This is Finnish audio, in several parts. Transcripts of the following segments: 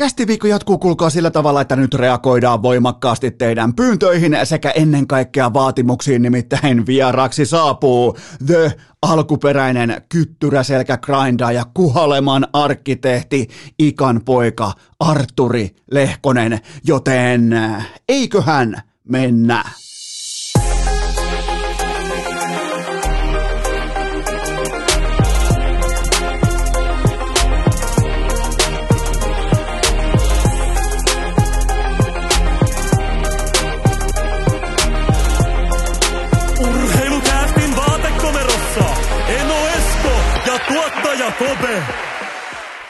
Kästiviikko jatkuu kulkaa sillä tavalla, että nyt reagoidaan voimakkaasti teidän pyyntöihin sekä ennen kaikkea vaatimuksiin, nimittäin vieraksi saapuu The alkuperäinen kyttyräselkä grinda ja kuhaleman arkkitehti Ikan poika Arturi Lehkonen, joten eiköhän mennä.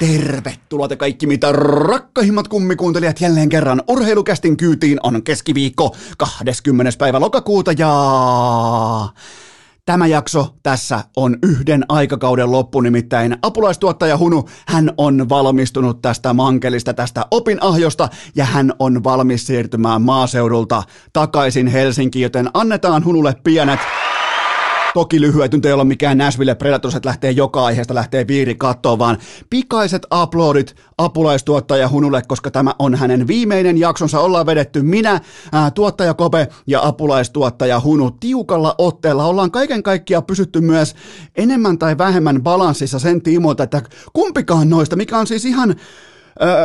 Tervetuloa te kaikki mitä rakkahimmat kummikuuntelijat jälleen kerran urheilukästin kyytiin on keskiviikko 20. päivä lokakuuta ja Tämä jakso tässä on yhden aikakauden loppu, nimittäin apulaistuottaja Hunu, hän on valmistunut tästä mankelista, tästä opinahjosta, ja hän on valmis siirtymään maaseudulta takaisin Helsinkiin, joten annetaan Hunulle pienet Toki lyhyet nyt ei ole mikään Nashville Predators, että lähtee joka aiheesta, lähtee viiri kattoon, vaan pikaiset uploadit apulaistuottaja Hunulle, koska tämä on hänen viimeinen jaksonsa. Ollaan vedetty minä, ää, tuottaja Kope ja apulaistuottaja Hunu tiukalla otteella. Ollaan kaiken kaikkiaan pysytty myös enemmän tai vähemmän balanssissa sen tiimoilta, että kumpikaan noista, mikä on siis ihan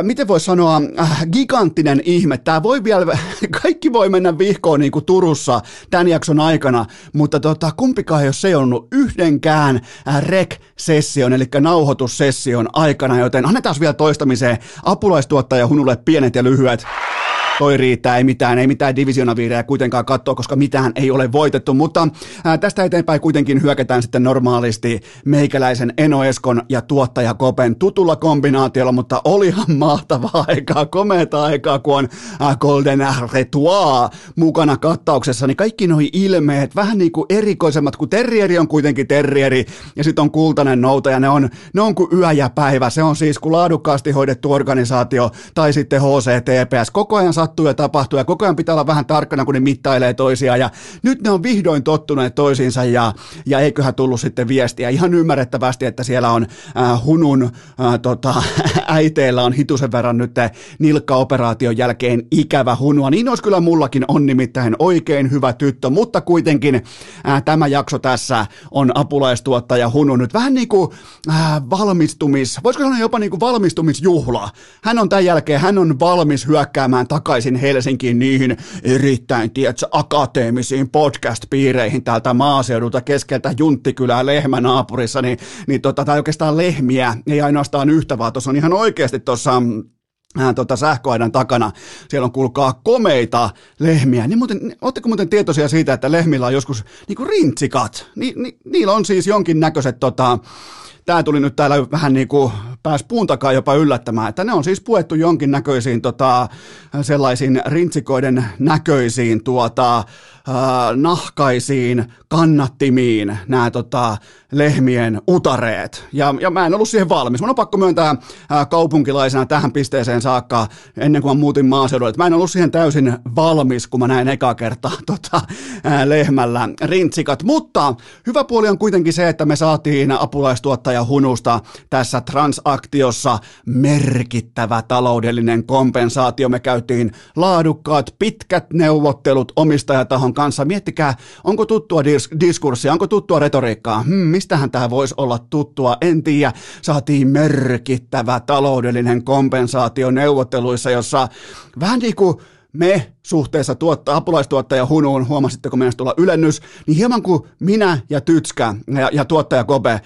miten voi sanoa, äh, giganttinen ihme. Tämä voi vielä, kaikki voi mennä vihkoon niin kuin Turussa tämän jakson aikana, mutta tota, kumpikaan ei ole seonnut yhdenkään äh, rek-session, eli nauhoitussession aikana, joten annetaan vielä toistamiseen apulaistuottaja Hunulle pienet ja lyhyet toi riittää, ei mitään, ei mitään divisionaviirejä kuitenkaan katsoa, koska mitään ei ole voitettu, mutta ää, tästä eteenpäin kuitenkin hyökätään sitten normaalisti meikäläisen Eno Eskon ja tuottaja Kopen tutulla kombinaatiolla, mutta olihan mahtavaa aikaa, komeata aikaa, kun on ää, Golden Retois mukana kattauksessa, niin kaikki noi ilmeet, vähän niin kuin erikoisemmat, kun terrieri on kuitenkin terrieri, ja sitten on kultainen noutaja, ne on, ne on kuin yö ja päivä, se on siis kuin laadukkaasti hoidettu organisaatio, tai sitten HCTPS, koko ajan saa sattuu ja tapahtuu ja koko ajan pitää olla vähän tarkkana, kun ne mittailee toisiaan ja nyt ne on vihdoin tottuneet toisiinsa ja, ja eiköhän tullut sitten viestiä ihan ymmärrettävästi, että siellä on äh, Hunun äh, tota, äiteillä on hitusen verran nyt nilkkaoperaation jälkeen ikävä Hunua, niin olisi kyllä mullakin on nimittäin oikein hyvä tyttö, mutta kuitenkin äh, tämä jakso tässä on apulaistuottaja Hunu nyt vähän niin kuin äh, valmistumis, voisiko sanoa jopa niin kuin valmistumisjuhla. Hän on tämän jälkeen, hän on valmis hyökkäämään takaisin takaisin Helsinkiin niihin erittäin, tiedätkö, akateemisiin podcast-piireihin täältä maaseudulta keskeltä Junttikylää lehmänaapurissa, niin, niin tota, tai oikeastaan lehmiä, ei ainoastaan yhtä, vaan tuossa on ihan oikeasti tuossa äh, tota sähköaidan takana, siellä on kuulkaa komeita lehmiä. Niin muuten, ootteko muuten tietoisia siitä, että lehmillä on joskus niinku rintsikat? Ni, ni, niillä on siis jonkinnäköiset tota, tämä tuli nyt täällä vähän niin kuin pääs puun takaa jopa yllättämään, että ne on siis puettu jonkinnäköisiin tota, sellaisiin rintsikoiden näköisiin tuota, nahkaisiin kannattimiin nämä tota, lehmien utareet. Ja, ja mä en ollut siihen valmis. Mun on pakko myöntää äh, kaupunkilaisena tähän pisteeseen saakka, ennen kuin mä muutin maaseudulle, mä en ollut siihen täysin valmis, kun mä näin eka kertaa tota, äh, lehmällä rintsikat. Mutta hyvä puoli on kuitenkin se, että me saatiin apulaistuottaja Hunusta tässä transaktiossa merkittävä taloudellinen kompensaatio. Me käytiin laadukkaat, pitkät neuvottelut omistajatahon kanssa. Miettikää, onko tuttua dis- diskurssia, onko tuttua retoriikkaa? Hmm, mistähän tämä voisi olla tuttua? En tiedä. Saatiin merkittävä taloudellinen kompensaatio neuvotteluissa, jossa vähän niin kuin me suhteessa tuotta, apulaistuottaja Hunuun, huomasitteko meidän tulla ylennys, niin hieman kuin minä ja Tytskä ja, ja tuottaja Kope,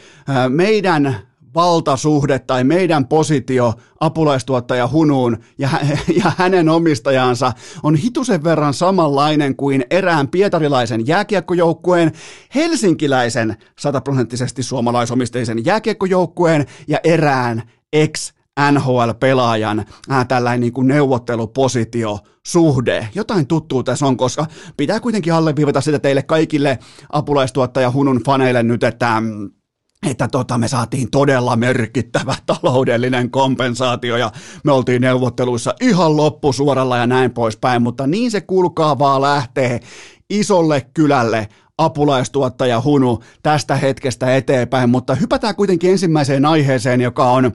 meidän valtasuhde tai meidän positio apulaistuottaja Hunuun ja, ja hänen omistajansa on hitusen verran samanlainen kuin erään pietarilaisen jääkiekkojoukkueen, helsinkiläisen sataprosenttisesti suomalaisomisteisen jääkiekkojoukkueen ja erään ex NHL-pelaajan äh, tällainen niin kuin neuvottelupositio, suhde. Jotain tuttuu tässä on, koska pitää kuitenkin alleviivata sitä teille kaikille apulaistuottaja Hunun faneille nyt, että mm, että tota, me saatiin todella merkittävä taloudellinen kompensaatio ja me oltiin neuvotteluissa ihan loppusuoralla ja näin poispäin, mutta niin se kulkaa vaan lähtee isolle kylälle apulaistuottaja Hunu tästä hetkestä eteenpäin, mutta hypätään kuitenkin ensimmäiseen aiheeseen, joka on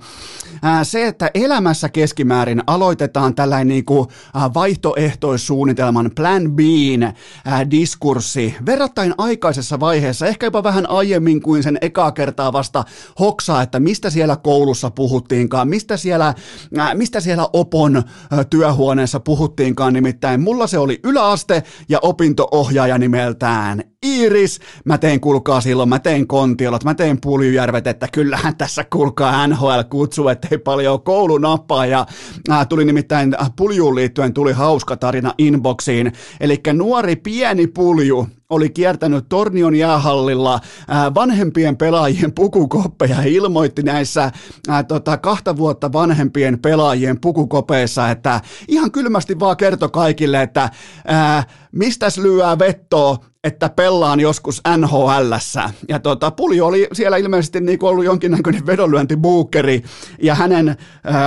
ää, se, että elämässä keskimäärin aloitetaan tällainen niin kuin, ää, vaihtoehtoissuunnitelman Plan B:n ää, diskurssi verrattain aikaisessa vaiheessa, ehkä jopa vähän aiemmin kuin sen ekaa kertaa vasta hoksaa, että mistä siellä koulussa puhuttiinkaan, mistä siellä, mistä siellä Opon työhuoneessa puhuttiinkaan, nimittäin mulla se oli yläaste ja opintoohjaaja nimeltään Iiris. Mä tein kulkaa silloin, mä tein kontiolot, mä tein puljujärvet, että kyllähän tässä kulkaa NHL kutsu, ettei paljon koulunappaa. Ja äh, tuli nimittäin puljuun liittyen tuli hauska tarina inboxiin. Eli nuori pieni pulju oli kiertänyt Tornion jäähallilla ää, vanhempien pelaajien pukukoppeja ja ilmoitti näissä ää, tota, kahta vuotta vanhempien pelaajien pukukopeissa, että ihan kylmästi vaan kertoi kaikille, että ää, mistäs lyöää vettoa, että pellaan joskus nhl Ja tota, Puljo oli siellä ilmeisesti niin ollut jonkinnäköinen vedonlyöntibuukkeri, ja hänen äh,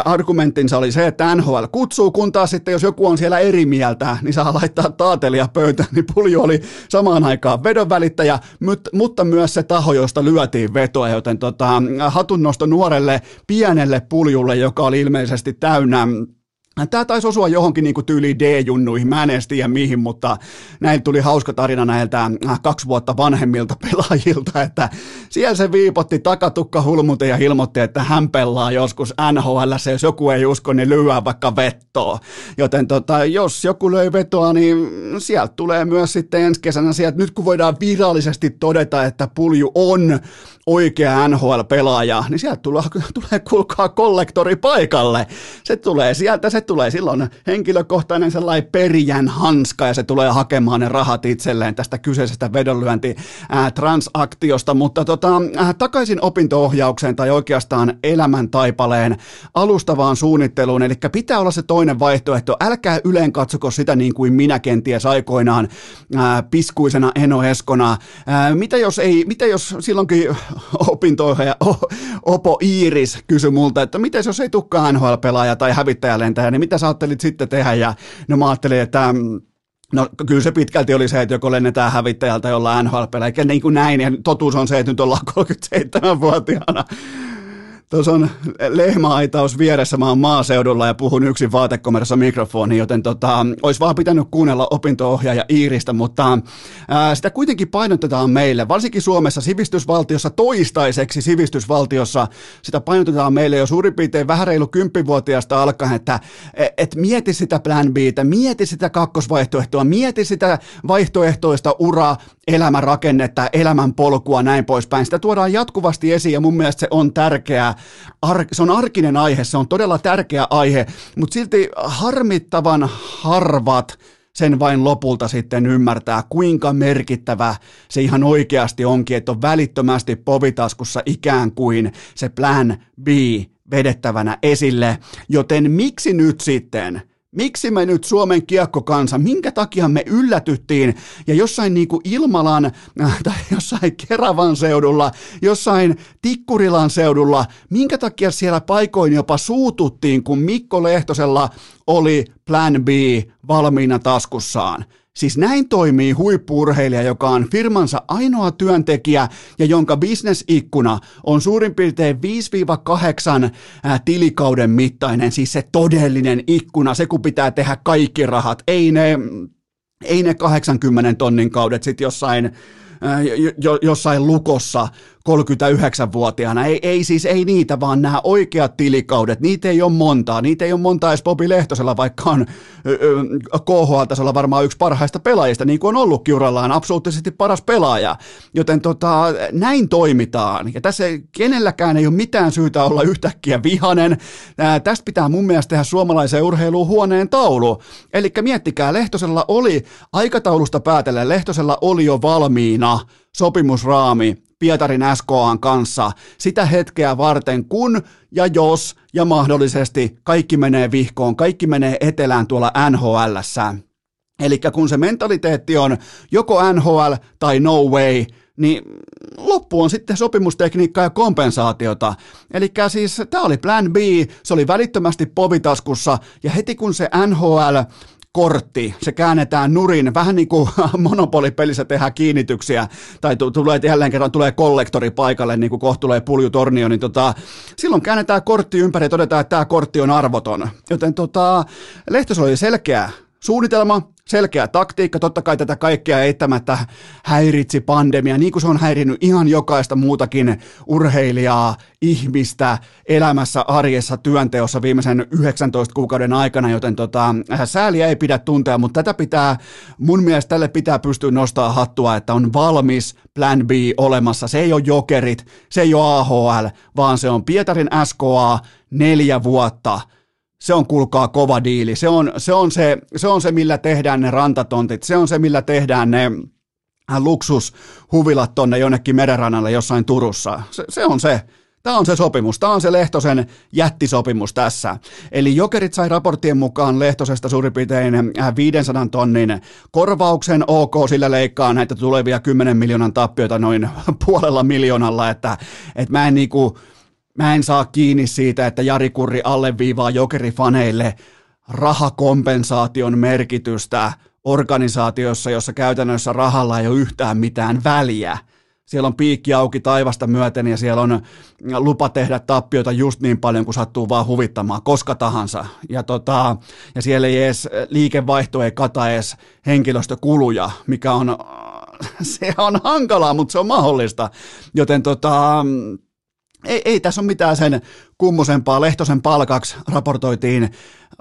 argumenttinsa oli se, että NHL kutsuu, kun taas sitten jos joku on siellä eri mieltä, niin saa laittaa taatelia pöytään, niin Puljo oli samaan aikaan vedonvälittäjä, mutta myös se taho, josta lyötiin vetoa, joten tota, hatunnosto nuorelle pienelle Puljulle, joka oli ilmeisesti täynnä Tämä taisi osua johonkin niin tyyliin D-junnuihin, mä en edes tiedä mihin, mutta näin tuli hauska tarina näiltä äh, kaksi vuotta vanhemmilta pelaajilta, että siellä se viipotti takatukka hulmute ja ilmoitti, että hän pelaa joskus NHL, jos joku ei usko, niin lyö vaikka vettoa. Joten tota, jos joku löi vetoa, niin sieltä tulee myös sitten ensi kesänä sieltä, nyt kun voidaan virallisesti todeta, että pulju on oikea NHL-pelaaja, niin sieltä tulee, tulee kuulkaa kollektori paikalle. Se tulee sieltä, se tulee silloin henkilökohtainen sellainen perijän hanska ja se tulee hakemaan ne rahat itselleen tästä kyseisestä vedonlyönti transaktiosta, mutta tota, takaisin opinto-ohjaukseen tai oikeastaan elämäntaipaleen alustavaan suunnitteluun, eli pitää olla se toinen vaihtoehto. Älkää yleen katsoko sitä niin kuin minä kenties aikoinaan piskuisena Eno Eskona. Ää, mitä jos ei, mitä jos silloinkin opinto-ohjaaja Opo Iiris kysyi multa, että miten jos ei tukkaan NHL-pelaaja tai hävittäjälentäjä, niin mitä sä ajattelit sitten tehdä? Ja no mä ajattelin, että mm, No kyllä se pitkälti oli se, että joko lennetään hävittäjältä jollain NHL-pelaaja, eikä niin kuin näin, ja totuus on se, että nyt ollaan 37-vuotiaana Tuossa on lehmäaitaus vieressä, mä oon maaseudulla ja puhun yksin vaatekomerossa mikrofoni, joten tota, olisi vaan pitänyt kuunnella opinto-ohjaaja Iiristä, mutta ää, sitä kuitenkin painotetaan meille, varsinkin Suomessa sivistysvaltiossa, toistaiseksi sivistysvaltiossa, sitä painotetaan meille jo suurin piirtein vähän reilu kymppivuotiaasta alkaen, että et, et mieti sitä plan Btä, mieti sitä kakkosvaihtoehtoa, mieti sitä vaihtoehtoista uraa, elämän rakennetta, elämän polkua, näin poispäin. Sitä tuodaan jatkuvasti esiin ja mun mielestä se on tärkeää. Ar- se on arkinen aihe, se on todella tärkeä aihe, mutta silti harmittavan harvat sen vain lopulta sitten ymmärtää, kuinka merkittävä se ihan oikeasti onkin, että on välittömästi povitaskussa ikään kuin se plan B vedettävänä esille. Joten miksi nyt sitten Miksi me nyt Suomen kiekkokansa, minkä takia me yllätyttiin ja jossain niin kuin Ilmalan äh, tai jossain Keravan seudulla, jossain Tikkurilan seudulla, minkä takia siellä paikoin jopa suututtiin, kun Mikko Lehtosella oli Plan B valmiina taskussaan. Siis näin toimii huippuurheilija, joka on firmansa ainoa työntekijä ja jonka bisnesikkuna on suurin piirtein 5-8 tilikauden mittainen, siis se todellinen ikkuna, se kun pitää tehdä kaikki rahat, ei ne, ei ne 80 tonnin kaudet sitten jossain jossain lukossa 39-vuotiaana. Ei, ei siis ei niitä, vaan nämä oikeat tilikaudet, niitä ei ole montaa. Niitä ei ole montaa edes Bobi Lehtosella, vaikka on KHL-tasolla varmaan yksi parhaista pelaajista, niin kuin on ollutkin urallaan, absoluuttisesti paras pelaaja. Joten tota, näin toimitaan. Ja tässä kenelläkään ei ole mitään syytä olla yhtäkkiä vihanen. Ää, tästä pitää mun mielestä tehdä suomalaiseen urheiluun huoneen taulu. Eli miettikää, Lehtosella oli aikataulusta päätellen, Lehtosella oli jo valmiina sopimusraami Pietarin SKAn kanssa sitä hetkeä varten, kun ja jos ja mahdollisesti kaikki menee vihkoon, kaikki menee etelään tuolla NHLssä. Eli kun se mentaliteetti on joko NHL tai no way, niin loppu on sitten sopimustekniikkaa ja kompensaatiota. Eli siis tämä oli plan B, se oli välittömästi povitaskussa, ja heti kun se NHL kortti, se käännetään nurin, vähän niin kuin monopolipelissä tehdään kiinnityksiä, tai tulee jälleen kerran tulee kollektori paikalle, niin kuin kohta tulee puljutornio, niin tota, silloin käännetään kortti ympäri ja todetaan, että tämä kortti on arvoton. Joten tota, Lehtos oli selkeä suunnitelma, selkeä taktiikka, totta kai tätä kaikkea eittämättä häiritsi pandemia, niin kuin se on häirinnyt ihan jokaista muutakin urheilijaa, ihmistä elämässä, arjessa, työnteossa viimeisen 19 kuukauden aikana, joten tota, sääliä ei pidä tuntea, mutta tätä pitää, mun mielestä tälle pitää pystyä nostaa hattua, että on valmis plan B olemassa. Se ei ole jokerit, se ei ole AHL, vaan se on Pietarin SKA neljä vuotta – se on kuulkaa kova diili. Se on, se, on se, se on se, millä tehdään ne rantatontit. Se on se, millä tehdään ne äh, luksushuvilat tonne jonnekin merenrannalle jossain Turussa. Se, se on se. Tämä on se sopimus, tämä on se Lehtosen jättisopimus tässä. Eli Jokerit sai raporttien mukaan Lehtosesta suurin piirtein 500 äh, tonnin korvauksen, ok, sillä leikkaa näitä tulevia 10 miljoonan tappioita noin puolella miljoonalla, että, että mä en niinku, Mä en saa kiinni siitä, että Jari Kurri alleviivaa jokerifaneille rahakompensaation merkitystä organisaatiossa, jossa käytännössä rahalla ei ole yhtään mitään väliä. Siellä on piikki auki taivasta myöten ja siellä on lupa tehdä tappioita just niin paljon kuin sattuu vaan huvittamaan, koska tahansa. Ja, tota, ja siellä ei edes, liikevaihto ei kata edes henkilöstökuluja, mikä on, se on hankalaa, mutta se on mahdollista. Joten tota, ei, ei tässä ole mitään sen kummosempaa. Lehtosen palkaksi raportoitiin,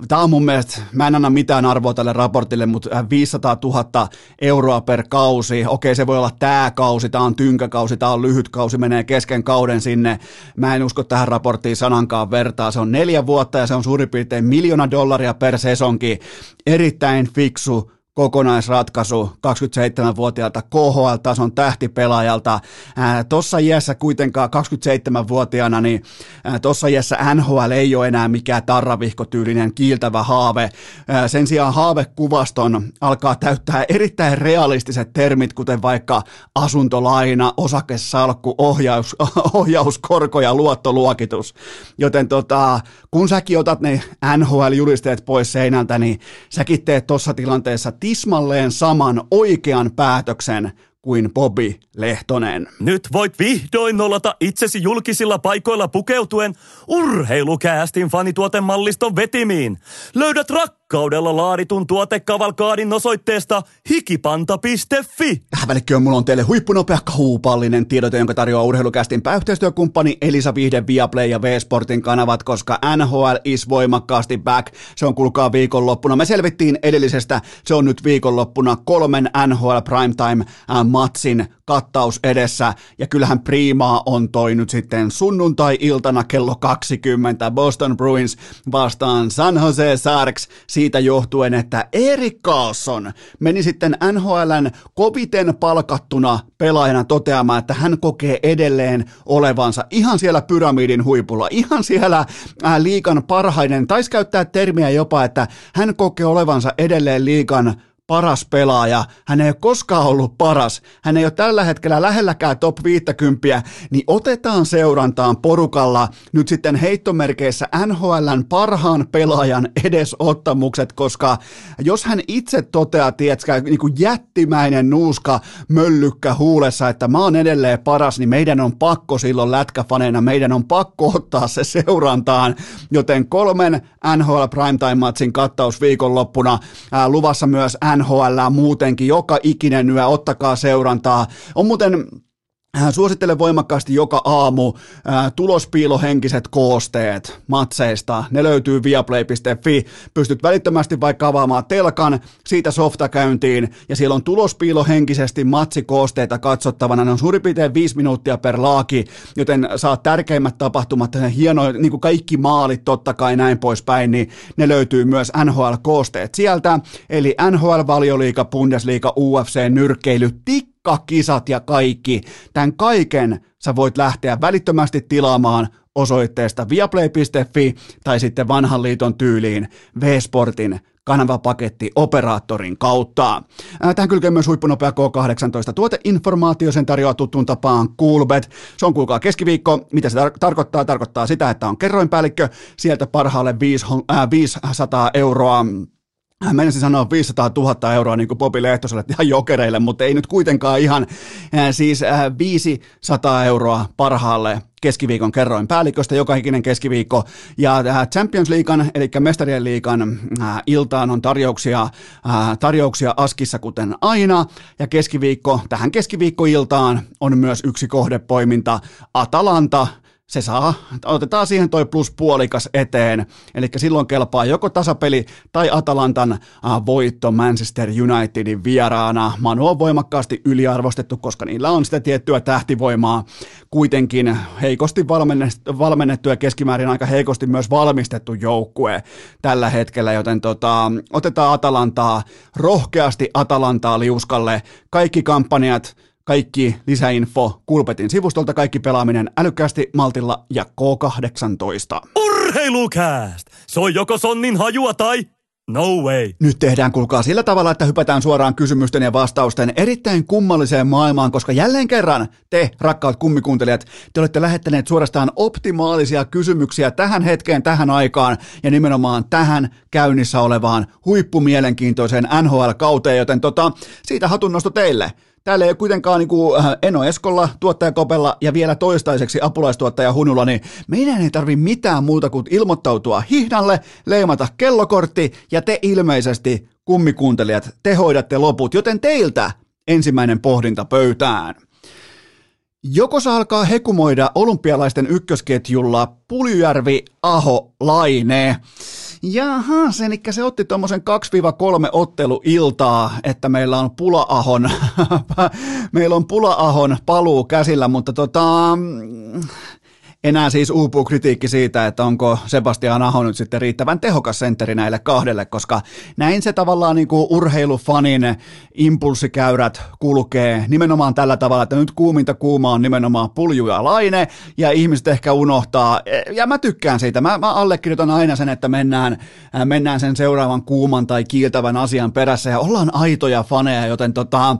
tämä on mun mielestä, mä en anna mitään arvoa tälle raportille, mutta 500 000 euroa per kausi. Okei, se voi olla tämä kausi, tämä on tynkäkausi, tämä on lyhyt kausi, menee kesken kauden sinne. Mä en usko tähän raporttiin sanankaan vertaa. Se on neljä vuotta ja se on suurin piirtein miljoona dollaria per sesonki. Erittäin fiksu kokonaisratkaisu 27-vuotiaalta KHL-tason tähtipelaajalta. Tuossa iässä kuitenkaan 27-vuotiaana, niin tuossa iässä NHL ei ole enää mikään tarravihkotyylinen kiiltävä haave. Sen sijaan haavekuvaston alkaa täyttää erittäin realistiset termit, kuten vaikka asuntolaina, osakesalkku, ohjaus, ohjauskorko ja luottoluokitus. Joten tota, kun säkin otat ne NHL-julisteet pois seinältä, niin säkin teet tuossa tilanteessa tismalleen saman oikean päätöksen kuin Bobby Lehtonen. Nyt voit vihdoin nollata itsesi julkisilla paikoilla pukeutuen urheilukäästin fanituotemalliston vetimiin. Löydät rakkaudella laaditun tuotekavalkaadin osoitteesta hikipanta.fi. Tähän välikköön mulla on teille huippunopea kaupallinen tiedote, jonka tarjoaa urheilukästin pääyhteistyökumppani Elisa Vihde, Viaplay ja V-Sportin kanavat, koska NHL is voimakkaasti back. Se on kulkaa viikonloppuna. Me selvittiin edellisestä, se on nyt viikonloppuna kolmen NHL Primetime matsin kattaus edessä, ja kyllähän priimaa on toi nyt sitten sunnuntai-iltana kello 20 Boston Bruins vastaan San Jose Sharks siitä johtuen, että Erik Carlson meni sitten NHLn koviten palkattuna pelaajana toteamaan, että hän kokee edelleen olevansa ihan siellä pyramidin huipulla, ihan siellä ää, liikan parhaiden, taisi käyttää termiä jopa, että hän kokee olevansa edelleen liikan paras pelaaja, hän ei ole koskaan ollut paras, hän ei ole tällä hetkellä lähelläkään top 50, niin otetaan seurantaan porukalla nyt sitten heittomerkeissä NHLn parhaan pelaajan edesottamukset, koska jos hän itse toteaa, tiedätkö, niin kuin jättimäinen nuuska möllykkä huulessa, että mä oon edelleen paras, niin meidän on pakko silloin lätkäfaneina, meidän on pakko ottaa se seurantaan, joten kolmen NHL Primetime-matsin kattaus viikonloppuna, ää, luvassa myös NHL muutenkin, joka ikinen yö, ottakaa seurantaa. On muuten suosittelen voimakkaasti joka aamu äh, tulospiilohenkiset koosteet matseista. Ne löytyy viaplay.fi. Pystyt välittömästi vaikka avaamaan telkan, siitä softakäyntiin, ja siellä on tulospiilohenkisesti matsikoosteita katsottavana. Ne on suurin piirtein viisi minuuttia per laaki, joten saat tärkeimmät tapahtumat, hienoja, niin kuin kaikki maalit totta kai näin poispäin, niin ne löytyy myös NHL-koosteet sieltä. Eli NHL-valioliiga, Bundesliga, UFC, nyrkkeily, tik kisat ja kaikki. Tämän kaiken sä voit lähteä välittömästi tilaamaan osoitteesta viaplay.fi tai sitten vanhan liiton tyyliin V-Sportin kanavapaketti operaattorin kautta. Tähän kylkee myös huippunopea K18 tuoteinformaatio, sen tarjoaa tuttuun tapaan Coolbet. Se on kuulkaa keskiviikko. Mitä se tar- tarkoittaa? Tarkoittaa sitä, että on kerroinpäällikkö, sieltä parhaalle 500 euroa hän menisin sanoa 500 000 euroa niin kuin Bobi Lehtoselle ihan jokereille, mutta ei nyt kuitenkaan ihan siis 500 euroa parhaalle keskiviikon kerroin päälliköstä joka ikinen keskiviikko. Ja Champions Leaguean, eli Mestarien liikan iltaan on tarjouksia, tarjouksia Askissa kuten aina. Ja keskiviikko, tähän keskiviikkoiltaan on myös yksi kohdepoiminta Atalanta – se saa, otetaan siihen toi plus puolikas eteen, eli silloin kelpaa joko tasapeli tai Atalantan voitto Manchester Unitedin vieraana. Manu on voimakkaasti yliarvostettu, koska niillä on sitä tiettyä tähtivoimaa, kuitenkin heikosti valmennettu ja keskimäärin aika heikosti myös valmistettu joukkue tällä hetkellä, joten tota, otetaan Atalantaa, rohkeasti Atalantaa liuskalle, kaikki kampanjat, kaikki lisäinfo Kulpetin sivustolta, kaikki pelaaminen älykkäästi, maltilla ja K18. Urheilukääst! Se on joko sonnin hajua tai No way. Nyt tehdään kuulkaa sillä tavalla, että hypätään suoraan kysymysten ja vastausten erittäin kummalliseen maailmaan, koska jälleen kerran te, rakkaat kummikuuntelijat, te olette lähettäneet suorastaan optimaalisia kysymyksiä tähän hetkeen, tähän aikaan ja nimenomaan tähän käynnissä olevaan huippumielenkiintoiseen NHL-kauteen, joten tota, siitä hatunnosto teille. Täällä ei kuitenkaan niin kuin äh, Eno Eskolla, tuottaja Kopella ja vielä toistaiseksi apulaistuottaja Hunulla, niin meidän ei tarvi mitään muuta kuin ilmoittautua hihdalle, leimata kellokortti ja te ilmeisesti kummikuuntelijat, te hoidatte loput, joten teiltä ensimmäinen pohdinta pöytään. Joko se alkaa hekumoida olympialaisten ykkösketjulla Puljujärvi, Aho, Laine. Jaha, se, eli se otti tuommoisen 2-3 otteluiltaa, että meillä on Pula-ahon, meillä on Pula-ahon paluu käsillä, mutta tota, enää siis uupuu kritiikki siitä, että onko Sebastian Aho nyt sitten riittävän tehokas sentteri näille kahdelle, koska näin se tavallaan niin kuin urheilufanin impulssikäyrät kulkee nimenomaan tällä tavalla, että nyt kuuminta kuuma on nimenomaan pulju ja laine, ja ihmiset ehkä unohtaa, ja mä tykkään siitä, mä, mä allekirjoitan aina sen, että mennään, äh, mennään sen seuraavan kuuman tai kiiltävän asian perässä, ja ollaan aitoja faneja, joten tota,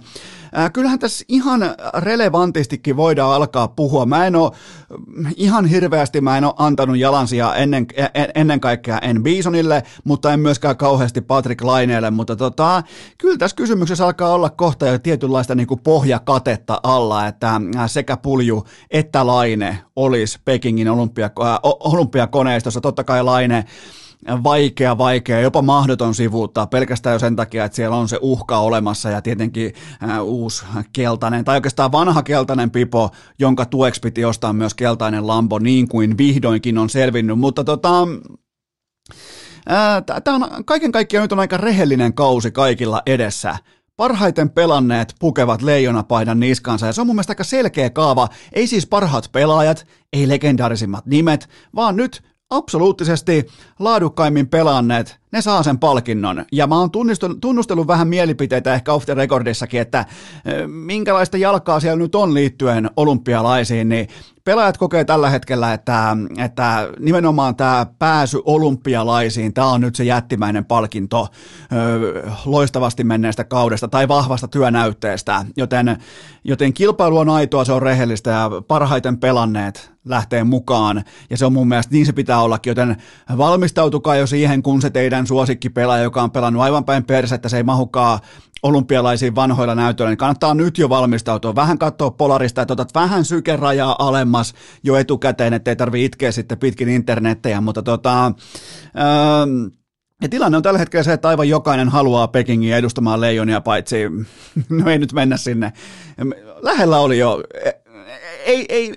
Äh, kyllähän tässä ihan relevantistikin voidaan alkaa puhua. Mä en ole ihan hirveästi, mä en ole antanut jalansia ennen, ennen kaikkea en Bisonille, mutta en myöskään kauheasti Patrick Laineelle, mutta tota, kyllä tässä kysymyksessä alkaa olla kohta jo tietynlaista niin kuin pohjakatetta alla, että sekä Pulju että Laine olisi Pekingin olympia, olympiakoneistossa. Totta kai Laine vaikea, vaikea, jopa mahdoton sivuuttaa pelkästään jo sen takia, että siellä on se uhka olemassa ja tietenkin äh, uusi keltainen, tai oikeastaan vanha keltainen pipo, jonka tueksi piti ostaa myös keltainen Lambo, niin kuin vihdoinkin on selvinnyt, mutta tota, Tämä on kaiken kaikkiaan nyt on aika rehellinen kausi kaikilla edessä. Parhaiten pelanneet pukevat leijonapaidan niskansa ja se on mun mielestä aika selkeä kaava. Ei siis parhaat pelaajat, ei legendaarisimmat nimet, vaan nyt absoluuttisesti laadukkaimmin pelanneet, ne saa sen palkinnon. Ja mä oon tunnustellut vähän mielipiteitä ehkä off the recordissakin, että minkälaista jalkaa siellä nyt on liittyen olympialaisiin, niin pelaajat kokee tällä hetkellä, että, että nimenomaan tämä pääsy olympialaisiin, tämä on nyt se jättimäinen palkinto loistavasti menneestä kaudesta tai vahvasta työnäytteestä, joten, joten kilpailu on aitoa, se on rehellistä ja parhaiten pelanneet lähtee mukaan, ja se on mun mielestä niin se pitää ollakin, joten valmistautukaa jo siihen, kun se teidän suosikkipelaaja, joka on pelannut aivan päin persettä, se ei mahukaa olympialaisiin vanhoilla näytöillä, niin kannattaa nyt jo valmistautua. Vähän katsoa polarista, että otat vähän sykerajaa alemmas jo etukäteen, ettei tarvi itkeä sitten pitkin internettejä, mutta tota, ähm, ja tilanne on tällä hetkellä se, että aivan jokainen haluaa Pekingin edustamaan leijonia, paitsi, no ei nyt mennä sinne. Lähellä oli jo, ei, ei,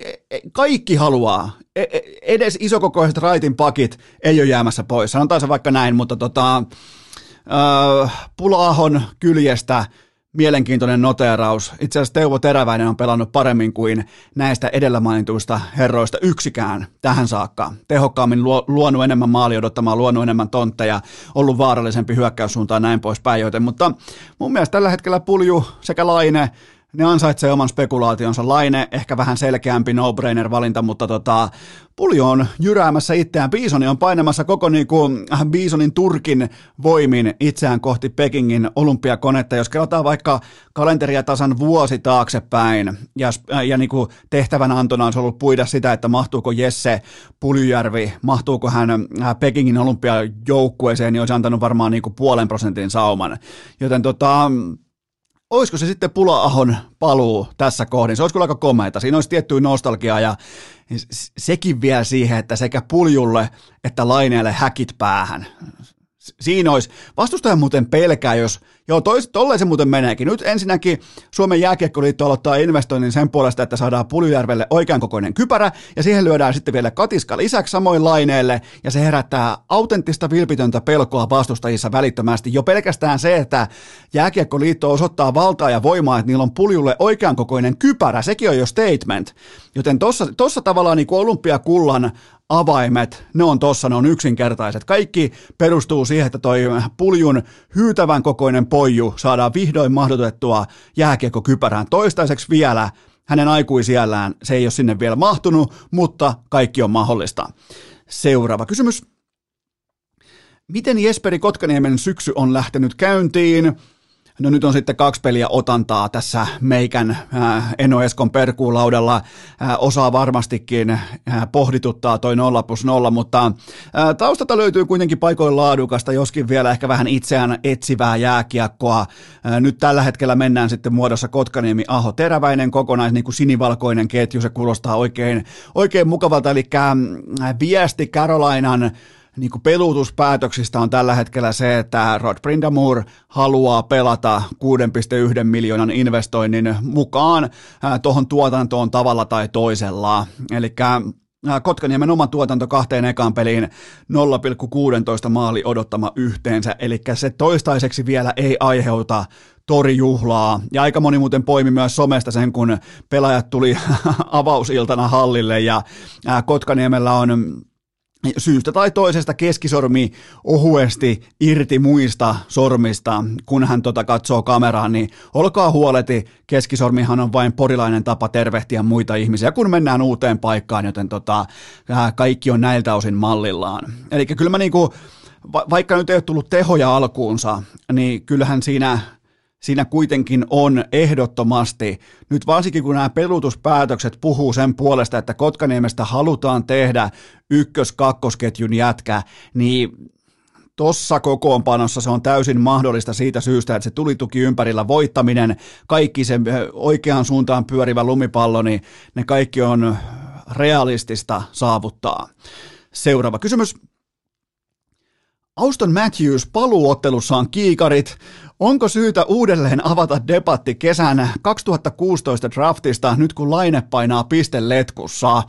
kaikki haluaa, e, e, edes isokokoiset raitin pakit ei ole jäämässä pois, sanotaan se vaikka näin, mutta tota, äh, Pulaahon kyljestä mielenkiintoinen noteeraus. Itse asiassa Teuvo Teräväinen on pelannut paremmin kuin näistä edellä mainituista herroista yksikään tähän saakka. Tehokkaammin luonut enemmän maali odottamaan, luonut enemmän tontteja, ollut vaarallisempi hyökkäyssuuntaan näin poispäin. Joten, mutta mun mielestä tällä hetkellä Pulju sekä Laine ne ansaitsee oman spekulaationsa. Laine ehkä vähän selkeämpi no-brainer-valinta, mutta tota, Puljo on jyräämässä itseään. Biisoni on painamassa koko niinku, äh, Biisonin Turkin voimin itseään kohti Pekingin olympiakonetta. Jos kelataan vaikka kalenteria tasan vuosi taaksepäin ja, äh, ja niinku tehtävän antona on ollut puida sitä, että mahtuuko Jesse Puljujärvi, mahtuuko hän äh, Pekingin olympiajoukkueeseen, niin olisi antanut varmaan niinku puolen prosentin sauman. Joten tota, olisiko se sitten Pula-ahon paluu tässä kohdin? Se olisi kyllä aika komeita. Siinä olisi tiettyä nostalgiaa ja sekin vielä siihen, että sekä puljulle että laineelle häkit päähän. Siinä olisi, vastustaja muuten pelkää, jos Joo, tois, tolleen se muuten meneekin. Nyt ensinnäkin Suomen jääkiekkoliitto aloittaa investoinnin sen puolesta, että saadaan Puljujärvelle oikean kokoinen kypärä, ja siihen lyödään sitten vielä katiska lisäksi samoin laineelle, ja se herättää autenttista vilpitöntä pelkoa vastustajissa välittömästi. Jo pelkästään se, että jääkiekkoliitto osoittaa valtaa ja voimaa, että niillä on puljulle oikean kokoinen kypärä, sekin on jo statement. Joten tossa tavallaan niin olympiakullan avaimet, ne on tossa, ne on yksinkertaiset. Kaikki perustuu siihen, että toi puljun hyytävän kokoinen poiju saadaan vihdoin mahdotettua jääkiekkokypärään. Toistaiseksi vielä hänen aikuisiellään se ei ole sinne vielä mahtunut, mutta kaikki on mahdollista. Seuraava kysymys. Miten Jesperi Kotkaniemen syksy on lähtenyt käyntiin? No nyt on sitten kaksi peliä otantaa tässä meikän äh, Eno Eskon perkuulaudalla. Äh, osaa varmastikin äh, pohdituttaa toi 0 plus 0, mutta äh, taustalta löytyy kuitenkin paikoin laadukasta, joskin vielä ehkä vähän itseään etsivää jääkiekkoa. Äh, nyt tällä hetkellä mennään sitten muodossa Kotkaniemi Aho teräväinen kokonais, niin kuin sinivalkoinen ketju, se kuulostaa oikein, oikein mukavalta, eli äh, viesti Carolinan niin kuin pelutuspäätöksistä on tällä hetkellä se, että Rod Brindamore haluaa pelata 6,1 miljoonan investoinnin mukaan tuohon tuotantoon tavalla tai toisella. Eli Kotkaniemen oma tuotanto kahteen ekaan peliin 0,16 maali odottama yhteensä, eli se toistaiseksi vielä ei aiheuta torijuhlaa. Ja aika moni muuten poimi myös somesta sen, kun pelaajat tuli avausiltana hallille ja Kotkaniemellä on syystä tai toisesta keskisormi ohuesti irti muista sormista, kun hän tota katsoo kameraan, niin olkaa huoleti, keskisormihan on vain porilainen tapa tervehtiä muita ihmisiä, kun mennään uuteen paikkaan, joten tota, kaikki on näiltä osin mallillaan. Eli kyllä mä niinku, vaikka nyt ei ole tullut tehoja alkuunsa, niin kyllähän siinä siinä kuitenkin on ehdottomasti, nyt varsinkin kun nämä pelutuspäätökset puhuu sen puolesta, että Kotkaniemestä halutaan tehdä ykkös-kakkosketjun jätkä, niin Tossa kokoonpanossa se on täysin mahdollista siitä syystä, että se tulituki ympärillä voittaminen, kaikki se oikeaan suuntaan pyörivä lumipallo, niin ne kaikki on realistista saavuttaa. Seuraava kysymys. Auston Matthews paluuottelussaan kiikarit Onko syytä uudelleen avata debatti kesän 2016 draftista nyt kun laine painaa pisteletkussa?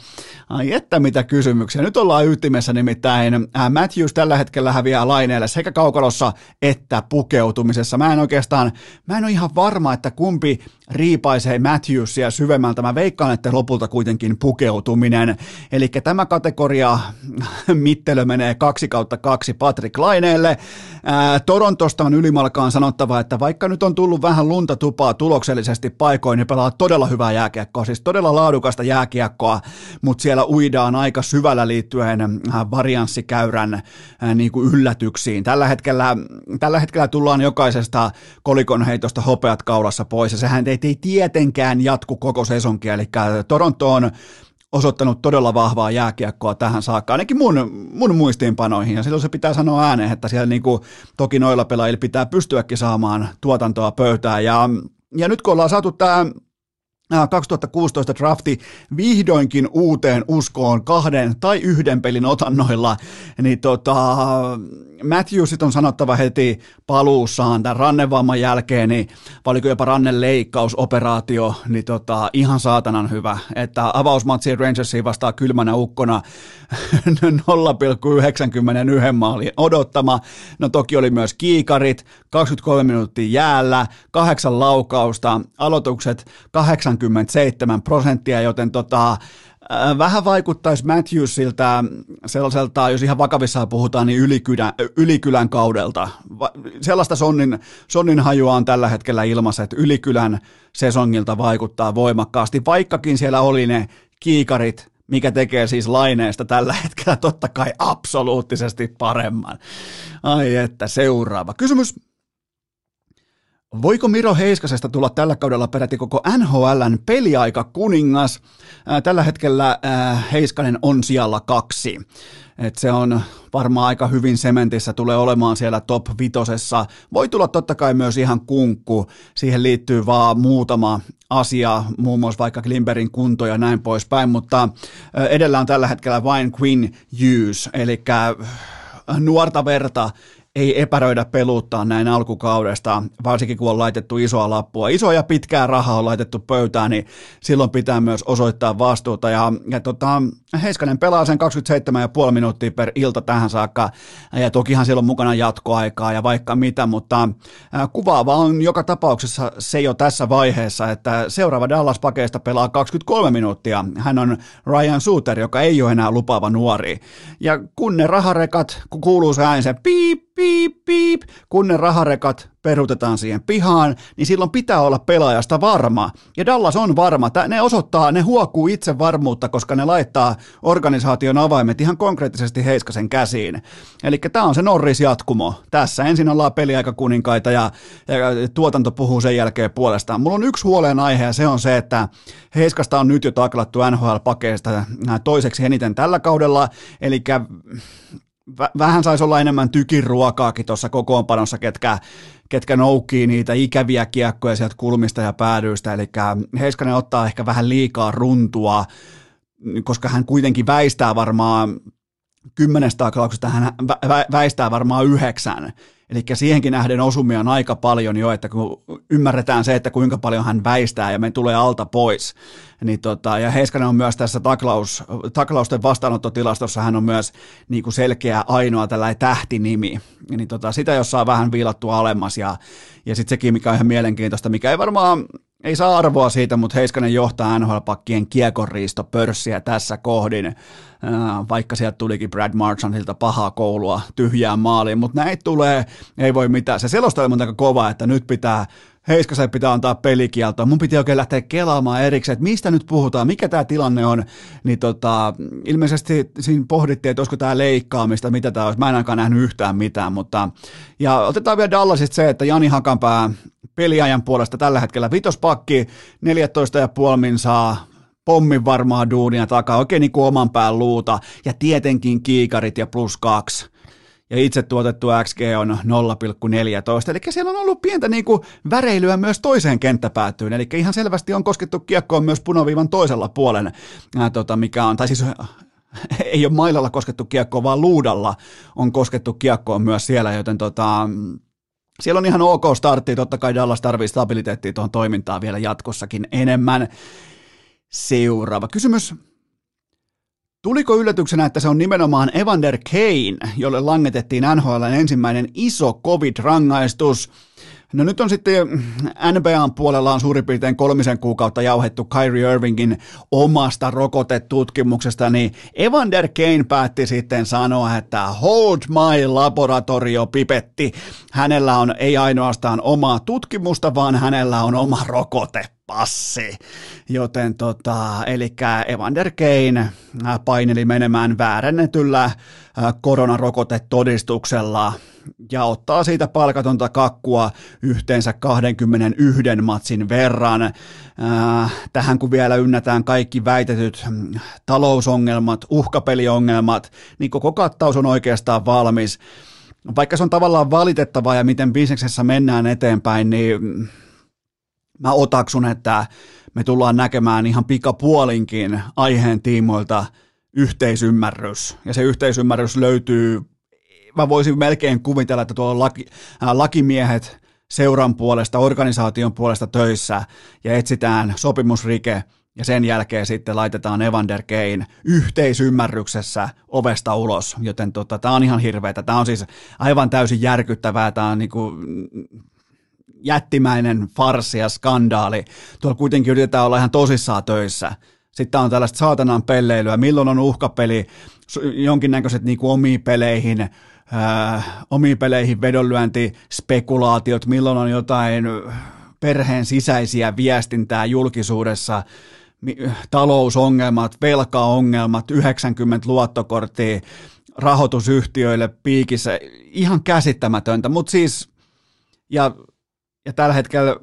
Ai että mitä kysymyksiä. Nyt ollaan ytimessä nimittäin. Matthews tällä hetkellä häviää laineelle sekä kaukalossa että pukeutumisessa. Mä en oikeastaan, mä en ole ihan varma, että kumpi riipaisee Matthewsia syvemmältä. Mä veikkaan, että lopulta kuitenkin pukeutuminen. Eli tämä kategoria mittelö menee kaksi kautta kaksi Patrick Laineelle. Torontosta on ylimalkaan sanottava, että vaikka nyt on tullut vähän lunta tupaa tuloksellisesti paikoin, niin pelaa todella hyvää jääkiekkoa, siis todella laadukasta jääkiekkoa, mutta siellä uidaan aika syvällä liittyen äh, varianssikäyrän äh, niin kuin yllätyksiin. Tällä hetkellä, tällä hetkellä tullaan jokaisesta kolikon heitosta hopeat kaulassa pois, ja sehän ei, ei tietenkään jatku koko sesonkia, eli Toronto on osoittanut todella vahvaa jääkiekkoa tähän saakka, ainakin mun, mun muistiinpanoihin, ja silloin se pitää sanoa ääneen, että siellä niin kuin, toki noilla pelaajilla pitää pystyäkin saamaan tuotantoa pöytään, ja, ja nyt kun ollaan saatu tämä 2016 drafti vihdoinkin uuteen uskoon kahden tai yhden pelin otannoilla, niin tota, Matthewsit on sanottava heti paluussaan tämän rannevamman jälkeen, niin oliko jopa rannen leikkausoperaatio, niin tota, ihan saatanan hyvä, että avausmatsi Rangersiin vastaa kylmänä ukkona 0,91 maalin odottama, no toki oli myös kiikarit, 23 minuuttia jäällä, kahdeksan laukausta, aloitukset 87 prosenttia, joten tota, Vähän vaikuttaisi Matthewsiltä sellaiselta, jos ihan vakavissaan puhutaan, niin ylikylän, ylikylän kaudelta. Sellaista sonnin, sonnin hajua on tällä hetkellä ilmassa, että ylikylän sesongilta vaikuttaa voimakkaasti, vaikkakin siellä oli ne kiikarit, mikä tekee siis laineesta tällä hetkellä totta kai absoluuttisesti paremman. Ai että, seuraava. Kysymys Voiko Miro Heiskasesta tulla tällä kaudella peräti koko NHLn peliaika kuningas? Tällä hetkellä Heiskanen on siellä kaksi. Et se on varmaan aika hyvin sementissä, tulee olemaan siellä top vitosessa. Voi tulla totta kai myös ihan kunkku. Siihen liittyy vaan muutama asia, muun muassa vaikka Klimberin kunto ja näin poispäin, mutta edellä on tällä hetkellä vain Queen Hughes, eli nuorta verta ei epäröidä peluttaa näin alkukaudesta, varsinkin kun on laitettu isoa lappua. Isoja ja pitkää rahaa on laitettu pöytään, niin silloin pitää myös osoittaa vastuuta. Ja, ja tota, Heiskanen pelaa sen 27,5 minuuttia per ilta tähän saakka, ja tokihan siellä on mukana jatkoaikaa ja vaikka mitä, mutta kuvaava on joka tapauksessa se jo tässä vaiheessa, että seuraava Dallas-pakeista pelaa 23 minuuttia. Hän on Ryan Suter, joka ei ole enää lupaava nuori. Ja kun ne raharekat, kun kuuluu se ääni, se piip, piip, piip, kun ne raharekat perutetaan siihen pihaan, niin silloin pitää olla pelaajasta varma. Ja Dallas on varma. Ne osoittaa, ne huokuu itse varmuutta, koska ne laittaa organisaation avaimet ihan konkreettisesti Heiskasen käsiin. Eli tämä on se Norris jatkumo. Tässä ensin ollaan peliaika kuninkaita ja, ja tuotanto puhuu sen jälkeen puolestaan. Mulla on yksi huolenaihe ja se on se, että Heiskasta on nyt jo taklattu NHL-pakeista toiseksi eniten tällä kaudella, eli vähän saisi olla enemmän tykin ruokaakin tuossa kokoonpanossa, ketkä, ketkä noukkii niitä ikäviä kiekkoja sieltä kulmista ja päädyistä, eli Heiskanen ottaa ehkä vähän liikaa runtua, koska hän kuitenkin väistää varmaan kymmenestä taklauksesta, hän väistää varmaan yhdeksän, Eli siihenkin nähden osumia on aika paljon jo, että kun ymmärretään se, että kuinka paljon hän väistää ja me tulee alta pois. Niin tota, ja Heiskanen on myös tässä taklaus, taklausten vastaanottotilastossa, hän on myös niin kuin selkeä ainoa tällainen tähtinimi. Niin tota, sitä jos saa vähän viilattua alemmas ja, ja sitten sekin, mikä on ihan mielenkiintoista, mikä ei varmaan ei saa arvoa siitä, mutta Heiskanen johtaa NHL-pakkien pörssiä tässä kohdin, vaikka sieltä tulikin Brad Marchandilta pahaa koulua tyhjään maaliin, mutta näitä tulee, ei voi mitään. Se selostelma on aika kova, että nyt pitää Heiskasen pitää antaa pelikielto. Mun piti oikein lähteä kelaamaan erikseen, että mistä nyt puhutaan, mikä tämä tilanne on. Niin tota, ilmeisesti siinä pohdittiin, että olisiko tämä leikkaamista, mitä tämä olisi. Mä en ainakaan nähnyt yhtään mitään, mutta ja otetaan vielä Dallasista se, että Jani Hakanpää peliajan puolesta tällä hetkellä vitospakki, 14,5 min saa pommin varmaa duunia takaa, oikein niin kuin oman pään luuta, ja tietenkin kiikarit ja plus kaksi. Ja itse tuotettu XG on 0,14, eli siellä on ollut pientä niin kuin väreilyä myös toiseen kenttäpäätyyn, eli ihan selvästi on koskettu kiekkoon myös punaviivan toisella puolen, ää, tota, mikä on, tai siis ei ole mailalla koskettu kiekkoon, vaan luudalla on koskettu kiekkoon myös siellä, joten tota, siellä on ihan ok startti, totta kai Dallas tarvii stabiliteettia tuohon toimintaan vielä jatkossakin enemmän. Seuraava kysymys. Tuliko yllätyksenä, että se on nimenomaan Evander Kane, jolle langetettiin NHL ensimmäinen iso COVID-rangaistus? No nyt on sitten NBAn puolella on suurin piirtein kolmisen kuukautta jauhettu Kyrie Irvingin omasta rokotetutkimuksesta, niin Evander Kane päätti sitten sanoa, että hold my laboratorio pipetti. Hänellä on ei ainoastaan omaa tutkimusta, vaan hänellä on oma rokote passi. Joten tota, eli Evander Kane äh, paineli menemään väärännetyllä äh, koronarokotetodistuksella ja ottaa siitä palkatonta kakkua yhteensä 21 matsin verran. Äh, tähän kun vielä ynnätään kaikki väitetyt mm, talousongelmat, uhkapeliongelmat, niin koko kattaus on oikeastaan valmis. Vaikka se on tavallaan valitettavaa ja miten bisneksessä mennään eteenpäin, niin mm, mä otaksun, että me tullaan näkemään ihan pikapuolinkin aiheen tiimoilta yhteisymmärrys. Ja se yhteisymmärrys löytyy, mä voisin melkein kuvitella, että tuolla laki, äh, lakimiehet seuran puolesta, organisaation puolesta töissä ja etsitään sopimusrike ja sen jälkeen sitten laitetaan Evander Kane yhteisymmärryksessä ovesta ulos, joten tota, tämä on ihan hirveätä. Tämä on siis aivan täysin järkyttävää, tämä on niinku, jättimäinen farsi ja skandaali. Tuolla kuitenkin yritetään olla ihan tosissaan töissä. Sitten on tällaista saatanan pelleilyä, milloin on uhkapeli, jonkinnäköiset niin kuin omiin peleihin, äh, omiin peleihin vedonlyönti, spekulaatiot, milloin on jotain perheen sisäisiä viestintää julkisuudessa, talousongelmat, velkaongelmat, 90 luottokorttia rahoitusyhtiöille piikissä, ihan käsittämätöntä, mutta siis, ja, ja tällä hetkellä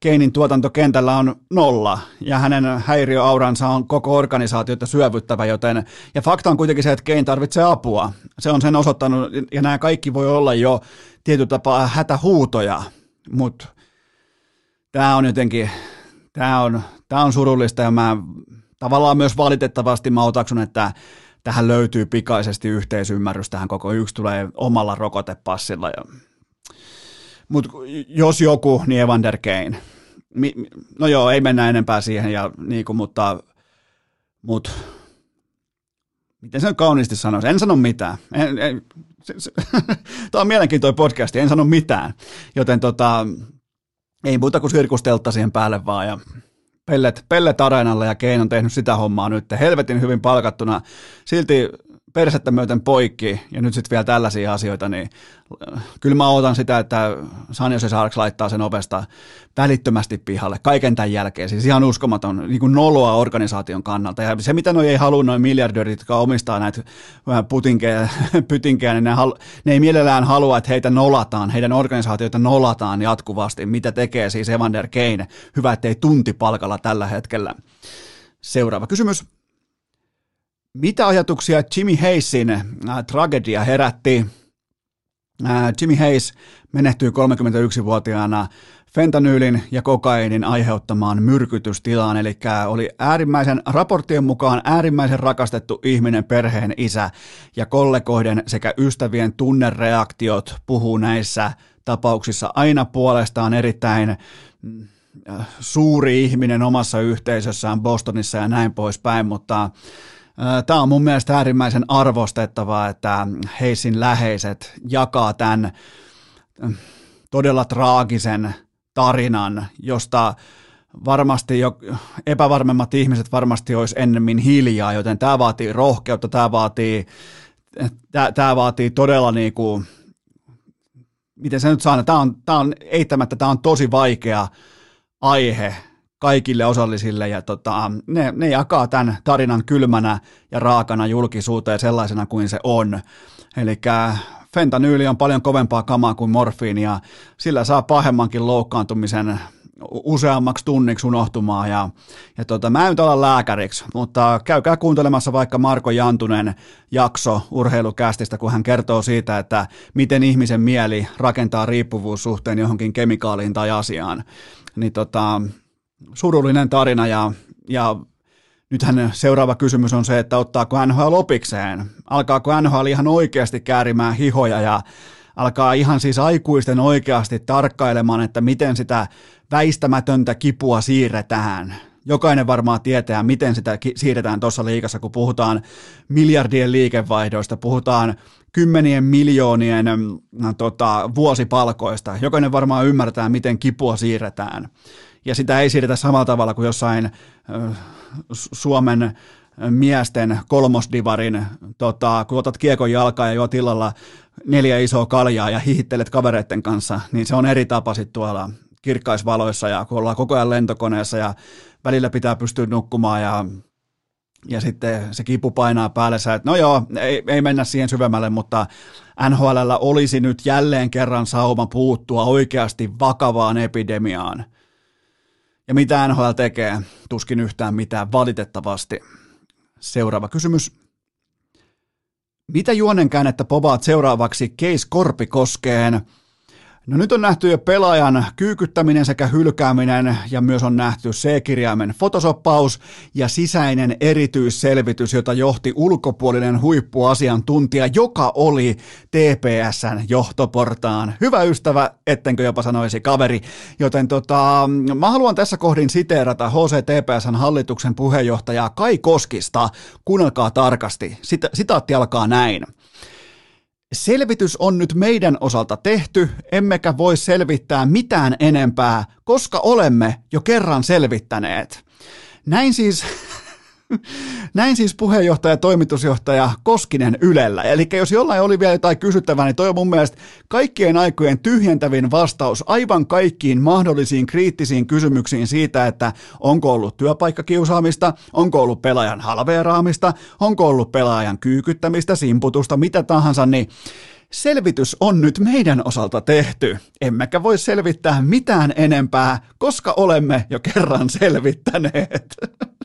Keinin tuotantokentällä on nolla ja hänen häiriöauransa on koko organisaatiota syövyttävä, joten ja fakta on kuitenkin se, että Kein tarvitsee apua. Se on sen osoittanut ja nämä kaikki voi olla jo tietyllä tapaa hätähuutoja, mutta tämä on jotenkin, tämä on, tämä on surullista ja mä tavallaan myös valitettavasti mä otaksun, että tähän löytyy pikaisesti yhteisymmärrys, tähän koko yksi tulee omalla rokotepassilla. Ja... Mutta jos joku, niin Evander Kane. Mi, no joo, ei mennä enempää siihen, ja, niin kuin, mutta, mutta miten se on kauniisti sanoisi, en sano mitään. En, en, se, se, Tämä on mielenkiintoinen podcast, en sano mitään. Joten tota, ei muuta kuin sirkusteltta siihen päälle vaan ja pellet, pellet areenalle ja Kein on tehnyt sitä hommaa nyt helvetin hyvin palkattuna. Silti persettä myöten poikki ja nyt sitten vielä tällaisia asioita, niin äh, kyllä mä odotan sitä, että Sanjo Saarks laittaa sen ovesta välittömästi pihalle kaiken tämän jälkeen. Siis ihan uskomaton niin kuin noloa organisaation kannalta. Ja se, mitä noi ei halua, noin miljardöörit, jotka omistaa näitä putinkeja, pytinkejä, niin ne, halu, ne ei mielellään halua, että heitä nolataan, heidän organisaatioita nolataan jatkuvasti, mitä tekee siis Evander Kane. Hyvä, ettei tunti palkalla tällä hetkellä. Seuraava kysymys. Mitä ajatuksia Jimmy Hayesin äh, tragedia herätti? Äh, Jimmy Hayes menehtyi 31-vuotiaana fentanyylin ja kokainin aiheuttamaan myrkytystilaan, eli oli äärimmäisen raporttien mukaan äärimmäisen rakastettu ihminen, perheen isä ja kollegoiden sekä ystävien tunnereaktiot puhuu näissä tapauksissa aina puolestaan erittäin mm, äh, suuri ihminen omassa yhteisössään Bostonissa ja näin poispäin, mutta Tämä on mun mielestä äärimmäisen arvostettavaa, että Heisin läheiset jakaa tämän todella traagisen tarinan, josta varmasti jo epävarmemmat ihmiset varmasti olisi ennemmin hiljaa, joten tämä vaatii rohkeutta, tämä vaatii, tämä, vaatii todella niin kuin, miten se nyt saa, tämä on, tämä on eittämättä tämä on tosi vaikea aihe kaikille osallisille ja tota, ne, ne jakaa tämän tarinan kylmänä ja raakana julkisuuteen sellaisena kuin se on. Eli fentanyyli on paljon kovempaa kamaa kuin morfiini ja sillä saa pahemmankin loukkaantumisen useammaksi tunniksi unohtumaan ja, ja tota, mä en nyt lääkäriksi, mutta käykää kuuntelemassa vaikka Marko Jantunen jakso urheilukästistä, kun hän kertoo siitä, että miten ihmisen mieli rakentaa riippuvuussuhteen johonkin kemikaaliin tai asiaan. Niin tota, surullinen tarina ja, ja nythän seuraava kysymys on se, että ottaako NHL opikseen? Alkaako NHL ihan oikeasti käärimään hihoja ja alkaa ihan siis aikuisten oikeasti tarkkailemaan, että miten sitä väistämätöntä kipua siirretään. Jokainen varmaan tietää, miten sitä siirretään tuossa liikassa, kun puhutaan miljardien liikevaihdoista, puhutaan kymmenien miljoonien mm, tota, vuosipalkoista. Jokainen varmaan ymmärtää, miten kipua siirretään ja sitä ei siirretä samalla tavalla kuin jossain Suomen miesten kolmosdivarin, tota, kun otat kiekon jalkaa ja juot illalla neljä isoa kaljaa ja hihittelet kavereiden kanssa, niin se on eri tapa sitten tuolla kirkkaisvaloissa ja kun ollaan koko ajan lentokoneessa ja välillä pitää pystyä nukkumaan ja, ja sitten se kipu painaa päälle, että no joo, ei, ei mennä siihen syvemmälle, mutta NHL olisi nyt jälleen kerran sauma puuttua oikeasti vakavaan epidemiaan – ja mitä NHL tekee? Tuskin yhtään mitään valitettavasti. Seuraava kysymys. Mitä juonenkäännettä povaat seuraavaksi Case Korpikoskeen? No nyt on nähty jo pelaajan kyykyttäminen sekä hylkääminen ja myös on nähty C-kirjaimen fotosoppaus ja sisäinen erityisselvitys, jota johti ulkopuolinen huippuasiantuntija, joka oli TPSn johtoportaan. Hyvä ystävä, ettenkö jopa sanoisi kaveri. Joten tota, mä haluan tässä kohdin siteerata HCTPSn hallituksen puheenjohtajaa Kai Koskista. Kuunnelkaa tarkasti. Sita- sitaatti alkaa näin. Selvitys on nyt meidän osalta tehty, emmekä voi selvittää mitään enempää, koska olemme jo kerran selvittäneet. Näin siis Näin siis puheenjohtaja ja toimitusjohtaja Koskinen Ylellä. Eli jos jollain oli vielä jotain kysyttävää, niin toi on mun mielestä kaikkien aikojen tyhjentävin vastaus aivan kaikkiin mahdollisiin kriittisiin kysymyksiin siitä, että onko ollut työpaikkakiusaamista, onko ollut pelaajan halveeraamista, onko ollut pelaajan kyykyttämistä, simputusta, mitä tahansa, niin Selvitys on nyt meidän osalta tehty. Emmekä voi selvittää mitään enempää, koska olemme jo kerran selvittäneet.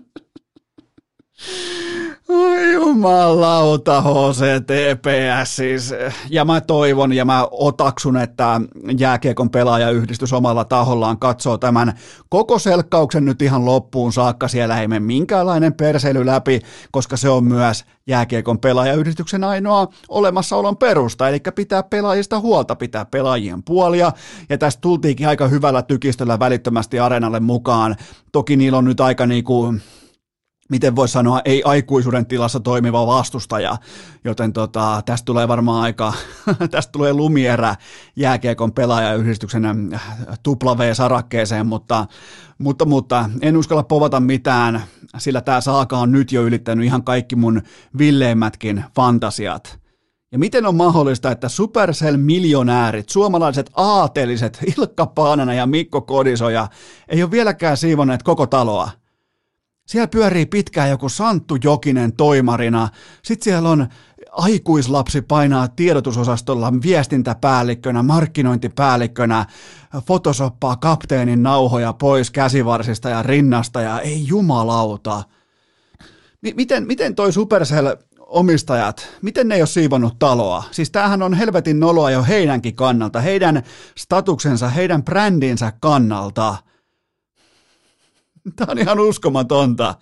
Oi jumalauta HCTPS siis. Ja mä toivon ja mä otaksun, että jääkiekon pelaajayhdistys omalla tahollaan katsoo tämän koko selkkauksen nyt ihan loppuun saakka. Siellä ei mene minkäänlainen perseily läpi, koska se on myös jääkiekon pelaajayhdistyksen ainoa olemassaolon perusta, eli pitää pelaajista huolta, pitää pelaajien puolia, ja tästä tultiinkin aika hyvällä tykistöllä välittömästi areenalle mukaan. Toki niillä on nyt aika niinku, miten voi sanoa, ei aikuisuuden tilassa toimiva vastustaja, joten tota, tästä tulee varmaan aika, tästä tulee lumierä jääkiekon pelaajayhdistyksen äh, tupla V-sarakkeeseen, mutta, mutta, mutta en uskalla povata mitään, sillä tämä saaka on nyt jo ylittänyt ihan kaikki mun villeimmätkin fantasiat. Ja miten on mahdollista, että Supercell-miljonäärit, suomalaiset aateliset Ilkka Paanana ja Mikko Kodisoja ei ole vieläkään siivoneet koko taloa – siellä pyörii pitkään joku Santtu Jokinen toimarina. Sitten siellä on aikuislapsi painaa tiedotusosastolla viestintäpäällikkönä, markkinointipäällikkönä, fotosoppaa kapteenin nauhoja pois käsivarsista ja rinnasta ja ei jumalauta. M- miten, miten toi Supercell omistajat, miten ne ei ole siivonnut taloa? Siis tämähän on helvetin noloa jo heidänkin kannalta, heidän statuksensa, heidän brändinsä kannalta – Tämä on ihan uskomatonta.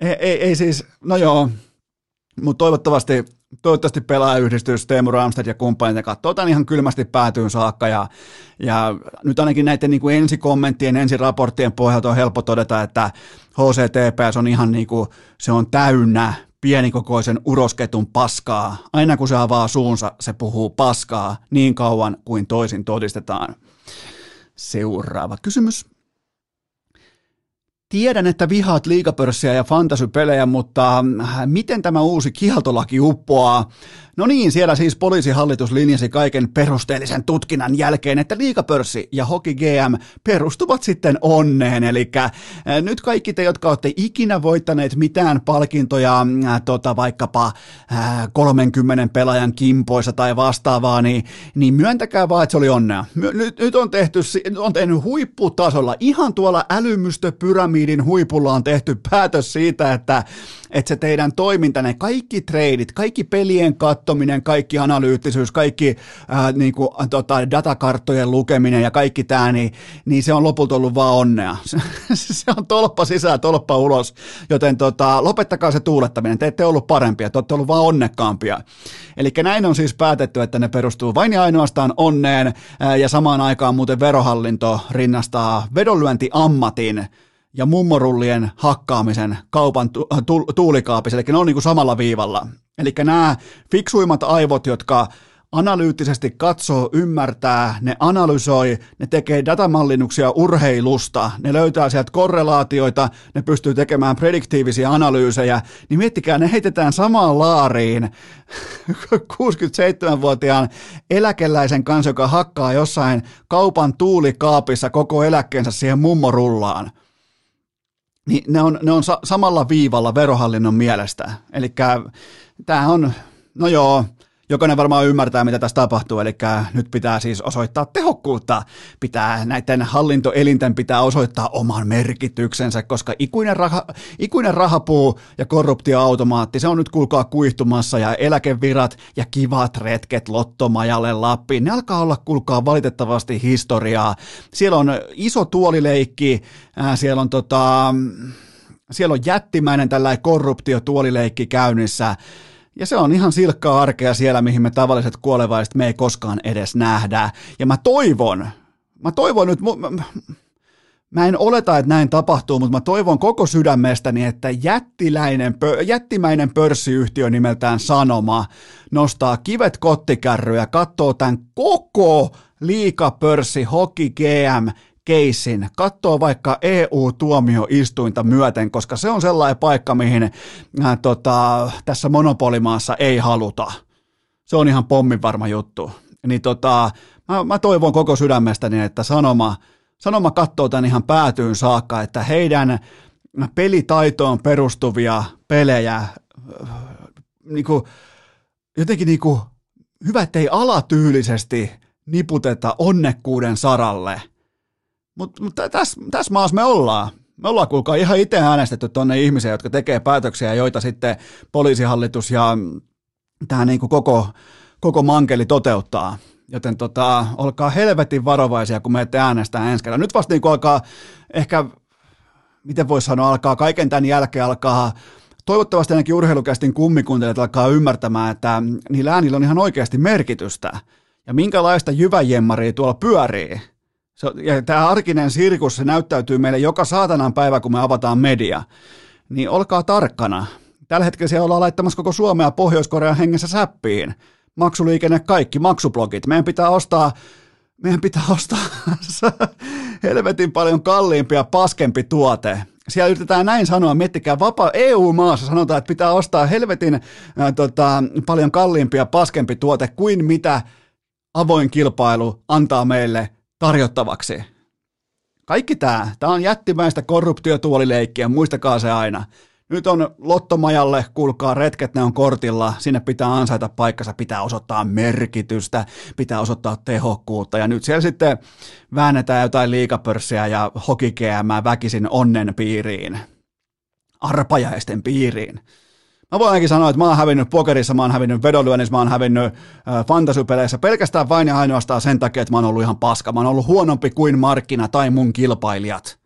Ei, ei, ei siis, no joo, mutta toivottavasti, toivottavasti pelaajayhdistys, Teemu Ramstad ja kumppanit, ne katsoo tämän ihan kylmästi päätyyn saakka, ja, ja nyt ainakin näiden niin kuin ensikommenttien, ensiraporttien pohjalta on helppo todeta, että HCTPS on ihan niin kuin, se on täynnä pienikokoisen urosketun paskaa. Aina kun se avaa suunsa, se puhuu paskaa niin kauan kuin toisin todistetaan. Seuraava kysymys. Tiedän, että vihaat liikapörssiä ja fantasypelejä, mutta äh, miten tämä uusi kieltolaki uppoaa No niin, siellä siis poliisihallitus linjasi kaiken perusteellisen tutkinnan jälkeen, että liikapörssi ja Hockey GM perustuvat sitten onneen. Eli nyt kaikki te, jotka olette ikinä voittaneet mitään palkintoja, äh, tota, vaikkapa äh, 30 pelaajan kimpoissa tai vastaavaa, niin, niin myöntäkää vaan, että se oli onnea. Nyt, nyt on tehty, on tehnyt huipputasolla, ihan tuolla älymystöpyramidin huipulla on tehty päätös siitä, että että se teidän toimintanne, kaikki treidit, kaikki pelien kattominen, kaikki analyyttisyys, kaikki ää, niin kuin, tota, datakarttojen lukeminen ja kaikki tämä, niin, niin se on lopulta ollut vaan onnea. se on tolppa sisään, tolppa ulos, joten tota, lopettakaa se tuulettaminen, te ette ollut parempia, te olette ollut vaan onnekkaampia. Eli näin on siis päätetty, että ne perustuu vain ja ainoastaan onneen, ää, ja samaan aikaan muuten verohallinto rinnastaa vedonlyöntiammatin ja mummorullien hakkaamisen kaupan tu- tu- tuulikaapissa, eli ne on niin kuin samalla viivalla. Eli nämä fiksuimmat aivot, jotka analyyttisesti katsoo, ymmärtää, ne analysoi, ne tekee datamallinnuksia urheilusta, ne löytää sieltä korrelaatioita, ne pystyy tekemään prediktiivisiä analyysejä, niin miettikää, ne heitetään samaan laariin 67-vuotiaan eläkeläisen kanssa, joka hakkaa jossain kaupan tuulikaapissa koko eläkkeensä siihen mummorullaan niin ne on, ne on sa- samalla viivalla verohallinnon mielestä. Eli tämä on, no joo, jokainen varmaan ymmärtää, mitä tässä tapahtuu, eli nyt pitää siis osoittaa tehokkuutta, pitää näiden hallintoelinten pitää osoittaa oman merkityksensä, koska ikuinen, raha, ikuinen rahapuu ja korruptioautomaatti, se on nyt kuulkaa kuihtumassa, ja eläkevirat ja kivat retket Lottomajalle Lappiin, ne alkaa olla kuulkaa valitettavasti historiaa. Siellä on iso tuolileikki, siellä on tota, siellä on jättimäinen tällainen korruptiotuolileikki käynnissä, ja se on ihan silkkaa arkea siellä, mihin me tavalliset kuolevaiset me ei koskaan edes nähdä. Ja mä toivon, mä toivon nyt, mä, mä en oleta, että näin tapahtuu, mutta mä toivon koko sydämestäni, että jättiläinen, jättimäinen pörssiyhtiö nimeltään Sanoma nostaa kivet kottikärryä ja katsoo tämän koko liikapörssi Hockey GM keissin, katsoo vaikka EU-tuomioistuinta myöten, koska se on sellainen paikka, mihin äh, tota, tässä monopolimaassa ei haluta. Se on ihan pommin varma juttu. Niin tota, mä, mä toivon koko sydämestäni, että sanoma, sanoma katsoo tämän ihan päätyyn saakka, että heidän pelitaitoon perustuvia pelejä äh, niin kuin, jotenkin niin kuin, hyvä, ettei alatyylisesti niputeta onnekkuuden saralle. Mutta mut tässä täs maassa me ollaan. Me ollaan kuulkaa ihan itse äänestetty tuonne ihmisiä, jotka tekee päätöksiä, joita sitten poliisihallitus ja tämä niin kuin koko, koko mankeli toteuttaa. Joten tota, olkaa helvetin varovaisia, kun menette äänestää ensi kerran. Nyt vasta niin alkaa ehkä, miten voisi sanoa, alkaa kaiken tämän jälkeen alkaa toivottavasti ainakin urheilukästin kummikuuntelijat alkaa ymmärtämään, että niillä äänillä on ihan oikeasti merkitystä. Ja minkälaista jyväjemmaria tuolla pyörii. Se, ja tämä arkinen sirkus, se näyttäytyy meille joka saatanan päivä, kun me avataan media. Niin olkaa tarkkana. Tällä hetkellä siellä ollaan laittamassa koko Suomea Pohjois-Korean hengessä säppiin. Maksuliikenne, kaikki maksublogit. Meidän pitää ostaa meidän pitää ostaa helvetin paljon kalliimpi ja paskempi tuote siellä yritetään näin sanoa, miettikää, vapaa EU-maassa sanotaan, että pitää ostaa helvetin ää, tota, paljon kalliimpi ja paskempi tuote kuin mitä avoin kilpailu antaa meille tarjottavaksi. Kaikki tämä, tämä on jättimäistä korruptiotuolileikkiä, muistakaa se aina. Nyt on Lottomajalle, kuulkaa retket, ne on kortilla, sinne pitää ansaita paikkansa, pitää osoittaa merkitystä, pitää osoittaa tehokkuutta ja nyt siellä sitten väännetään jotain liikapörssiä ja hokikeämää väkisin onnen piiriin, arpajaisten piiriin. Mä voin ainakin sanoa, että mä oon hävinnyt pokerissa, mä oon hävinnyt vedonlyönnissä, mä oon hävinnyt äh, fantasypeleissä pelkästään vain ja ainoastaan sen takia, että mä oon ollut ihan paska. Mä oon ollut huonompi kuin markkina tai mun kilpailijat.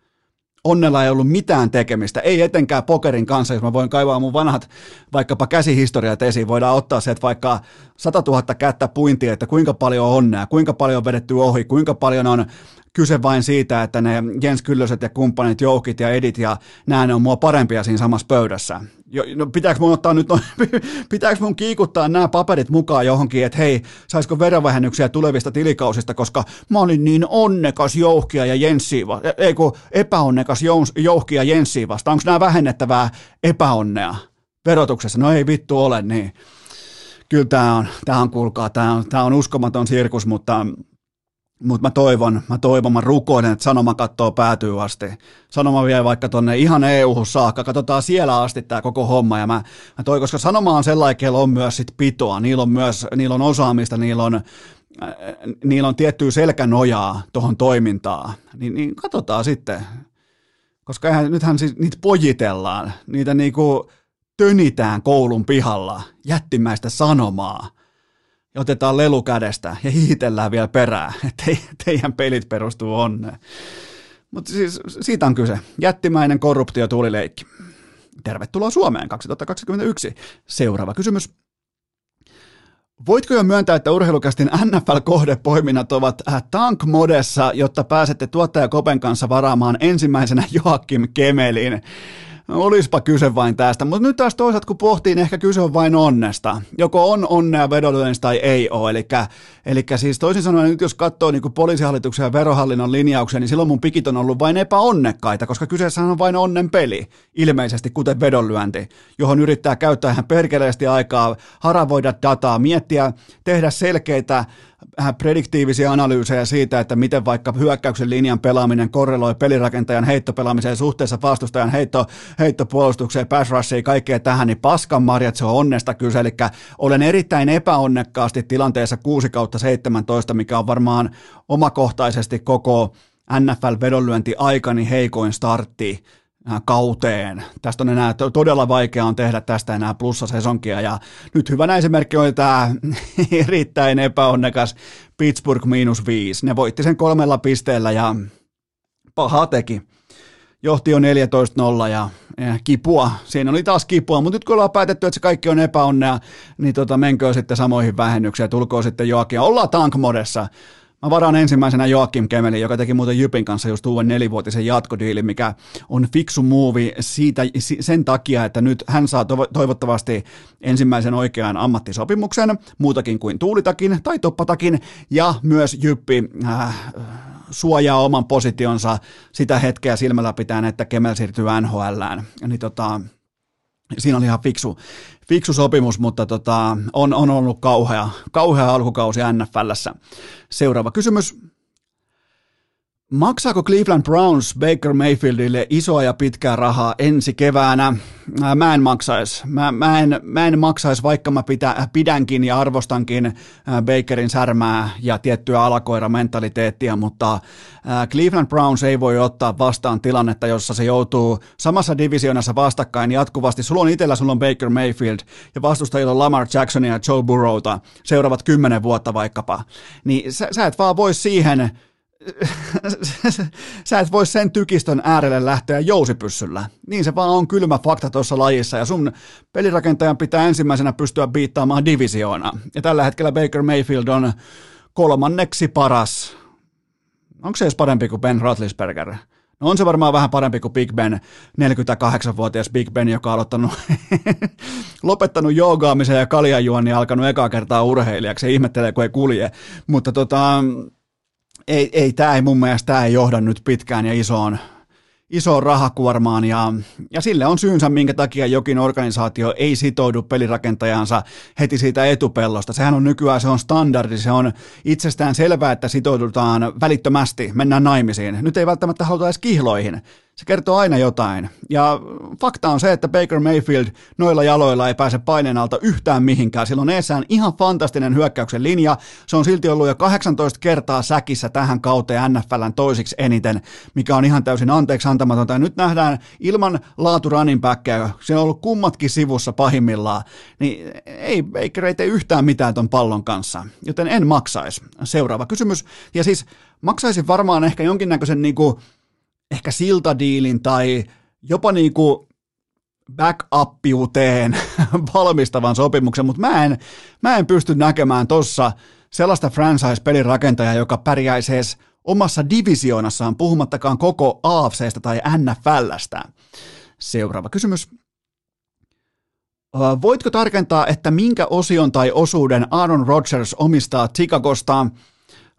Onnella ei ollut mitään tekemistä, ei etenkään pokerin kanssa, jos mä voin kaivaa mun vanhat vaikkapa käsihistoriat esiin, voidaan ottaa se, että vaikka 100 000 kättä puintia, että kuinka paljon on onnea, kuinka paljon on vedetty ohi, kuinka paljon on kyse vain siitä, että ne Jens Kyllöset ja kumppanit, Joukit ja Edit ja nämä ne on mua parempia siinä samassa pöydässä. Jo, no, pitääkö mun ottaa nyt, no, pitääkö mun kiikuttaa nämä paperit mukaan johonkin, että hei, saisiko verovähennyksiä tulevista tilikausista, koska mä olin niin onnekas Jouhkia ja Jenssiä, ei kun epäonnekas Jouhkia Jenssiä vasta. Onko nämä vähennettävää epäonnea verotuksessa? No ei vittu ole, niin kyllä tämä on, tämä on kuulkaa, tämä on, tämä on uskomaton sirkus, mutta mutta mä toivon, mä toivon, mä rukoilen, että sanoma kattoo päätyy asti. Sanoma vie vaikka tonne ihan eu saakka, katsotaan siellä asti tämä koko homma. Ja mä, mä toivon, koska sanoma on sellainen, kello on myös sit pitoa, niillä on myös niillä on osaamista, niillä on, äh, niillä on tiettyä selkänojaa tuohon toimintaan. Niin, niin katsotaan sitten, koska eihän, nythän siis niitä pojitellaan, niitä niinku tönitään koulun pihalla jättimäistä sanomaa – ja otetaan lelu kädestä ja hiitellään vielä perään, että teidän pelit perustuu onneen. Mutta siis siitä on kyse. Jättimäinen korruptio tuulileikki. Tervetuloa Suomeen 2021. Seuraava kysymys. Voitko jo myöntää, että urheilukästin NFL-kohdepoiminnat ovat äh, tank-modessa, jotta pääsette tuottaja Kopen kanssa varaamaan ensimmäisenä Joakim Kemelin? Olispa kyse vain tästä. Mutta nyt taas toisaalta, kun pohtiin, ehkä kyse on vain onnesta. Joko on onnea vedonlyönnistä tai ei ole. Eli, eli siis toisin sanoen, nyt jos katsoo niin kuin poliisihallituksen ja verohallinnon linjauksia, niin silloin mun pikit on ollut vain epäonnekkaita, koska kyseessä on vain onnen peli, ilmeisesti kuten vedonlyönti, johon yrittää käyttää ihan perkeleesti aikaa, haravoida dataa, miettiä, tehdä selkeitä prediktiivisiä analyysejä siitä, että miten vaikka hyökkäyksen linjan pelaaminen korreloi pelirakentajan heittopelaamiseen suhteessa vastustajan heitto, heittopuolustukseen, pass rushiin, kaikkea tähän, niin paskan marjat, se on onnesta kyse, eli olen erittäin epäonnekkaasti tilanteessa 6 kautta 17, mikä on varmaan omakohtaisesti koko NFL-vedonlyönti aikani heikoin startti kauteen. Tästä on enää todella vaikea on tehdä tästä enää plussasesonkia ja nyt hyvänä esimerkki oli tämä erittäin epäonnekas Pittsburgh miinus viisi. Ne voitti sen kolmella pisteellä ja paha teki. Johti jo 14-0 ja, ja kipua. Siinä oli taas kipua, mutta nyt kun ollaan päätetty, että se kaikki on epäonnea, niin tota, menkö sitten samoihin vähennyksiin ja tulkoon sitten Joakin. Ollaan tankmodessa. Mä varaan ensimmäisenä Joakim Kemeli, joka teki muuten Jypin kanssa just uuden nelivuotisen jatkodiilin, mikä on fiksu muuvi siitä, sen takia, että nyt hän saa toivottavasti ensimmäisen oikean ammattisopimuksen, muutakin kuin tuulitakin tai toppatakin, ja myös Jyppi äh, suojaa oman positionsa sitä hetkeä silmällä pitäen, että Kemel siirtyy NHLään. Niin tota, siinä oli ihan fiksu, fiksu sopimus, mutta tota, on, on ollut kauhea, kauhea alkukausi NFLssä. Seuraava kysymys. Maksaako Cleveland Browns Baker Mayfieldille isoa ja pitkää rahaa ensi keväänä? Mä en maksaisi. Mä, mä, en, mä en maksaisi, vaikka mä pitä, pidänkin ja arvostankin Bakerin särmää ja tiettyä alakoiramentaliteettia, mutta Cleveland Browns ei voi ottaa vastaan tilannetta, jossa se joutuu samassa divisioonassa vastakkain jatkuvasti. Sulla on itsellä, sulla on Baker Mayfield ja vastustajilla on Lamar Jacksonia ja Joe Burrowta seuraavat kymmenen vuotta vaikkapa. Niin sä, sä et vaan voi siihen sä et voi sen tykistön äärelle lähteä jousipyssyllä. Niin se vaan on kylmä fakta tuossa lajissa ja sun pelirakentajan pitää ensimmäisenä pystyä biittaamaan divisioona. Ja tällä hetkellä Baker Mayfield on kolmanneksi paras. Onko se edes parempi kuin Ben Roethlisberger? No on se varmaan vähän parempi kuin Big Ben, 48-vuotias Big Ben, joka on aloittanut, lopettanut joogaamisen ja kaljajuon ja alkanut ekaa kertaa urheilijaksi. Se ihmettelee, kun ei kulje. Mutta tota, ei, ei tämä ei mun mielestä tämä ei johda nyt pitkään ja isoon, isoon rahakuormaan ja, ja sille on syynsä, minkä takia jokin organisaatio ei sitoudu pelirakentajansa heti siitä etupellosta. Sehän on nykyään, se on standardi, se on itsestään selvää, että sitoudutaan välittömästi, mennään naimisiin. Nyt ei välttämättä haluta edes kihloihin. Se kertoo aina jotain. Ja fakta on se, että Baker Mayfield noilla jaloilla ei pääse paineen alta yhtään mihinkään. Sillä on eessään ihan fantastinen hyökkäyksen linja. Se on silti ollut jo 18 kertaa säkissä tähän kauteen NFLn toisiksi eniten, mikä on ihan täysin anteeksi antamatonta. Ja nyt nähdään ilman laatu running se on ollut kummatkin sivussa pahimmillaan, niin ei Baker ei tee yhtään mitään ton pallon kanssa, joten en maksaisi. Seuraava kysymys. Ja siis maksaisin varmaan ehkä jonkinnäköisen niinku ehkä siltadiilin tai jopa niin kuin backuppiuteen valmistavan sopimuksen, mutta mä en, mä en pysty näkemään tuossa sellaista franchise-pelin rakentajaa, joka pärjäisi edes omassa divisioonassaan, puhumattakaan koko AFCstä tai NFLstä. Seuraava kysymys. Voitko tarkentaa, että minkä osion tai osuuden Aaron Rodgers omistaa Chicagosta?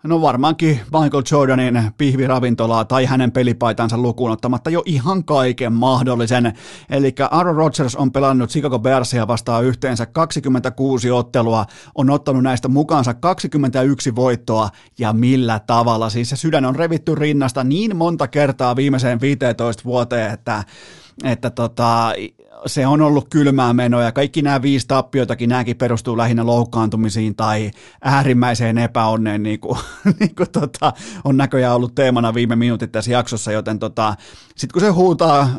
No varmaankin Michael Jordanin pihviravintolaa tai hänen pelipaitansa lukuun ottamatta jo ihan kaiken mahdollisen. Eli Aaron Rodgers on pelannut Chicago Bearsia vastaan yhteensä 26 ottelua, on ottanut näistä mukaansa 21 voittoa ja millä tavalla. Siis se sydän on revitty rinnasta niin monta kertaa viimeiseen 15 vuoteen, että että tota, se on ollut kylmää menoa ja kaikki nämä viisi tappioitakin, nämäkin perustuu lähinnä loukkaantumisiin tai äärimmäiseen epäonneen, niin kuin, niin kuin tota, on näköjään ollut teemana viime minuutit tässä jaksossa, joten tota, sitten kun se huutaa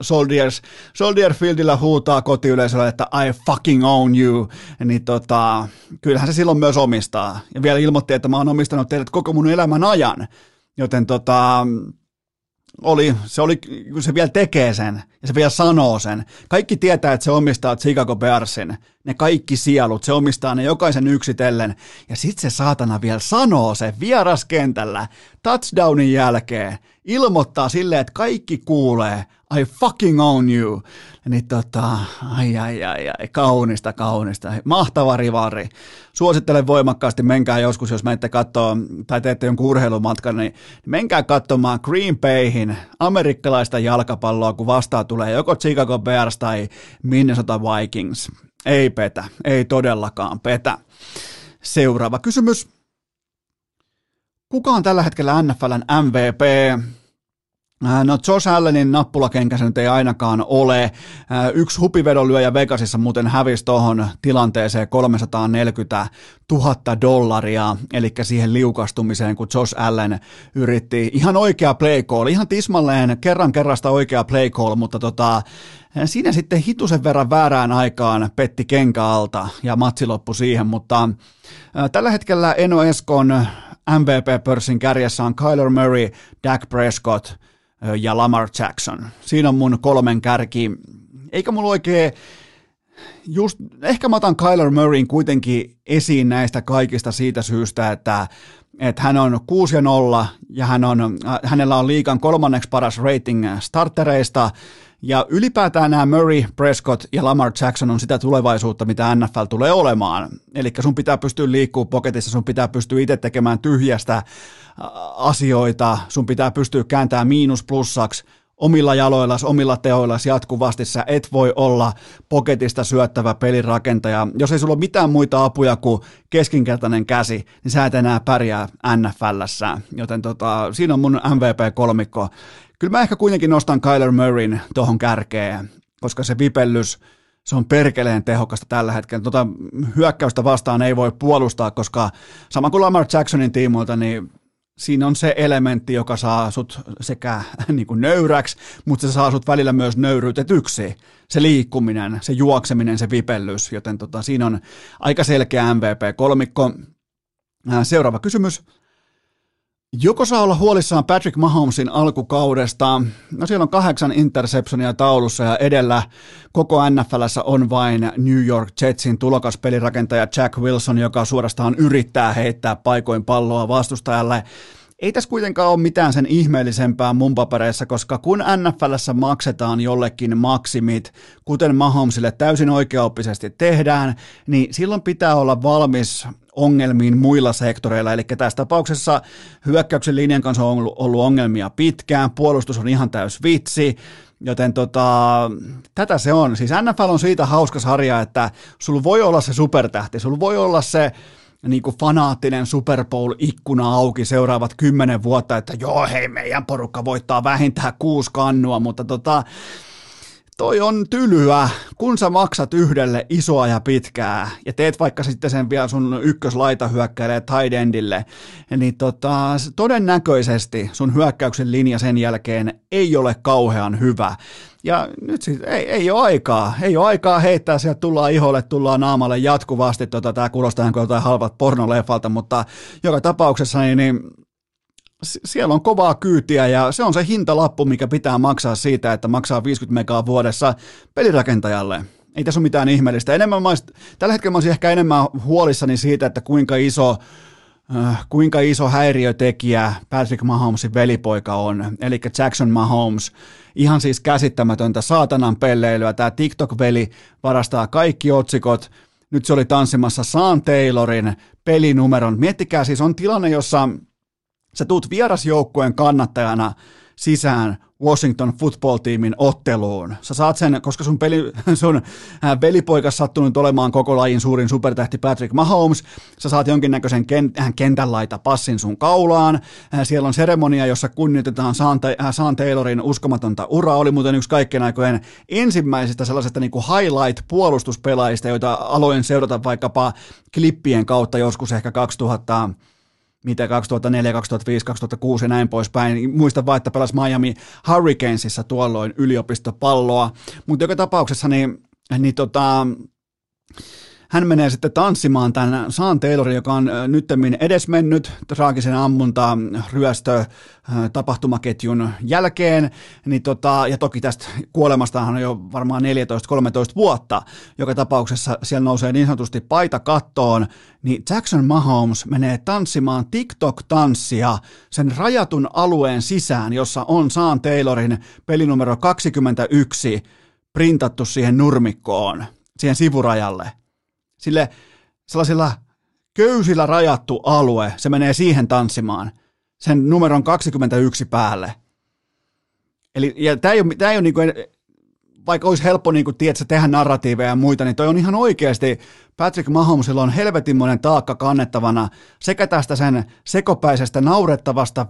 Soldiers, Soldier Fieldillä huutaa kotiyleisölle, että I fucking own you, niin tota, kyllähän se silloin myös omistaa. Ja vielä ilmoitti, että mä oon omistanut teidät koko mun elämän ajan, joten tota, oli, se, oli, kun se vielä tekee sen ja se vielä sanoo sen. Kaikki tietää, että se omistaa Chicago Bearsin. Ne kaikki sielut, se omistaa ne jokaisen yksitellen. Ja sitten se saatana vielä sanoo se vieraskentällä touchdownin jälkeen. Ilmoittaa silleen, että kaikki kuulee. I fucking own you. Niin tota, ai ai ai ai, kaunista, kaunista. Mahtava rivari. Suosittelen voimakkaasti, menkää joskus, jos menette katsoa tai teette jonkun urheilumatkan, niin menkää katsomaan Green Bayhin amerikkalaista jalkapalloa, kun vastaan tulee joko Chicago Bears tai Minnesota Vikings. Ei petä, ei todellakaan petä. Seuraava kysymys. Kuka on tällä hetkellä NFLn MVP? Äh, no Josh Allenin nappulakenkä se nyt ei ainakaan ole. Äh, yksi hupivedonlyöjä Vegasissa muuten hävisi tuohon tilanteeseen 340 000 dollaria, eli siihen liukastumiseen, kun Josh Allen yritti ihan oikea play call, ihan tismalleen kerran kerrasta oikea play call, mutta tota, siinä sitten hitusen verran väärään aikaan petti kenkä alta ja matsi loppui siihen, mutta äh, tällä hetkellä Eno Eskon MVP-pörssin kärjessä on Kyler Murray, Dak Prescott – ja Lamar Jackson. Siinä on mun kolmen kärki. Eikä mulla oikein just, ehkä mä otan Kyler Murrayn kuitenkin esiin näistä kaikista siitä syystä, että, että hän on 6 ja 0 ja hän on, hänellä on liikan kolmanneksi paras rating startereista Ja ylipäätään nämä Murray, Prescott ja Lamar Jackson on sitä tulevaisuutta, mitä NFL tulee olemaan. Eli sun pitää pystyä liikkuu poketissa, sun pitää pystyä itse tekemään tyhjästä asioita, sun pitää pystyä kääntämään miinus plussaksi, omilla jaloillasi, omilla teoillasi jatkuvasti. Sä et voi olla poketista syöttävä pelirakentaja. Jos ei sulla ole mitään muita apuja kuin keskinkertainen käsi, niin sä et enää pärjää NFLssä. Joten tota, siinä on mun MVP-kolmikko. Kyllä mä ehkä kuitenkin nostan Kyler Murrayn tuohon kärkeen, koska se vipellys, se on perkeleen tehokasta tällä hetkellä. Tota hyökkäystä vastaan ei voi puolustaa, koska sama kuin Lamar Jacksonin tiimoilta, niin siinä on se elementti, joka saa sut sekä niin kuin nöyräksi, mutta se saa sut välillä myös nöyryytetyksi. Se liikkuminen, se juokseminen, se vipellys, joten tota, siinä on aika selkeä MVP-kolmikko. Seuraava kysymys. Joko saa olla huolissaan Patrick Mahomesin alkukaudesta? No siellä on kahdeksan interceptionia taulussa ja edellä koko NFLssä on vain New York Jetsin tulokas pelirakentaja Jack Wilson, joka suorastaan yrittää heittää paikoin palloa vastustajalle. Ei tässä kuitenkaan ole mitään sen ihmeellisempää mun papereissa, koska kun NFLssä maksetaan jollekin maksimit, kuten Mahomesille täysin oikeaoppisesti tehdään, niin silloin pitää olla valmis ongelmiin muilla sektoreilla. Eli tässä tapauksessa hyökkäyksen linjan kanssa on ollut ongelmia pitkään, puolustus on ihan täys vitsi, Joten tota, tätä se on. Siis NFL on siitä hauska sarja, että sulla voi olla se supertähti, sulla voi olla se niin kuin fanaattinen Super Bowl-ikkuna auki seuraavat kymmenen vuotta, että joo, hei, meidän porukka voittaa vähintään kuusi kannua, mutta tota, toi on tylyä, kun sä maksat yhdelle isoa ja pitkää ja teet vaikka sitten sen vielä sun ykköslaita hyökkäilee tight endille, niin tota, todennäköisesti sun hyökkäyksen linja sen jälkeen ei ole kauhean hyvä. Ja nyt siis ei, ei ole aikaa, ei ole aikaa heittää sieltä, tullaan iholle, tullaan naamalle jatkuvasti, tota, tämä kuulostaa jotain halvat pornoleffalta, mutta joka tapauksessa niin, niin siellä on kovaa kyytiä ja se on se hintalappu, mikä pitää maksaa siitä, että maksaa 50 megaa vuodessa pelirakentajalle. Ei tässä ole mitään ihmeellistä. Enemmän mä olisin, tällä hetkellä mä olisin ehkä enemmän huolissani siitä, että kuinka iso, äh, kuinka iso häiriötekijä Patrick Mahomesin velipoika on, eli Jackson Mahomes. Ihan siis käsittämätöntä saatanan pelleilyä. Tämä TikTok-veli varastaa kaikki otsikot. Nyt se oli tanssimassa Saan Taylorin pelinumeron. Miettikää siis, on tilanne, jossa sä tuut vierasjoukkueen kannattajana sisään Washington football-tiimin otteluun. Sä saat sen, koska sun, peli, sun äh, velipoikas sattunut olemaan koko lajin suurin supertähti Patrick Mahomes, sä saat jonkinnäköisen äh, kentän laita passin sun kaulaan. Äh, siellä on seremonia, jossa kunnioitetaan Sean Taylorin uskomatonta uraa. Oli muuten yksi kaikkien aikojen ensimmäisistä sellaisesta niin highlight-puolustuspelaajista, joita aloin seurata vaikkapa klippien kautta joskus ehkä 2000 mitä 2004, 2005, 2006 ja näin poispäin. Muista vaan, että pelasi Miami Hurricanesissa tuolloin yliopistopalloa. Mutta joka tapauksessa niin, niin tota, hän menee sitten tanssimaan tämän Saan Taylorin, joka on nyttemmin edesmennyt traagisen ammunta ryöstö tapahtumaketjun jälkeen, niin tota, ja toki tästä kuolemastahan on jo varmaan 14-13 vuotta, joka tapauksessa siellä nousee niin sanotusti paita kattoon, niin Jackson Mahomes menee tanssimaan TikTok-tanssia sen rajatun alueen sisään, jossa on Saan Taylorin pelinumero 21 printattu siihen nurmikkoon, siihen sivurajalle sille sellaisilla köysillä rajattu alue, se menee siihen tanssimaan, sen numeron 21 päälle. Eli ja tämä ei ole, tämä ei ole niin kuin, vaikka olisi helppo niin kuin, tiedätkö, tehdä narratiiveja ja muita, niin toi on ihan oikeasti, Patrick Mahomesilla on helvetinmoinen taakka kannettavana sekä tästä sen sekopäisestä naurettavasta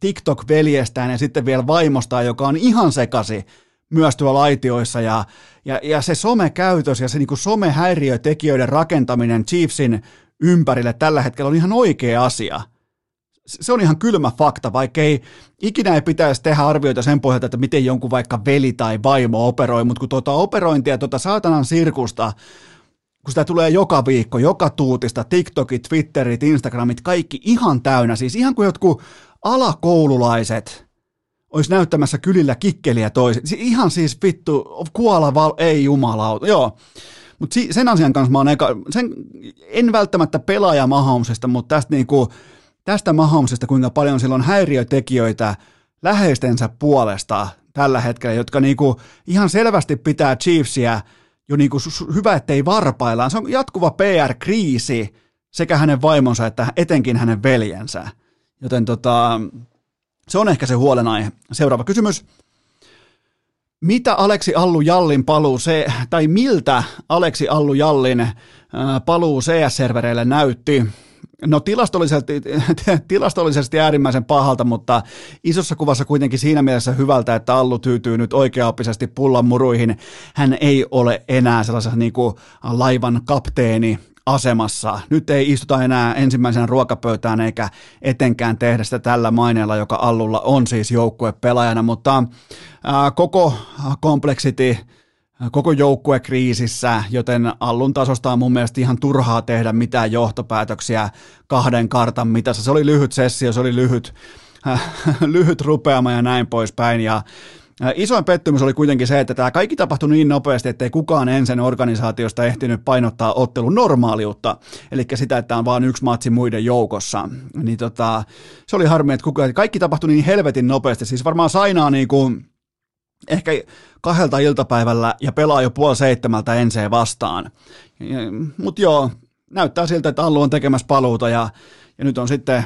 TikTok-veljestään ja sitten vielä vaimostaan, joka on ihan sekasi myös tuolla laitioissa ja, ja, ja se somekäytös ja se niin somehäiriötekijöiden rakentaminen Chiefsin ympärille tällä hetkellä on ihan oikea asia. Se on ihan kylmä fakta, vaikka ei ikinä ei pitäisi tehdä arvioita sen pohjalta, että miten jonkun vaikka veli tai vaimo operoi, mutta kun tuota operointia, tuota saatanan sirkusta, kun sitä tulee joka viikko, joka tuutista, TikTokit, Twitterit, Instagramit, kaikki ihan täynnä, siis ihan kuin jotkut alakoululaiset – olisi näyttämässä kylillä kikkeliä toiset. Ihan siis vittu, kuola val, ei jumalauta, joo. Mutta si- sen asian kanssa mä oon eka, sen, en välttämättä pelaaja Mahomesesta, mutta tästä, niinku, tästä Mahomesesta, kuinka paljon silloin häiriötekijöitä läheistensä puolesta tällä hetkellä, jotka niinku ihan selvästi pitää Chiefsia jo niinku hyvä, ettei varpaillaan. Se on jatkuva PR-kriisi sekä hänen vaimonsa että etenkin hänen veljensä. Joten tota, se on ehkä se huolenaihe. Seuraava kysymys. Mitä Aleksi Allu Jallin paluu se, tai miltä Aleksi Allu Jallin paluu CS-servereille näytti? No tilastollisesti, tilastollisesti äärimmäisen pahalta, mutta isossa kuvassa kuitenkin siinä mielessä hyvältä, että Allu tyytyy nyt oikeaoppisesti pullan muruihin. Hän ei ole enää sellaisessa niin kuin laivan kapteeni asemassa. Nyt ei istuta enää ensimmäisenä ruokapöytään eikä etenkään tehdä sitä tällä maineella, joka Allulla on siis joukkuepelaajana, mutta ää, koko kompleksiti koko joukkue kriisissä, joten Allun tasosta on mun mielestä ihan turhaa tehdä mitään johtopäätöksiä kahden kartan mitassa. Se oli lyhyt sessio, se oli lyhyt, lyhyt rupeama ja näin poispäin. Ja Isoin pettymys oli kuitenkin se, että tämä kaikki tapahtui niin nopeasti, ettei kukaan ensin organisaatiosta ehtinyt painottaa ottelun normaaliutta, eli sitä, että on vain yksi matsi muiden joukossa. Niin tota, se oli harmi, että kukaan, kaikki tapahtui niin helvetin nopeasti, siis varmaan Sainaa niin kuin, ehkä kahdelta iltapäivällä ja pelaa jo puoli seitsemältä ensin vastaan. Mutta joo, näyttää siltä, että Allu on tekemässä paluuta ja, ja nyt on sitten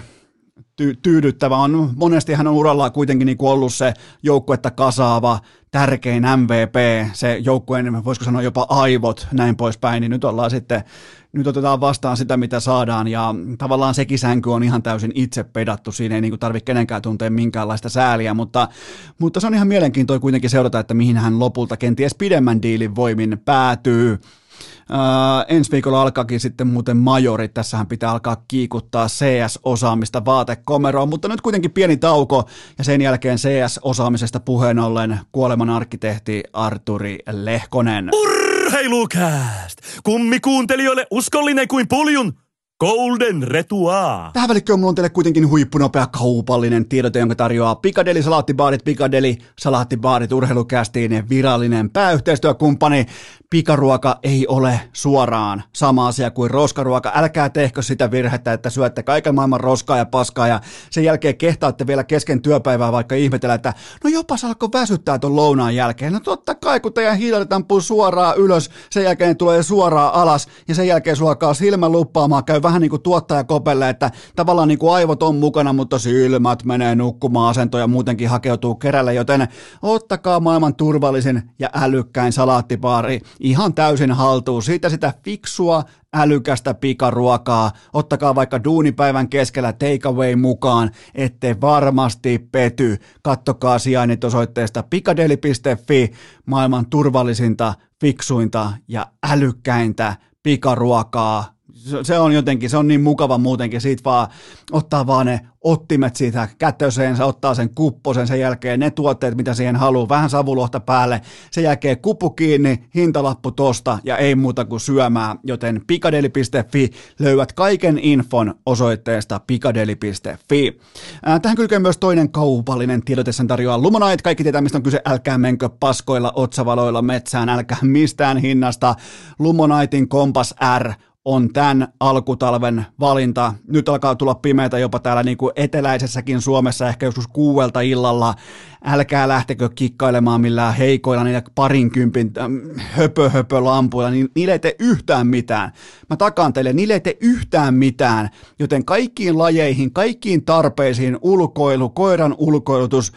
ty- tyydyttävä. On, monesti hän on urallaan kuitenkin niin ollut se joukkuetta kasaava, tärkein MVP, se joukkueen, voisiko sanoa jopa aivot, näin poispäin, niin nyt ollaan sitten, nyt otetaan vastaan sitä, mitä saadaan, ja tavallaan sekin sänky on ihan täysin itse pedattu, siinä ei niin tarvitse kenenkään tuntea minkäänlaista sääliä, mutta, mutta se on ihan mielenkiintoista kuitenkin seurata, että mihin hän lopulta kenties pidemmän diilin voimin päätyy, Ää, ensi viikolla alkaakin sitten muuten majorit, tässähän pitää alkaa kiikuttaa CS-osaamista vaatekomeroon, mutta nyt kuitenkin pieni tauko ja sen jälkeen CS-osaamisesta puheen ollen kuoleman arkkitehti Arturi Lehkonen. Urheilukääst! Kummi kuuntelijoille uskollinen kuin puljun Golden Retua. Tähän välikköön mulla on teille kuitenkin huippunopea kaupallinen tiedote, jonka tarjoaa Pikadeli Salaattibaarit, Pikadeli Salaattibaarit urheilukästiin virallinen pääyhteistyökumppani. Pikaruoka ei ole suoraan sama asia kuin roskaruoka. Älkää tehkö sitä virhettä, että syötte kaiken maailman roskaa ja paskaa ja sen jälkeen kehtaatte vielä kesken työpäivää vaikka ihmetellä, että no jopa alkoi väsyttää tuon lounaan jälkeen. No totta kai, kun teidän hiilet ampuu suoraan ylös, sen jälkeen tulee suoraan alas ja sen jälkeen sulla alkaa silmä luppaamaan, käy vähän niin kuin tuottaja kopelle, että tavallaan niin kuin aivot on mukana, mutta silmät menee nukkumaan asento ja muutenkin hakeutuu kerälle, joten ottakaa maailman turvallisin ja älykkäin salaattipaari ihan täysin haltuun. Siitä sitä fiksua, älykästä pikaruokaa. Ottakaa vaikka duunipäivän keskellä takeaway mukaan, ette varmasti pety. Kattokaa sijainnit osoitteesta pikadeli.fi, maailman turvallisinta, fiksuinta ja älykkäintä pikaruokaa se on jotenkin, se on niin mukava muutenkin, siitä vaan ottaa vaan ne ottimet siitä kätöseensä, ottaa sen kupposen, sen jälkeen ne tuotteet, mitä siihen haluaa, vähän savulohta päälle, sen jälkeen kuppu kiinni, hintalappu tosta ja ei muuta kuin syömään, joten pikadeli.fi löydät kaiken infon osoitteesta pikadeli.fi. Tähän kylkee myös toinen kaupallinen tiedote, sen tarjoaa Lumonite, kaikki tietää mistä on kyse, älkää menkö paskoilla otsavaloilla metsään, älkää mistään hinnasta, Lumonaitin Kompas R on tämän alkutalven valinta. Nyt alkaa tulla pimeitä jopa täällä niin kuin eteläisessäkin Suomessa, ehkä joskus kuuelta illalla. Älkää lähtekö kikkailemaan millään heikoilla niillä parinkympin höpö, höpö lampuilla, niin niille ei tee yhtään mitään. Mä takaan teille, niille ei tee yhtään mitään, joten kaikkiin lajeihin, kaikkiin tarpeisiin, ulkoilu, koiran ulkoilutus,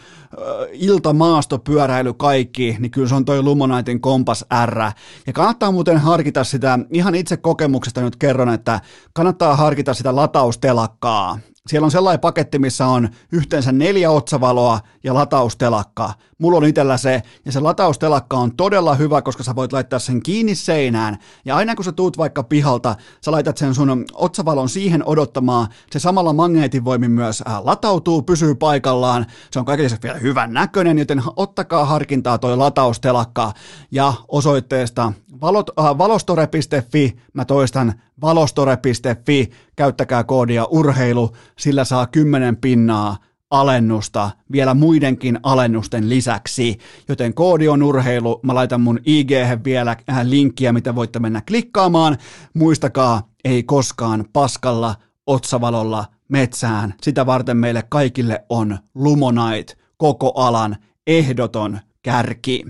iltamaasto, pyöräily, kaikki, niin kyllä se on toi Lumonaitin Kompas R. Ja kannattaa muuten harkita sitä, ihan itse kokemuksesta nyt kerron, että kannattaa harkita sitä lataustelakkaa. Siellä on sellainen paketti, missä on yhteensä neljä otsavaloa ja lataustelakka. Mulla on itsellä se, ja se lataustelakka on todella hyvä, koska sä voit laittaa sen kiinni seinään, ja aina kun sä tuut vaikka pihalta, sä laitat sen sun otsavalon siihen odottamaan, se samalla magneetin voimin myös äh, latautuu, pysyy paikallaan, se on kaikille vielä hyvän näköinen, joten ottakaa harkintaa toi lataustelakka, ja osoitteesta valot, äh, valostore.fi, mä toistan valostore.fi, käyttäkää koodia urheilu, sillä saa 10 pinnaa alennusta vielä muidenkin alennusten lisäksi, joten koodi on urheilu, mä laitan mun ig vielä linkkiä, mitä voitte mennä klikkaamaan, muistakaa, ei koskaan paskalla, otsavalolla, metsään, sitä varten meille kaikille on Lumonite, koko alan ehdoton kärki.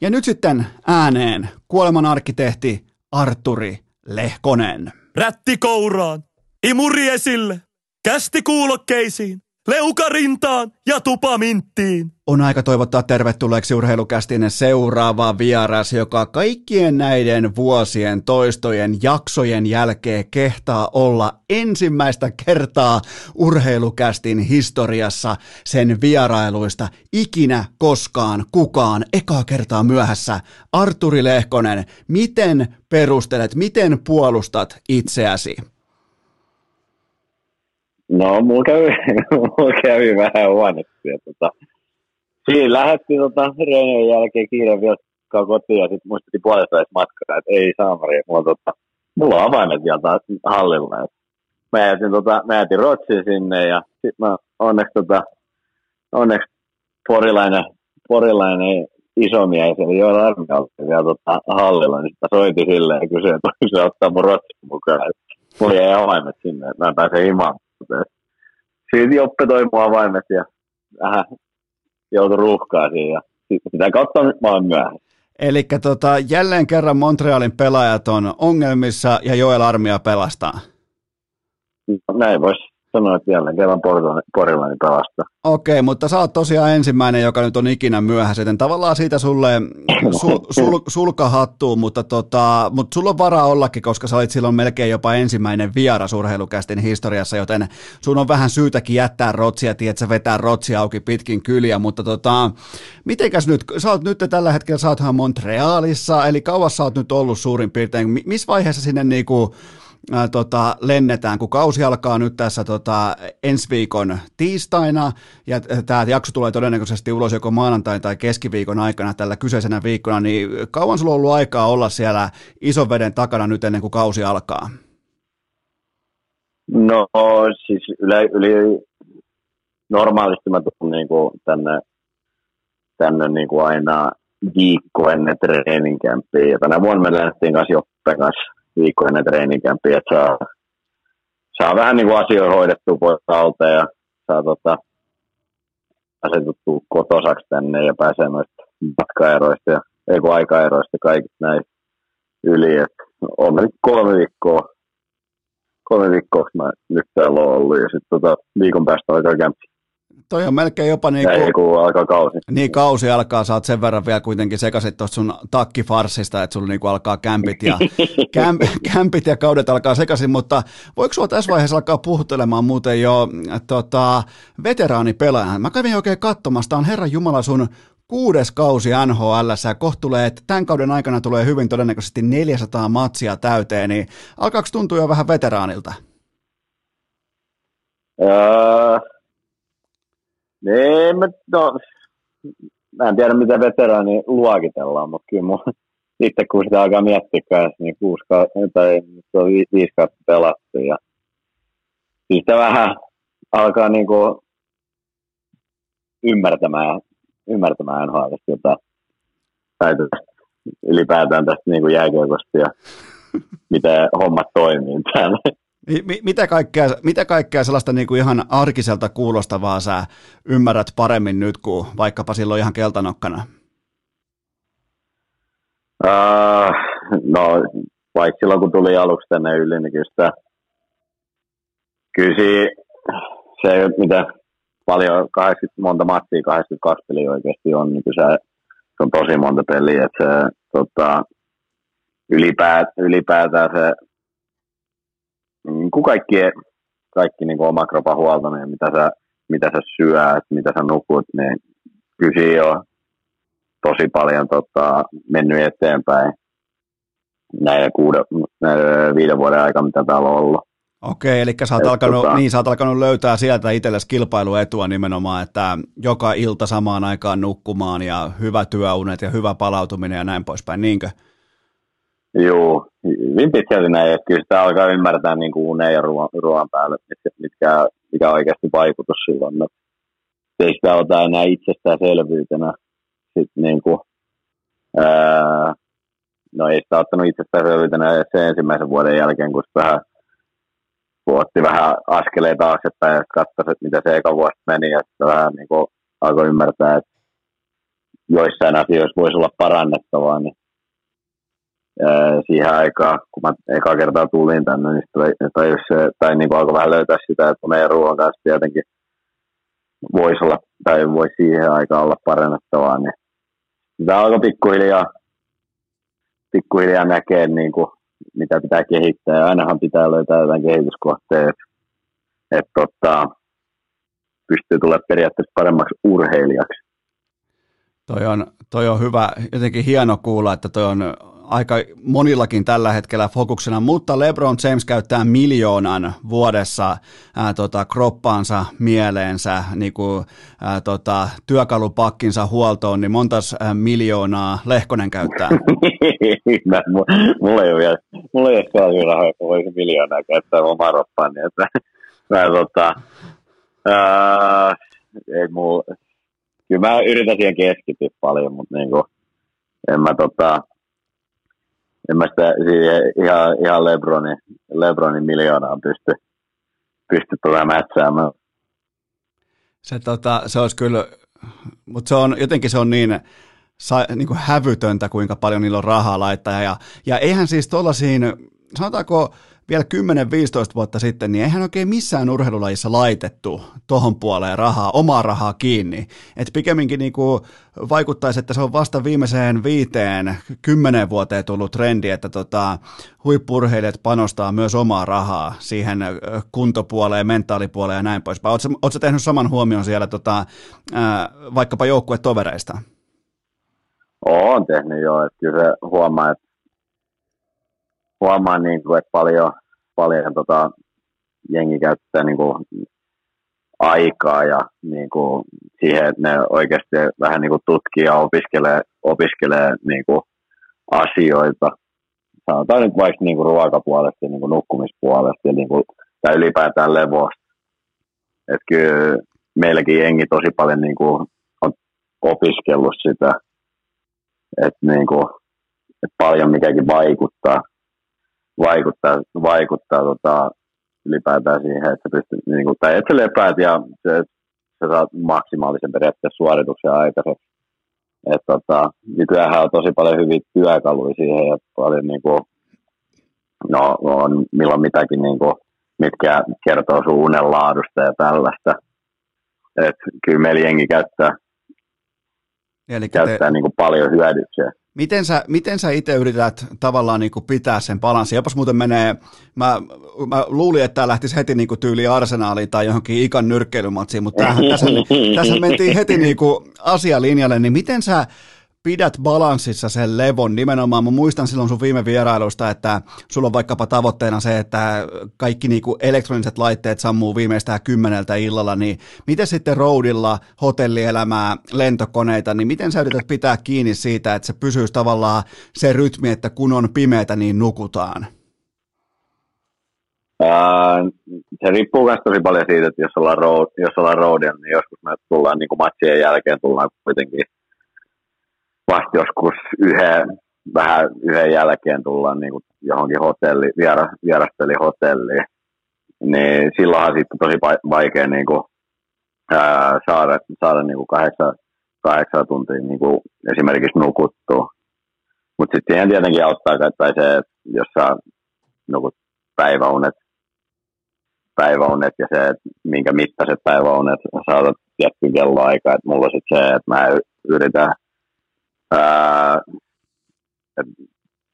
Ja nyt sitten ääneen kuoleman arkkitehti Arturi Lehkonen. Rätti kouraan, imuri esille, kästi kuulokkeisiin, leuka rintaan ja tupa minttiin. On aika toivottaa tervetulleeksi urheilukästinen seuraava vieras, joka kaikkien näiden vuosien toistojen jaksojen jälkeen kehtaa olla ensimmäistä kertaa urheilukästin historiassa sen vierailuista ikinä koskaan kukaan ekaa kertaa myöhässä. Arturi Lehkonen, miten perustelet, miten puolustat itseäsi? No, mulla kävi, mulla kävi vähän huonosti. Tota, siinä lähdettiin tota, reenien jälkeen kiireen vielä kotiin ja sitten muistettiin puolesta matkaa, että ei saamari, mulla, tota, mulla on avaimet vielä taas hallilla. Et mä jätin, tota, mä jätin Rotsin sinne ja sitten mä onneksi, tota, onneksi porilainen, porilainen iso mies, eli Joel Armialta vielä tota, hallilla, niin sitten soitin silleen ja kysyin, että se ottaa mun Rotsin mukaan. Mulla jäi avaimet sinne, että mä pääsen himaan siitä Joppe toi mua avaimet ja vähän joutui ruuhkaan siihen ja sitä kautta mä oon myöhässä. Eli tota, jälleen kerran Montrealin pelaajat on ongelmissa ja Joel Armia pelastaa. No, näin voisi sanoa, että jälleen kerran porilainen pelastaa. Okei, mutta sä oot tosiaan ensimmäinen, joka nyt on ikinä myöhässä, joten tavallaan siitä sulle sul, sul, sulka hattuu, mutta, tota, mutta sulla on varaa ollakin, koska sä olit silloin melkein jopa ensimmäinen vieras urheilukästin historiassa, joten sun on vähän syytäkin jättää rotsia, tiedät sä vetää rotsia auki pitkin kyliä, mutta tota, mitenkäs nyt, sä oot nyt tällä hetkellä, sä oothan Montrealissa, eli kauas sä oot nyt ollut suurin piirtein, missä vaiheessa sinne niinku, ää, tota, lennetään, kun kausi alkaa nyt tässä tota, ensi viikon tiistaina, ja tämä jakso tulee todennäköisesti ulos joko maanantai tai keskiviikon aikana tällä kyseisenä viikkona, niin kauan sulla on ollut aikaa olla siellä ison veden takana nyt ennen kuin kausi alkaa? No siis yle, yli, normaalisti mä tulen niin kuin tänne, tänne niin kuin aina viikko ennen treeninkämpiä. Tänä vuonna me lähdettiin kanssa Joppe kanssa viikko ennen treenikämpiä, että saa, saa vähän niin kuin asioita hoidettua pois alta ja saa tota, asetuttua kotosaksi tänne ja pääsee noista matkaeroista ja ei kun aikaeroista kaikista näistä yli. Et on nyt kolme viikkoa, kolme viikkoa mä nyt täällä on ollut ja sitten tota, viikon päästä alkaa kämpi. Toi on melkein jopa niin kuin... Ei, kun alkaa kausi. Niin, kausi alkaa, saat sen verran vielä kuitenkin sekaisin tuosta sun takkifarsista, että sulla niin kuin alkaa kämpit ja, kämp, kämpit ja kaudet alkaa sekaisin, mutta voiko sulla tässä vaiheessa alkaa puhuttelemaan muuten jo tota, veteraanipelaajan? Mä kävin oikein katsomassa, on Herran Jumala sun kuudes kausi NHL ja kohtulee, että tämän kauden aikana tulee hyvin todennäköisesti 400 matsia täyteen, niin alkaako tuntua jo vähän veteraanilta? Öö, niin, mä, no, mä en tiedä, mitä veteraani luokitellaan, mutta kyllä mun, itse kun sitä alkaa miettiä kanssa, niin kuusi tai viisi kautta pelattu. Ja sitä vähän alkaa niinku ymmärtämään, ymmärtämään NHL jota, tai ylipäätään tästä niinku jääkiekosta ja miten hommat toimii täällä. Mitä kaikkea, mitä kaikkea sellaista niin kuin ihan arkiselta kuulostavaa sä ymmärrät paremmin nyt kuin vaikkapa silloin ihan keltanokkana? Uh, no, vaikka silloin kun tuli aluksi tänne yli, niin kyllä sitä, kyllä se, mitä paljon, 80, monta matsia, 82 peliä oikeasti on, niin kyllä se, se on tosi monta peliä, että se tota, ylipäätään, ylipäätään se niin kuin kaikki, kaikki niin kuin oma kropan huoltaminen, mitä sä, mitä sä syöt, mitä sä nukut, niin kyllä on tosi paljon tota, mennyt eteenpäin näiden, kuuden, näiden viiden vuoden aikana, mitä täällä on ollut. Okei, eli sä oot, alkanut, tota... niin, sä oot alkanut löytää sieltä itsellesi kilpailuetua nimenomaan, että joka ilta samaan aikaan nukkumaan ja hyvä työunet ja hyvä palautuminen ja näin poispäin, niinkö? Joo, hyvin pitkälti näin, että kyllä sitä alkaa ymmärtää niin kuin uneen ja ruoan, ruoan päälle, mitkä, mitkä, mikä oikeasti vaikutus silloin. No, ei sitä ota enää itsestäänselvyytenä. Sitten niin kuin, ää, no ei sitä ottanut itsestäänselvyytenä se ensimmäisen vuoden jälkeen, kun vähän otti vähän askeleita taaksepäin ja katsoi, että mitä se eka vuosi meni ja sitten vähän niin kuin alkoi ymmärtää, että joissain asioissa voisi olla parannettavaa, niin siihen aikaan, kun mä eka kertaa tulin tänne, niin tai, se, tai niin kuin alkoi vähän löytää sitä, että meidän ruoan kanssa tietenkin voisi olla, tai voisi siihen aikaan olla parannettavaa, niin sitä alkoi pikkuhiljaa, pikkuhiljaa näkee, niin kuin, mitä pitää kehittää, ja ainahan pitää löytää jotain kehityskohteita, että, että tota, pystyy tulemaan periaatteessa paremmaksi urheilijaksi. Toi on, toi on hyvä, jotenkin hieno kuulla, että toi on aika monillakin tällä hetkellä fokuksena, mutta LeBron James käyttää miljoonan vuodessa ää, tota, kroppaansa, mieleensä, niin kuin, ää, tota, työkalupakkinsa huoltoon, niin montas ää, miljoonaa Lehkonen käyttää? Mä, mulla ei ole vielä, mulla ei ole rahoja, että voisin miljoonaa käyttää omaa roppaani, niin että mä, tota, ää, ei mulla, kyllä mä yritän siihen keskittyä paljon, mutta niin kuin, en mä tota, en mä sitä ihan, ihan Lebronin, Lebronin miljoonaan pysty, pysty tuota mätsäämään. Se, tota, se olisi kyllä, mutta se on, jotenkin se on niin, sa, niin kuin hävytöntä, kuinka paljon niillä on rahaa laittaa. Ja, ja eihän siis tuollaisiin, sanotaanko vielä 10-15 vuotta sitten, niin eihän oikein missään urheilulajissa laitettu tohon puoleen rahaa, omaa rahaa kiinni. Et pikemminkin niin kuin vaikuttaisi, että se on vasta viimeiseen viiteen, kymmenen vuoteen tullut trendi, että tota, huippurheilijat panostaa myös omaa rahaa siihen kuntopuoleen, mentaalipuoleen ja näin poispäin. Oletko tehnyt saman huomion siellä tota, vaikkapa joukkuetovereista? Olen tehnyt jo, että kyllä se huomaa, että huomaan, niin kuin, että paljon, paljon tota, jengi käyttää niin kuin, aikaa ja niin kuin, siihen, että ne oikeasti vähän niin kuin, tutkii ja opiskelee, opiskelee niin kuin, asioita. Sanotaan nyt vaikka niin kuin, ruokapuolesta ja niin kuin, nukkumispuolesta ja niin kuin, tai ylipäätään levosta. Että kyllä meilläkin jengi tosi paljon niin kuin, on opiskellut sitä, että niin kuin, että paljon mikäkin vaikuttaa vaikuttaa, vaikuttaa tota, ylipäätään siihen, että pystyt, niin kuin, tai että sä lepäät ja se, sä saat maksimaalisen periaatteessa suorituksen aikaiseksi. Et, tota, nykyään on tosi paljon hyviä työkaluja siihen ja paljon niin kuin, no, on milloin mitäkin, niin kuin, mitkä kertoo sun unen laadusta ja tällaista. Et, kyllä meillä jengi käyttää, Eli käyttää te... niin kuin, paljon hyödyksiä. Miten sä, miten sä itse yrität tavallaan niin kuin pitää sen balanssin? Jopas muuten menee, mä, mä luulin, että tämä lähtisi heti niin kuin arsenaaliin tai johonkin ikan nyrkkeilymatsiin, mutta tässä, tässä mentiin heti niin kuin asialinjalle, niin miten sä pidät balanssissa sen levon nimenomaan. Mä muistan silloin sun viime vierailusta, että sulla on vaikkapa tavoitteena se, että kaikki niinku elektroniset laitteet sammuu viimeistään kymmeneltä illalla, niin miten sitten roadilla, hotellielämää, lentokoneita, niin miten sä yrität pitää kiinni siitä, että se pysyisi tavallaan se rytmi, että kun on pimeätä, niin nukutaan? Ää, se riippuu myös tosi paljon siitä, että jos ollaan, road, jos ollaan roadilla, niin joskus me tullaan niin kuin matsien jälkeen tullaan kuitenkin vasta joskus yhden, vähän yhden jälkeen tullaan niin johonkin hotelli, viera, vierasteli hotelliin, niin silloinhan sitten tosi vaikea niin kuin, ää, saada, saada niin kuin kahdeksan, kahdeksan tuntia niin kuin esimerkiksi nukuttua. Mutta sitten siihen tietenkin auttaa, että se, että jos sä nukut päiväunet, päiväunet ja se, että minkä mittaiset päiväunet saatat tiettyä kelloaikaa. Että mulla sitten se, että mä yritän Ää,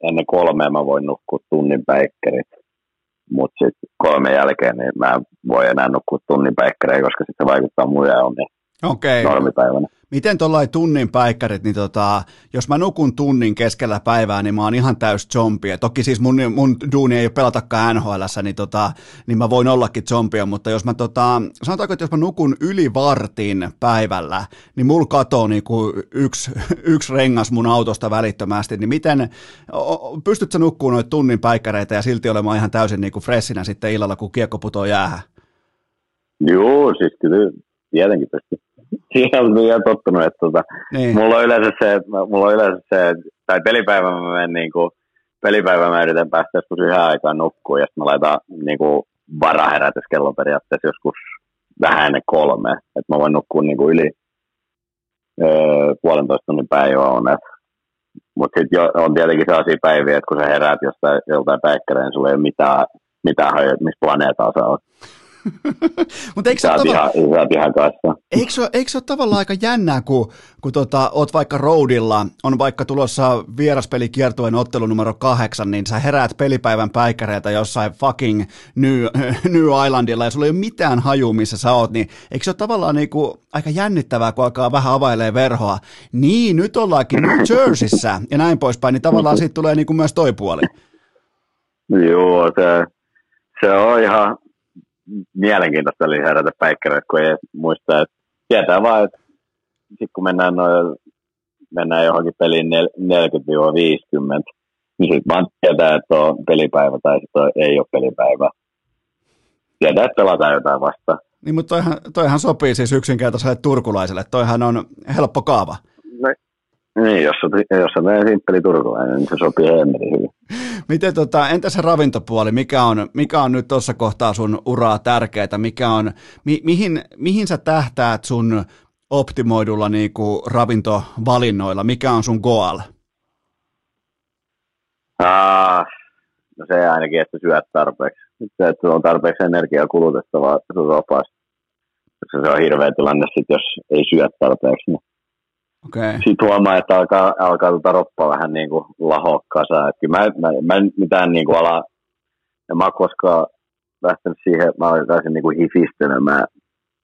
ennen kolmea mä voin nukkua tunnin päikkerit, mutta sitten kolme jälkeen niin mä voin enää nukkua tunnin päikkereitä, koska sitten se vaikuttaa muiden niin okay. normipäivänä. Miten tuollain tunnin päikkärit, niin tota, jos mä nukun tunnin keskellä päivää, niin mä oon ihan täys zombie. Toki siis mun, mun duuni ei pelatakaan nhl niin, tota, niin mä voin ollakin zombie, mutta jos mä tota, sanotaanko, että jos mä nukun yli vartin päivällä, niin mulla katoo niinku yksi, yksi rengas mun autosta välittömästi, niin miten, pystytkö nukkumaan noita tunnin päikkäreitä ja silti olemaan ihan täysin niinku freshinä sitten illalla, kun kiekko putoo jäähän? Joo, siis kyllä tietenkin pystyy siihen on ihan tottunut, että tota, niin. mulla on yleensä se, että mulla on yleensä se, tai pelipäivä mä menen niin kuin, pelipäivä mä yritän päästä joskus yhden aikaan nukkuun, ja sitten mä laitan niin kuin varaherätyskello periaatteessa joskus vähän ennen kolme, että mä voin nukkua niin kuin yli, öö, puolentoista tunnin päivä on. Mutta sitten on tietenkin sellaisia päiviä, että kun sä heräät jostain, joltain päikkäreen, niin sulla ei ole mitään, mitään hajua, missä planeetaa sä oot. Mutta eikö, se ole tava... ihan, ihan eikö, se, eikö se ole tavallaan aika jännää, kun, kun tota, oot vaikka roadilla, on vaikka tulossa vieraspelikiertueen ottelu numero kahdeksan, niin sä heräät pelipäivän päikäreitä jossain fucking New, New Islandilla ja sulla ei ole mitään haju, missä sä oot, niin eikö se ole tavallaan niinku aika jännittävää, kun alkaa vähän availee verhoa? Niin, nyt ollaankin New Jerseyssä ja näin poispäin, niin tavallaan siitä tulee niinku myös toi puoli. Joo, se, se on ihan mielenkiintoista oli herätä päikkäreitä, kun ei muista, että tietää vaan, että sitten kun mennään, noin, mennään johonkin peliin 40-50, niin sitten vaan tietää, että on pelipäivä tai sitten ei ole pelipäivä. Tietää, että pelataan jotain vastaan. Niin, mutta toihan, toihan sopii siis yksinkertaiselle turkulaiselle. Toihan on helppo kaava. No, niin, jos, jos on simppeli turkulainen, niin se sopii hemmetin hyvin. Miten tota, entä se ravintopuoli, mikä on, mikä on nyt tuossa kohtaa sun uraa tärkeää, mikä on, mi, mihin, mihin sä tähtäät sun optimoidulla niinku ravintovalinnoilla, mikä on sun goal? Ah, no se ainakin, että syöt tarpeeksi. Se, että on tarpeeksi energiaa kulutettavaa sun. Se on hirveä tilanne sit, jos ei syö tarpeeksi. Niin Okay. Sitten huomaa, että alkaa, alkaa tuota roppa vähän niin kuin lahoa kasaan. Että mä, mä, mä, en mitään niin kuin ala, en mä koskaan lähtenyt siihen, mä alkaisin niin kuin hifistelemään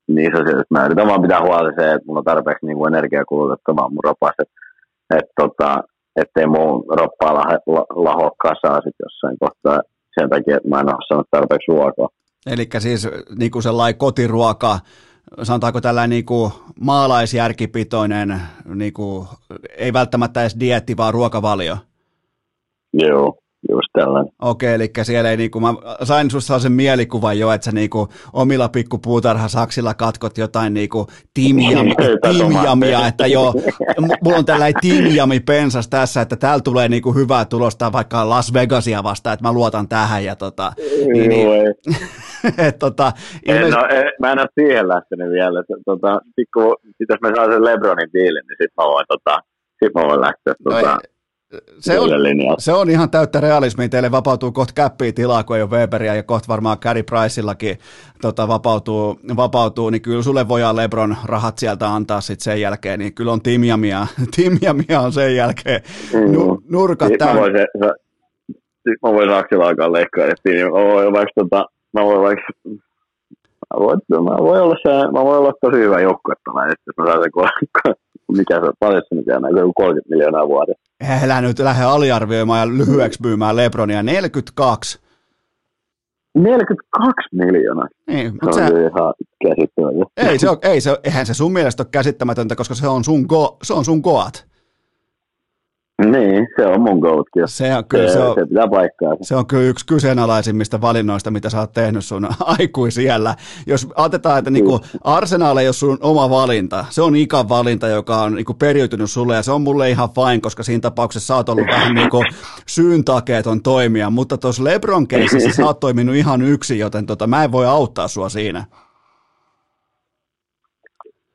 niin se, että mä yritän vaan pitää huolta se, että mulla on tarpeeksi niin kuin energiaa kulutettavaa mun ropasta, että, tota, ettei mun roppaa laho, lahoa kasaan sitten jossain kohtaa sen takia, että mä en ole saanut tarpeeksi ruokaa. Eli siis niin kuin sellainen kotiruoka, sanotaanko tällainen niin kuin maalaisjärkipitoinen, niin kuin, ei välttämättä edes dietti, vaan ruokavalio? Joo, just tällainen. Okei, eli siellä ei niinku, mä sain susta sellaisen mielikuvan jo, että sä niinku omilla pikkupuutarhasaksilla katkot jotain niinku timjam, timjamia, että joo, mulla on tällainen timjami pensas tässä, että täällä tulee niinku hyvää tulosta vaikka Las Vegasia vastaan, että mä luotan tähän ja tota, niin, niin, et, tota, ilmeisesti... no, en, mä en ole siihen lähtenyt vielä, että tota, pikku, jos mä saan sen Lebronin diilin, niin sit mä voin, tota, sit mä voin lähteä no, tota, se on, se on ihan täyttä realismia. Teille vapautuu kohta käppiä tilaa, kun ei ole Weberia ja kohta varmaan Carey Price'illakin tota, vapautuu, vapautuu, niin kyllä sulle voidaan Lebron rahat sieltä antaa sitten sen jälkeen, niin kyllä on Timjamia, Timjamia on sen jälkeen. Nu, nurkat täynnä. Mä voisin, mä voin Aksel alkaa leikkaa, että mä voin vaikka, tota, mä voin vaikka Mä voin, mä voin olla, se, mä voin olla tosi hyvä joukkuettalainen, jos mä saan sen, mikä se paljon se nyt 30 miljoonaa vuodessa. Älä nyt lähde aliarvioimaan ja lyhyeksi myymään Lebronia. 42. 42 miljoonaa. Niin, mutta se on se... ihan käsittämätöntä. Ei se, ole, ei se, eihän se sun mielestä ole käsittämätöntä, koska se on sun, go, se on sun goat. Niin, se on mun goatkin. Se on, kyllä, se, se, on, se pitää paikkaa. Se on kyllä yksi kyseenalaisimmista valinnoista, mitä sä oot tehnyt sun aikuisiellä. Jos otetaan, että niinku Arsenal ei ole sun oma valinta, se on ikan valinta, joka on niinku periytynyt sulle, ja se on mulle ihan fine, koska siinä tapauksessa sä oot ollut vähän niinku syyntakeeton toimia, mutta tuossa Lebron keisissä sä oot toiminut ihan yksin, joten tota, mä en voi auttaa sua siinä.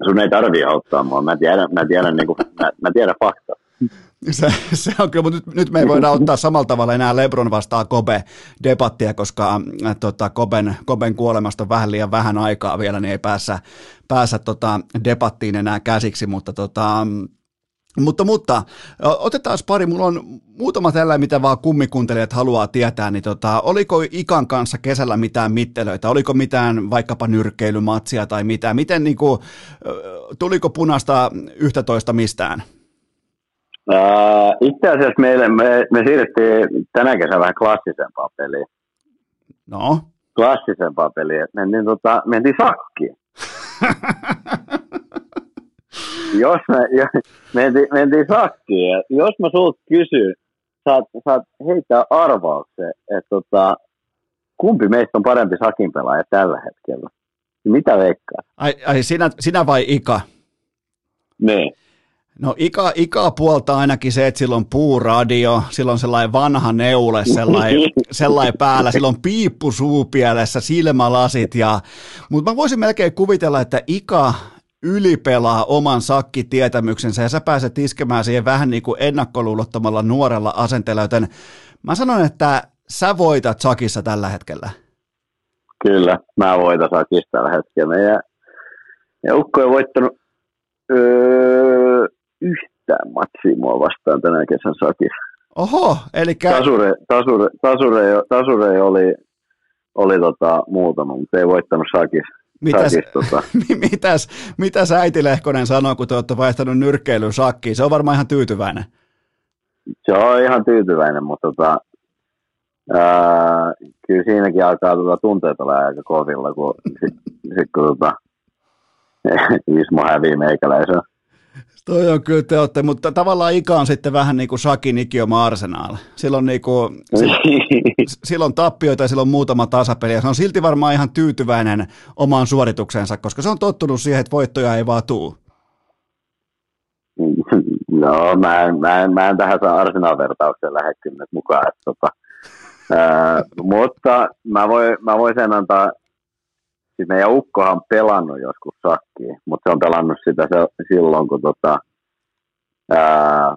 Sun ei tarvii auttaa mua, mä tiedän, mä tiedän, niinku, mä, mä tiedän faktaa. Se, se on kyllä, mutta nyt, nyt me ei voida ottaa samalla tavalla enää Lebron vastaan Kobe debattia, koska äh, tota, Koben, Koben kuolemasta on vähän liian vähän aikaa vielä, niin ei päässä, päässä tota, debattiin enää käsiksi, mutta tota, mutta, mutta otetaan pari, mulla on muutama tällä, mitä vaan kummikuuntelijat haluaa tietää, niin tota, oliko Ikan kanssa kesällä mitään mittelöitä, oliko mitään vaikkapa nyrkkeilymatsia tai mitään, miten niin kuin, tuliko punasta yhtä toista mistään? Itse asiassa meille, me, me siirrettiin tänä kesänä vähän klassisempaa peliä. No? Klassisempaa peliä. Mentiin, tota, mentiin sakkiin. jos me, jo, mentiin, mentiin sakkiin, ja jos mä sulta kysyn, saat, saat heittää arvauksen, että tota, kumpi meistä on parempi sakin pelaaja tällä hetkellä? Mitä veikkaa? Ai, ai sinä, sinä vai Ika? Niin. No Ika, Ika puolta ainakin se, että sillä on puuradio, sillä on sellainen vanha neule sellainen, sellainen päällä, sillä on piippu suupielessä, silmälasit ja, mutta mä voisin melkein kuvitella, että Ika ylipelaa oman sakkitietämyksensä ja sä pääset iskemään siihen vähän niin kuin ennakkoluulottomalla nuorella asenteella, joten mä sanon, että sä voitat sakissa tällä hetkellä. Kyllä, mä voitan sakissa tällä hetkellä. Ja, ja Ukko ei voittanut öö, yhtään matsia mua vastaan tänä kesän sakissa. Oho, eli... Tasure, tasure, tasure, tasure oli, oli tota, muutama, mutta ei voittanut sakissa. Mitäs, sakis, tota. mitäs, mitäs äiti Lehkonen sanoo, kun te olette vaihtanut nyrkkeilyn sakkiin? Se on varmaan ihan tyytyväinen. Se on ihan tyytyväinen, mutta tota, ää, kyllä siinäkin alkaa tota tunteet olla aika kovilla, kun, sit, sit, kun tota, Ismo hävii meikäläisen. Toi on kyllä te olette, mutta tavallaan Ika on sitten vähän niin kuin Sakin ikioma arsenaali. Silloin, niin kuin, silloin tappioita ja silloin muutama tasapeli ja se on silti varmaan ihan tyytyväinen omaan suorituksensa, koska se on tottunut siihen, että voittoja ei vaan tuu. No, mä en, mä en, mä en tähän saa Arsenal-vertaukseen lähde kyllä mukaan. Että, tota, ää, mutta mä voin, mä voin sen antaa siis meidän ukkohan on pelannut joskus sakkiin, mutta se on pelannut sitä se, silloin, kun tota, ää,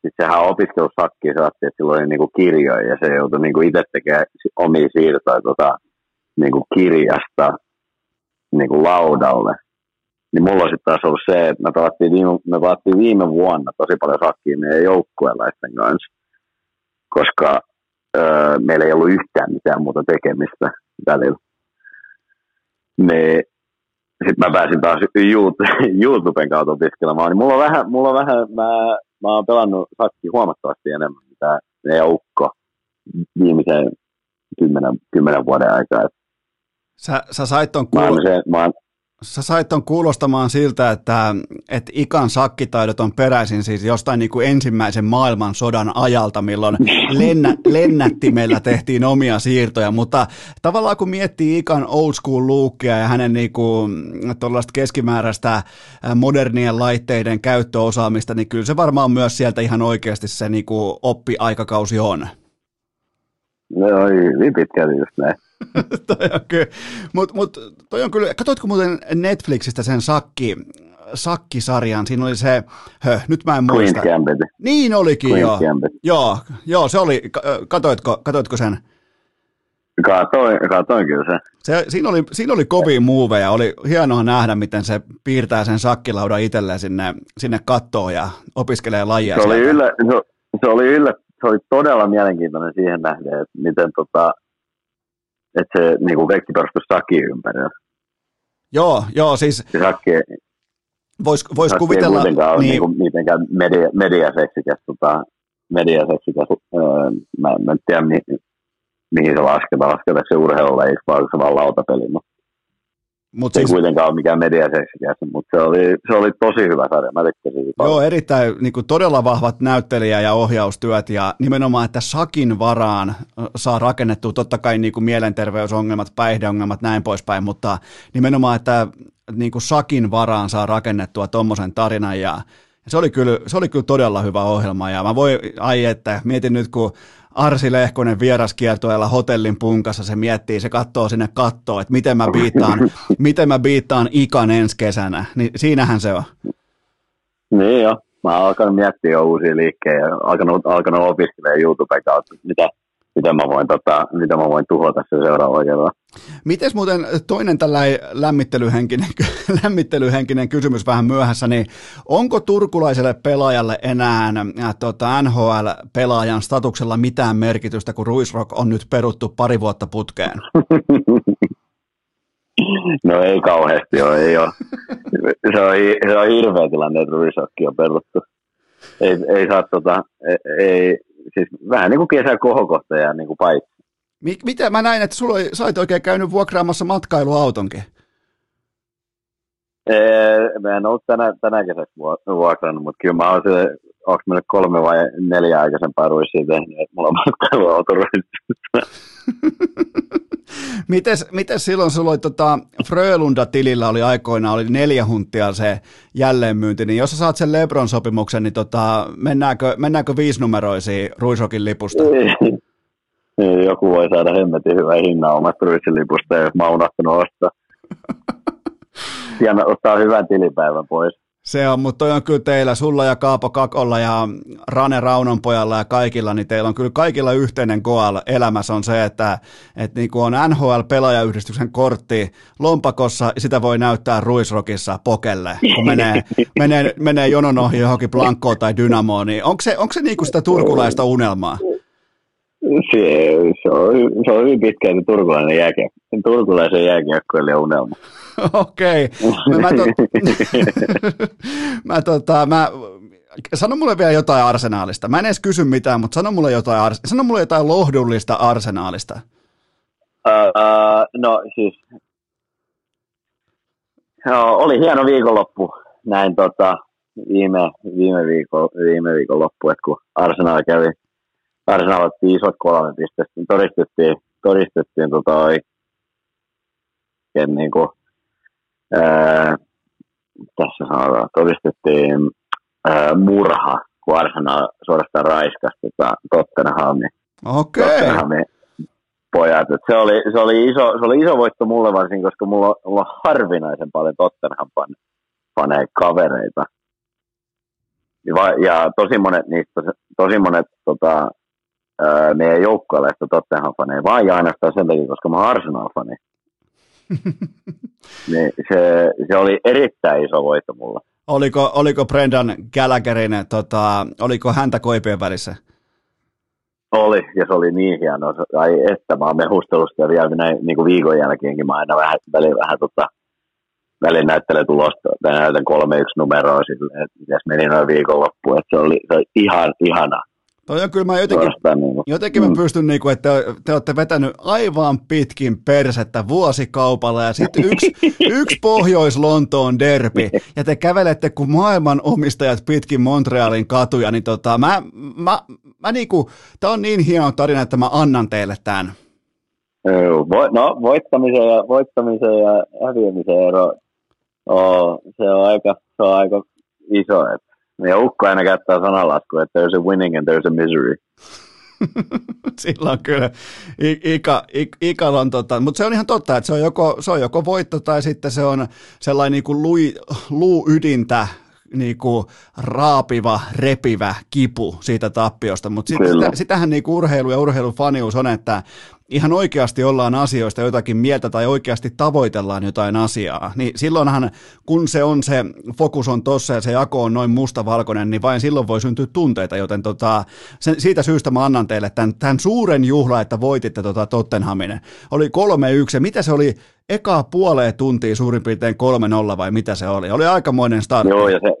siis sehän on opiskellut sakkiin saatti, että silloin oli niinku kirjoja ja se joutui niinku itse tekemään omia siirtoja tota, niinku kirjasta niinku laudalle. Niin mulla on sitten taas ollut se, että me pelattiin viime, me pelattiin viime vuonna tosi paljon sakkiin meidän joukkueelaisten kanssa, koska öö, meillä ei ollut yhtään mitään muuta tekemistä välillä niin sitten mä pääsin taas YouTuben kautta opiskelemaan, niin mulla on vähän, mulla on vähän mä, mä oon pelannut sakki huomattavasti enemmän, mitä meidän ukko viimeisen kymmenen, kymmenen vuoden aikaa. Sä, sä sait ton kuulo- mä, se, mä, Sä sait ton kuulostamaan siltä, että, että ikan sakkitaidot on peräisin siis jostain niin kuin ensimmäisen maailmansodan ajalta, milloin lennä, lennättimellä tehtiin omia siirtoja, mutta tavallaan kun miettii ikan old school luukkia ja hänen niin kuin, keskimääräistä modernien laitteiden käyttöosaamista, niin kyllä se varmaan myös sieltä ihan oikeasti se niin kuin oppiaikakausi on. No hyvin pitkälti just näin. toi on kyllä, mut, mut, toi on kyllä, katsoitko muuten Netflixistä sen Sakki, Sakki-sarjan, siinä oli se, hö, nyt mä en muista. Queen's Gambit. Niin olikin, Queen's joo. Gambit. joo. Joo, se oli, katoitko, katoitko sen? Katoin, katoin kyllä se. se siinä, oli, siinä oli kovia muuveja, oli hienoa nähdä, miten se piirtää sen sakkilaudan itselleen sinne, sinne kattoon ja opiskelee lajia. Se oli, yllä, se, se, oli yllä, se oli todella mielenkiintoinen siihen nähden, että miten tota, että se niin kuin kaikki perustuu sakin ympärillä. Joo, joo, siis... Se sakki, vois, vois sakki kuvitella... Ei kuitenkaan niin... ole niin kuin, mitenkään media, mediaseksikäs, tota, mediaseksikäs öö, mä, mä en tiedä, mi, mihin se lasketaan, lasketaan se urheilulajiksi, vai se vaan lautapeli, mutta Mut se siis, ei kuitenkaan ole mikään mediaseksikäs, mutta se oli, se oli tosi hyvä sarja, mä tykkäsin Joo, erittäin niin kuin todella vahvat näyttelijä- ja ohjaustyöt ja nimenomaan, että Sakin varaan saa rakennettua totta kai niin kuin mielenterveysongelmat, päihdeongelmat, näin poispäin, mutta nimenomaan, että niin kuin Sakin varaan saa rakennettua tuommoisen tarinan ja se oli, kyllä, se oli kyllä todella hyvä ohjelma ja mä voin, ai että, mietin nyt kun Arsi Lehkonen vieraskiertoilla hotellin punkassa, se miettii, se katsoo sinne kattoon, että miten mä biittaan, miten mä biittaan ikan ensi kesänä, niin siinähän se on. Niin jo, mä oon alkanut miettiä jo uusia liikkeitä ja alkanut, alkanut opiskelemaan YouTuben kautta, mitä, mitä mä voin, tota, mitä mä voin tuhota se seuraava kerran. Miten muuten toinen tällainen lämmittelyhenkinen, lämmittelyhenkinen kysymys vähän myöhässä, niin onko turkulaiselle pelaajalle enää äh, tota, NHL-pelaajan statuksella mitään merkitystä, kun Ruisrock on nyt peruttu pari vuotta putkeen? No ei kauheasti ole, ei ole. Se on, se on hirveä tilanne, että Ruisrock on peruttu. Ei, ei saa tota, ei, ei, siis vähän niin kuin kesä kohokohta ja niin kuin paikka. Mitä mä näin, että sulla sä olit oikein käynyt vuokraamassa matkailuautonkin? Ee, mä en ollut tänä, tänä kesässä vuokrannut, mutta kyllä mä oon se, onko meillä kolme vai neljä aikaisempaa ruissia tehnyt, että mulla on matkailuauto mites, mites silloin sulla oli tota, Frölunda-tilillä oli aikoina oli neljä huntia se jälleenmyynti, niin jos sä saat sen Lebron-sopimuksen, niin tota, mennäänkö, mennäänkö viisinumeroisiin Ruisokin lipusta? Joku voi saada hemmetin hyvän hinnan omasta Ruisin lipusta, jos mä oon ostaa. Pian ottaa hyvän tilipäivän pois. Se on, mutta toi on kyllä teillä, sulla ja Kaapo Kakolla ja Rane Raunon pojalla ja kaikilla, niin teillä on kyllä kaikilla yhteinen goal elämässä on se, että, että niin kuin on NHL-pelaajayhdistyksen kortti lompakossa, sitä voi näyttää Ruisrokissa pokelle, kun menee, menee, menee jonon ohi johonkin Blankkoon tai Dynamoon, niin onko se, onko se niin kuin sitä turkulaista unelmaa? Se, se, on, se on hyvin pitkälti turkulainen jääkiekko. Turkulaisen jääkiekkoilijan unelma. Okei. Okay. Mä, tot... mä, tota, mä, sano mulle vielä jotain arsenaalista. Mä en edes kysy mitään, mutta sano mulle jotain, ars... sano mulle jotain lohdullista arsenaalista. Uh, uh, no siis, no, oli hieno viikonloppu näin tota, viime, viime, viikon, viime viikon loppu, että kun Arsenal kävi, Arsenal otti isot kolme pistettä, todistettiin, todistettiin tota, oikein niin kuin, ää, tässä sanotaan, todistettiin ää, murha, kun Arsenal suorastaan raiskasi tota, Tottenhamin. Okei. Okay. Tottenhamin pojat. Et se, oli, se, oli iso, se oli iso voitto mulle varsin, koska mulla, mulla on harvinaisen paljon Tottenham panee kavereita. Ja, ja tosi monet niistä, tosi monet tota, ää, meidän joukkueelle Tottenham faneja, vaan ja ainoastaan sen takia, koska mä oon Arsenal-fani. niin se, se oli erittäin iso voitto mulla. Oliko, oliko Brendan Gallagherin, tota, oliko häntä koipien välissä? Oli, ja se oli niin hieno. Ai että, mä oon mehustelusta ja vielä näin, niin kuin viikon jälkeenkin mä aina vähän, välin vähän tota, välin näyttelen tulosta, tai näytän kolme yksi numeroa sille, että mitäs meni noin viikonloppu, että se oli, se oli ihan, ihana. Toi on kyllä mä jotenkin, niin jotenkin mä mm. pystyn, niin kuin, että te, te olette vetänyt aivan pitkin persettä vuosikaupalla ja sitten yksi, yksi Pohjois-Lontoon derbi ja te kävelette kuin maailman omistajat pitkin Montrealin katuja, niin tota, mä, mä, mä niinku, tää on niin hieno tarina, että mä annan teille tämän. No, voittamisen ja, voittamisen ja häviämisen ero, oh, se, on aika, se on aika iso, että ja ukko aina käyttää sananlaskua, että there's a winning and there's a misery. Silloin kyllä. Ika, Ika on tota, mutta se on ihan totta, että se on joko, se on joko voitto tai sitten se on sellainen niin kuin lui, luu ydintä niin kuin raapiva, repivä kipu siitä tappiosta, mutta sit, sitä, sitähän niin kuin urheilu ja urheilufanius on, että ihan oikeasti ollaan asioista jotakin mieltä tai oikeasti tavoitellaan jotain asiaa, niin silloinhan kun se on se fokus on tossa ja se jako on noin mustavalkoinen, niin vain silloin voi syntyä tunteita, joten tota, sen, siitä syystä mä annan teille tämän, tämän suuren juhla, että voititte tota Tottenhamin. Oli 3-1 ja mitä se oli eka puoleen tuntia suurin piirtein 3-0 vai mitä se oli? Oli aikamoinen start. Joo ja, se,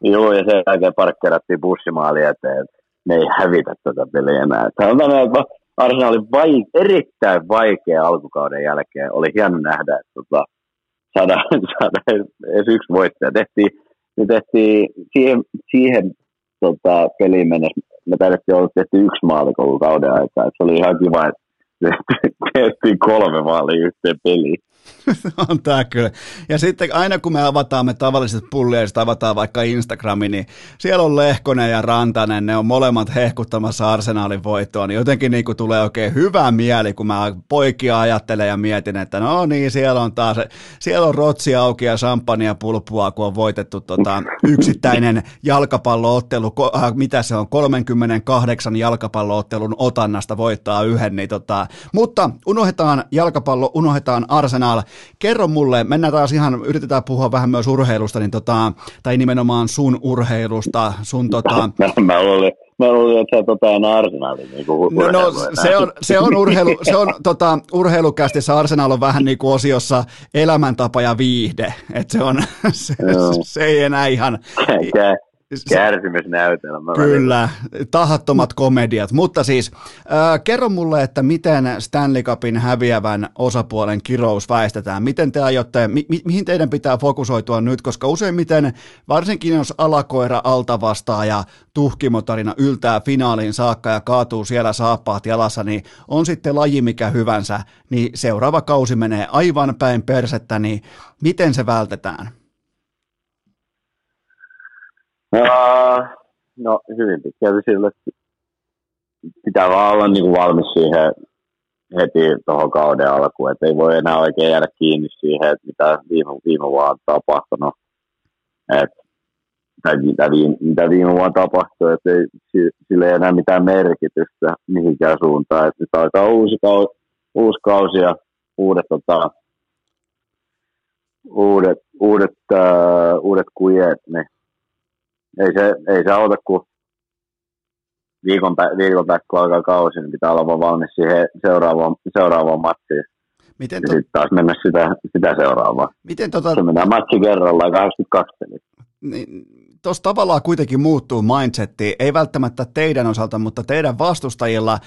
joo, ja sen jälkeen parkkerattiin bussimaali eteen, että me ei hävitä tätä peliä enää. Sanotaan, että Arsenal oli vai, erittäin vaikea alkukauden jälkeen. Oli hieno nähdä, että tota, saada, saada edes yksi voittaja. Tehtiin, me tehtiin siihen, siihen tota, peliin mennessä, me taidettiin olla tehty yksi maali koko kauden aikaa. se oli ihan kiva, että tehtiin kolme maalia yhteen peliin. On tämä kyllä. Ja sitten aina kun me avataan me tavalliset pullia, avataan vaikka Instagrami, niin siellä on Lehkonen ja Rantanen, ne on molemmat hehkuttamassa arsenaalin voittoa, niin jotenkin niin kuin tulee oikein hyvä mieli, kun mä poikia ajattelen ja mietin, että no niin, siellä on taas, siellä on rotsi auki ja champagnea pulppua, kun on voitettu tota, yksittäinen jalkapalloottelu, äh, mitä se on, 38 jalkapalloottelun otannasta voittaa yhden, niin tota, mutta unohdetaan jalkapallo, unohdetaan arsenaali, Karl, kerro mulle, mennään taas ihan, yritetään puhua vähän myös urheilusta, niin tota, tai nimenomaan sun urheilusta, sun tota... Mä luulin, Mä luulin, että sä tota on arsenali. Niin kuin no, no se, on, se on, urheilu, se on tota, urheilukästissä Arsenal on vähän niin kuin osiossa elämäntapa ja viihde. että se, on, se, se, ei enää ihan... Kärsimysnäytelmä. Kyllä, tahattomat komediat. Mutta siis, äh, kerro mulle, että miten Stanley Cupin häviävän osapuolen kirous väistetään. Miten te aiotte, mi- mi- mihin teidän pitää fokusoitua nyt, koska useimmiten, varsinkin jos alakoira alta vastaa ja tuhkimotarina yltää finaaliin saakka ja kaatuu siellä saappaat jalassa, niin on sitten laji mikä hyvänsä, niin seuraava kausi menee aivan päin persettä, niin miten se vältetään? No hyvin pitkälti sille pitää vaan olla niin kuin valmis siihen, heti tuohon kauden alkuun, että ei voi enää oikein jäädä kiinni siihen, että mitä viime, viime vuonna on tapahtunut. Et, tai mitä viime, mitä viime vuonna tapahtui, että ei, sillä ei enää mitään merkitystä mihinkään suuntaan. Et nyt alkaa uusi, kausi, uusi kausi ja uudet, tota, uudet, uudet, uh, uudet kujet, niin ei se, ei se auta kuin viikon, pä- viikon päästä, kun alkaa kausi, niin pitää olla vaan valmis siihen seuraavaan, seuraavaan matsiin. Miten to... sitten taas mennä sitä, sitä seuraavaa. Miten tota... Se mennään matsi kerrallaan 82 peliä. Niin, tuossa tavallaan kuitenkin muuttuu mindsetti, ei välttämättä teidän osalta, mutta teidän vastustajilla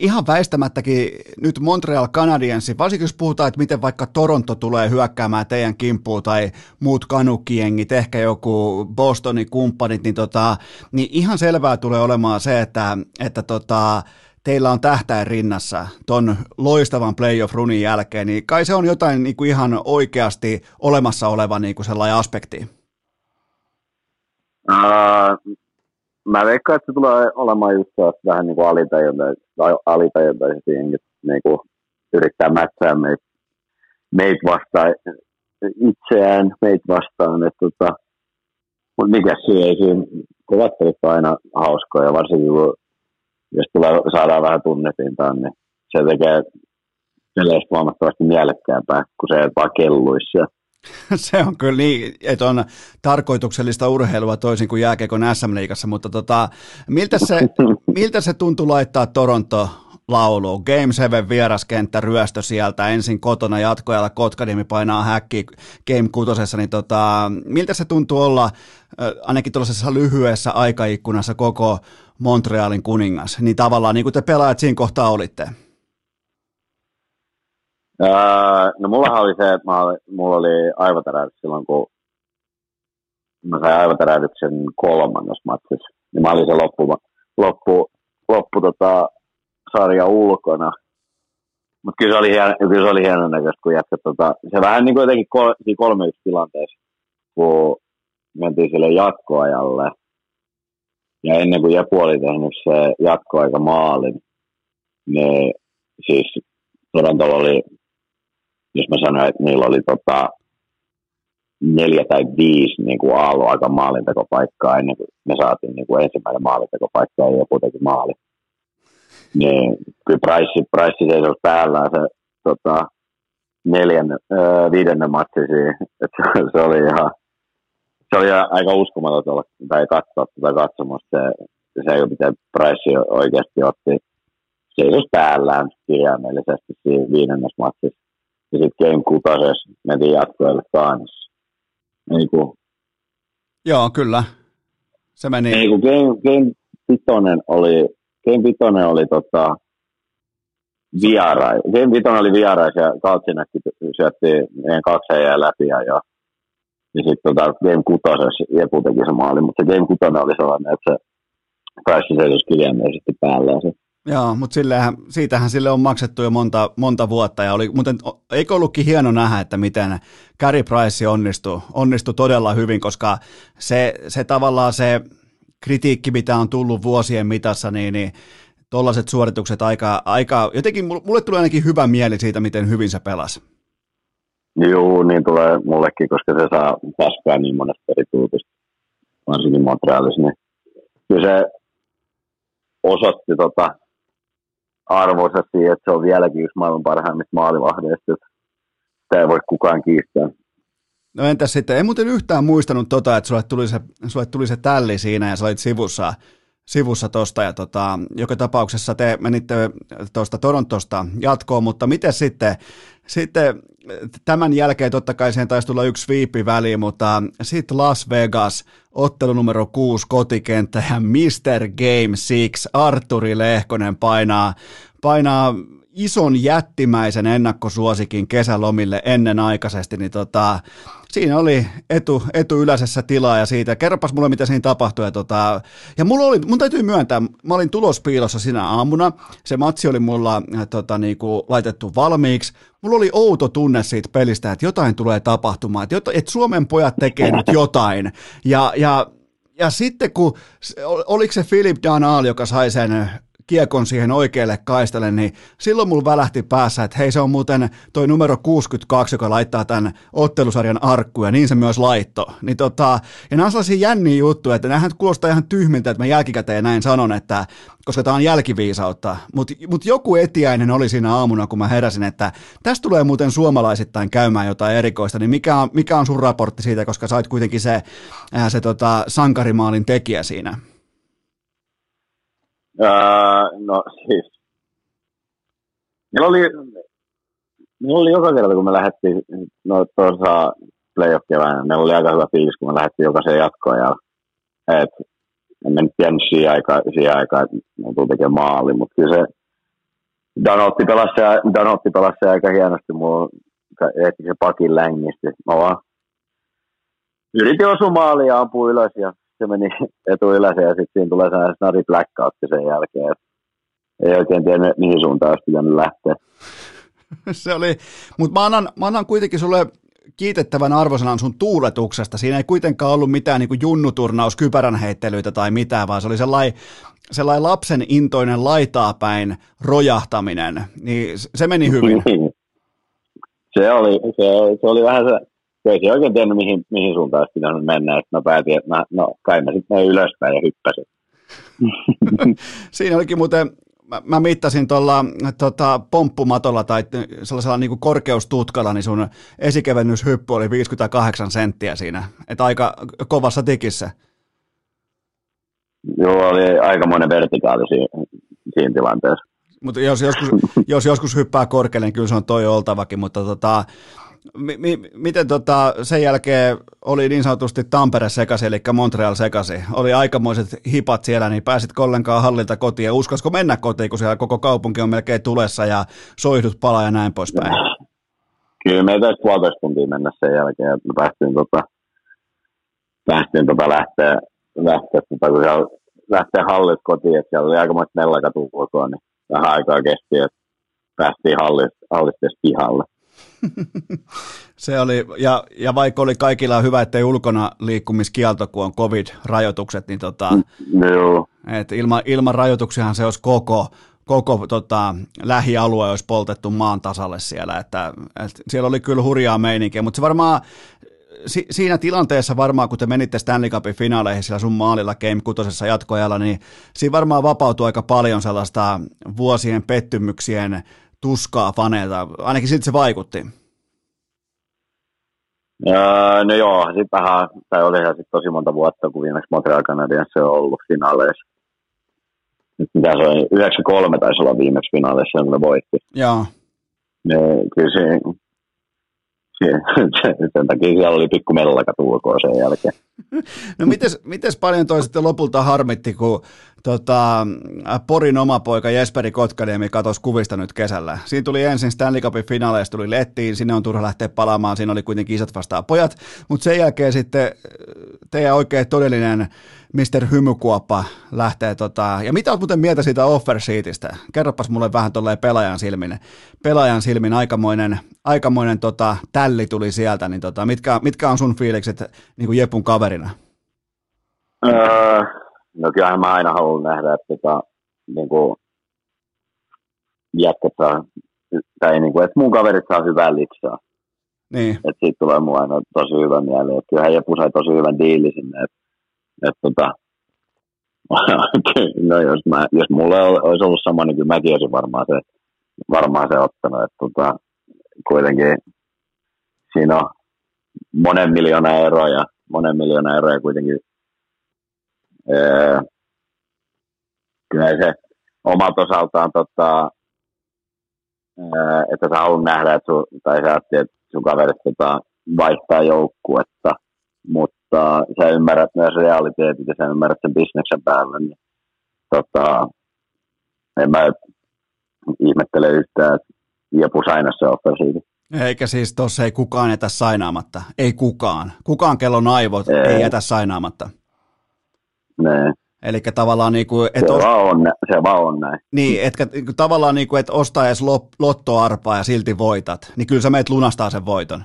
ihan väistämättäkin nyt Montreal Canadiensi, varsinkin jos puhutaan, että miten vaikka Toronto tulee hyökkäämään teidän kimppuun tai muut kanukiengit, ehkä joku Bostonin kumppanit, niin, tota, niin ihan selvää tulee olemaan se, että, että tota, teillä on tähtäin rinnassa ton loistavan playoff-runin jälkeen, niin kai se on jotain niin kuin ihan oikeasti olemassa oleva niin kuin sellainen aspekti. Uh, mä veikkaan, että se tulee olemaan just vähän niin kuin alitajuntaisesti niin kuin yrittää mätsää meitä, meitä vastaan itseään, meitä vastaan. Että, tota, mutta mikä se ei siinä, kovat pelit on aina hauskoja, varsinkin kun jos tulee, saadaan vähän tunnepintaan, niin se tekee peleistä huomattavasti mielekkäämpää, kun se vaan kelluisi se on kyllä niin, että on tarkoituksellista urheilua toisin kuin jääkeikon SM-liigassa, mutta tota, miltä, se, miltä se tuntui laittaa Toronto laulu. Game 7 vieraskenttä ryöstö sieltä, ensin kotona jatkoajalla Kotkaniemi painaa häkki Game 6, niin tota, miltä se tuntuu olla ainakin tuollaisessa lyhyessä aikaikkunassa koko Montrealin kuningas, niin tavallaan niin kuin te pelaajat siinä kohtaa olitte? No mullahan oli se, että mulla oli aivotärähdys silloin, kun mä sain aivotärähdyksen kolmannes matsissa. Niin mä olin se loppu, loppu, loppu tota, sarja ulkona. Mutta kyllä se oli hieno, kyllä se oli hieno näköistä, kun jätkä, tota, se vähän niin kuin jotenkin kol, kolme yksi tilanteessa, kun mentiin sille jatkoajalle. Ja ennen kuin Jepu oli tehnyt se jatkoaika maalin, niin siis Torontolla oli jos mä sanoin, että niillä oli tota, neljä tai viisi niin kuin aika maalintekopaikkaa ennen kuin me saatiin niin kuin ensimmäinen maalintekopaikka ja joku teki maali. Niin kyllä Price, Price seisoi päällä se tota, neljän, öö, viidennen matsi siinä. Se, se, oli ihan, se oli aika uskomaton olla, tai katsoa tätä katsomusta. Se, se miten Price oikeasti otti seisos päällään kirjaimellisesti siinä viidennes matsissa ja sitten Game 6 mentiin jatkoille kanssa. Niin kuin, Joo, kyllä. Se meni. Niin kuin Game, Game 5 oli, Game 5 oli tota, vierais. Game 5 oli vierais ja Kaltsinakki syötti meidän kaksi heijää läpi ja jo. Ja sitten tota, Game 6 Jepu teki se maali, mutta se Game 6 oli sellainen, että se pääsi seisosi kirjaimellisesti päällä. Se Joo, mutta sillehän, siitähän sille on maksettu jo monta, monta vuotta ja oli, muuten, eikö ollutkin hieno nähdä, että miten Gary Price onnistui, onnistui todella hyvin, koska se, se tavallaan se kritiikki, mitä on tullut vuosien mitassa, niin, niin tuollaiset suoritukset aika, aika, jotenkin mulle tulee ainakin hyvä mieli siitä, miten hyvin se pelasi. Joo, niin tulee mullekin, koska se saa paskaa niin monesta eri tuutista, varsinkin Montrealissa, niin kyllä se osoitti tota, arvoisa siihen, että se on vieläkin yksi maailman parhaimmista maalivahdeista. Tämä ei voi kukaan kiistää. No entäs sitten, en muuten yhtään muistanut tota, että sulle tuli se, sulle tuli se tälli siinä ja sä olit sivussa, sivussa tosta ja tota, joka tapauksessa te menitte tuosta Torontosta jatkoon, mutta miten sitten, sitten tämän jälkeen totta kai siihen taisi tulla yksi viipi väliin, mutta sitten Las Vegas, ottelu numero 6 kotikenttä ja Mr. Game 6, Arturi Lehkonen painaa, painaa ison jättimäisen ennakkosuosikin kesälomille ennenaikaisesti, niin tota, siinä oli etu, etu yläisessä tilaa ja siitä, kerropas mulle mitä siinä tapahtui. Ja, tota, ja mulla oli, mun täytyy myöntää, mä olin tulospiilossa sinä aamuna, se matsi oli mulla äh, tota, niinku, laitettu valmiiksi, mulla oli outo tunne siitä pelistä, että jotain tulee tapahtumaan, että, että Suomen pojat tekee nyt jotain. Ja, ja ja sitten kun, oliko se Philip Danal, joka sai sen kiekon siihen oikealle kaistalle, niin silloin mulla välähti päässä, että hei se on muuten toi numero 62, joka laittaa tämän ottelusarjan arkkuja, ja niin se myös laitto. Niin tota, ja nämä on sellaisia jänniä juttuja, että nämähän kuulostaa ihan tyhmiltä, että mä jälkikäteen näin sanon, että koska tämä on jälkiviisautta, mutta mut joku etiäinen oli siinä aamuna, kun mä heräsin, että tästä tulee muuten suomalaisittain käymään jotain erikoista, niin mikä on, mikä on sun raportti siitä, koska sä oot kuitenkin se, se tota, sankarimaalin tekijä siinä? No siis, meillä oli, meillä oli joka kerta, kun me lähdettiin no, tuossa playoff keväänä, meillä oli aika hyvä fiilis, kun me lähdettiin jokaiseen jatkoon. Ja, et, en mä nyt tiennyt siihen aikaan, siihen aikaan että me tuli tekemään maali, mutta kyllä se Danotti pelasi, Danotti pelasi aika hienosti, mulla ehti se pakin längisti. Mä vaan yritin osua maaliin ja ampua ylös ja se meni ylös ja sitten siinä tulee sellainen snari blackout sen jälkeen. Ei oikein tiedä, mihin suuntaan olisi pitänyt lähteä. se oli, mutta mä annan, mä annan kuitenkin sulle kiitettävän arvosanan sun tuuletuksesta. Siinä ei kuitenkaan ollut mitään niin junnuturnaus, kypärän heittelyitä tai mitään, vaan se oli sellainen, sellainen lapsen intoinen laitaa päin rojahtaminen. Niin se meni hyvin. se, oli, se, se oli vähän se, ei se oikein tiennyt, mihin, mihin suuntaan olisi pitänyt mennä. Että mä päätin, että mä, no, kai mä sitten ylöspäin ja hyppäsin. Siinä olikin muuten, mä, mä mittasin tuolla tota, pomppumatolla tai sellaisella niin kuin korkeustutkalla, niin sun esikevennyshyppy oli 58 senttiä siinä. Että aika kovassa tikissä. Joo, oli aikamoinen vertikaali siinä, siinä tilanteessa. Mutta jos joskus, jos joskus hyppää korkealle, niin kyllä se on toi oltavakin, mutta tota, mi, mi, miten tota, sen jälkeen oli niin sanotusti Tampere sekasi, eli Montreal sekasi. Oli aikamoiset hipat siellä, niin pääsit ollenkaan hallilta kotiin. Ja uskoisiko mennä kotiin, kun siellä koko kaupunki on melkein tulessa ja soihdut palaa ja näin poispäin? Kyllä me taisi puolitoista tuntia mennä sen jälkeen, että me päästiin, tota, päästiin tota lähteä, lähteä, tota, kun siellä lähteä hallit kotiin, että siellä oli aikamoiset mellakat ulkoa, niin vähän aikaa kesti, että päästiin hallista, hallista pihalle. Se oli, ja, ja vaikka oli kaikilla hyvä, ettei ulkona liikkumiskielto, kun on covid-rajoitukset, niin tota, Joo. Et ilman, ilman rajoituksiahan se olisi koko, koko tota, lähialue olisi poltettu maan tasalle siellä, että, että siellä oli kyllä hurjaa meininkiä, mutta se varmaan si, siinä tilanteessa varmaan, kun te menitte Stanley Cupin finaaleihin sillä sun maalilla Game 6 jatkoajalla, niin siinä varmaan vapautui aika paljon sellaista vuosien pettymyksien tuskaa faneilta, ainakin siltä se vaikutti. Ja, no joo, sitten vähän, tai olihan sitten tosi monta vuotta, kun viimeksi Montreal Canadiens on ollut finaaleissa. Nyt mitä se oli, 93 taisi olla viimeksi finaaleissa, kun ne voitti. Joo. Ne, kyllä se, sen takia siellä oli pikku mellaka sen jälkeen. No mites, mites paljon toi sitten lopulta harmitti, kun tota, Porin oma poika Jesperi Kotkaniemi katosi kuvista nyt kesällä. Siinä tuli ensin Stanley Cupin finaaleista tuli lettiin, sinne on turha lähteä palaamaan, siinä oli kuitenkin isät vastaan pojat, mutta sen jälkeen sitten teidän oikein todellinen Mr. Hymykuoppa lähtee, tota, ja mitä olet muuten mieltä siitä offer sheetistä? Kerropas mulle vähän tolleen pelaajan silmin, pelaajan silmin aikamoinen, aikamoinen tota, tälli tuli sieltä, niin tota, mitkä, mitkä on sun fiilikset niin kuin Jepun kaverina? Öö, no kyllähän mä aina haluan nähdä, että tota, niin kuin, jätkät saa, tai niin kuin, että mun kaverit saa hyvää liksaa. Niin. Että siitä tulee mulle aina tosi hyvä mieli. Että kyllähän Jepu sai tosi hyvän diili sinne. Että et, tota, no jos, mä, jos mulle olisi ollut sama, niin kyllä mäkin olisin varmaan se, varmaan se ottanut. Että tota, kuitenkin siinä on monen miljoona euroa ja monen miljoona euroa kuitenkin ää, kyllä se omalta osaltaan, tota, ää, että sä haluat nähdä, että sun, tai sä että sun kaverit tota, vaihtaa joukkuetta, mutta sä ymmärrät myös realiteetit ja sä ymmärrät sen bisneksen päälle, niin tota, en mä ihmettele yhtään, että Jepu saina se offer siitä. Eikä siis tuossa ei kukaan jätä sainaamatta. Ei kukaan. Kukaan kellon aivot ei, ei jätä sainaamatta. Nee. Eli tavallaan niin kuin, et se, os... vaan on, se vaan on näin. Niin, etkä niinku tavallaan niin kuin, et ostaa edes lottoarpaa ja silti voitat, niin kyllä sä meet lunastaa sen voiton.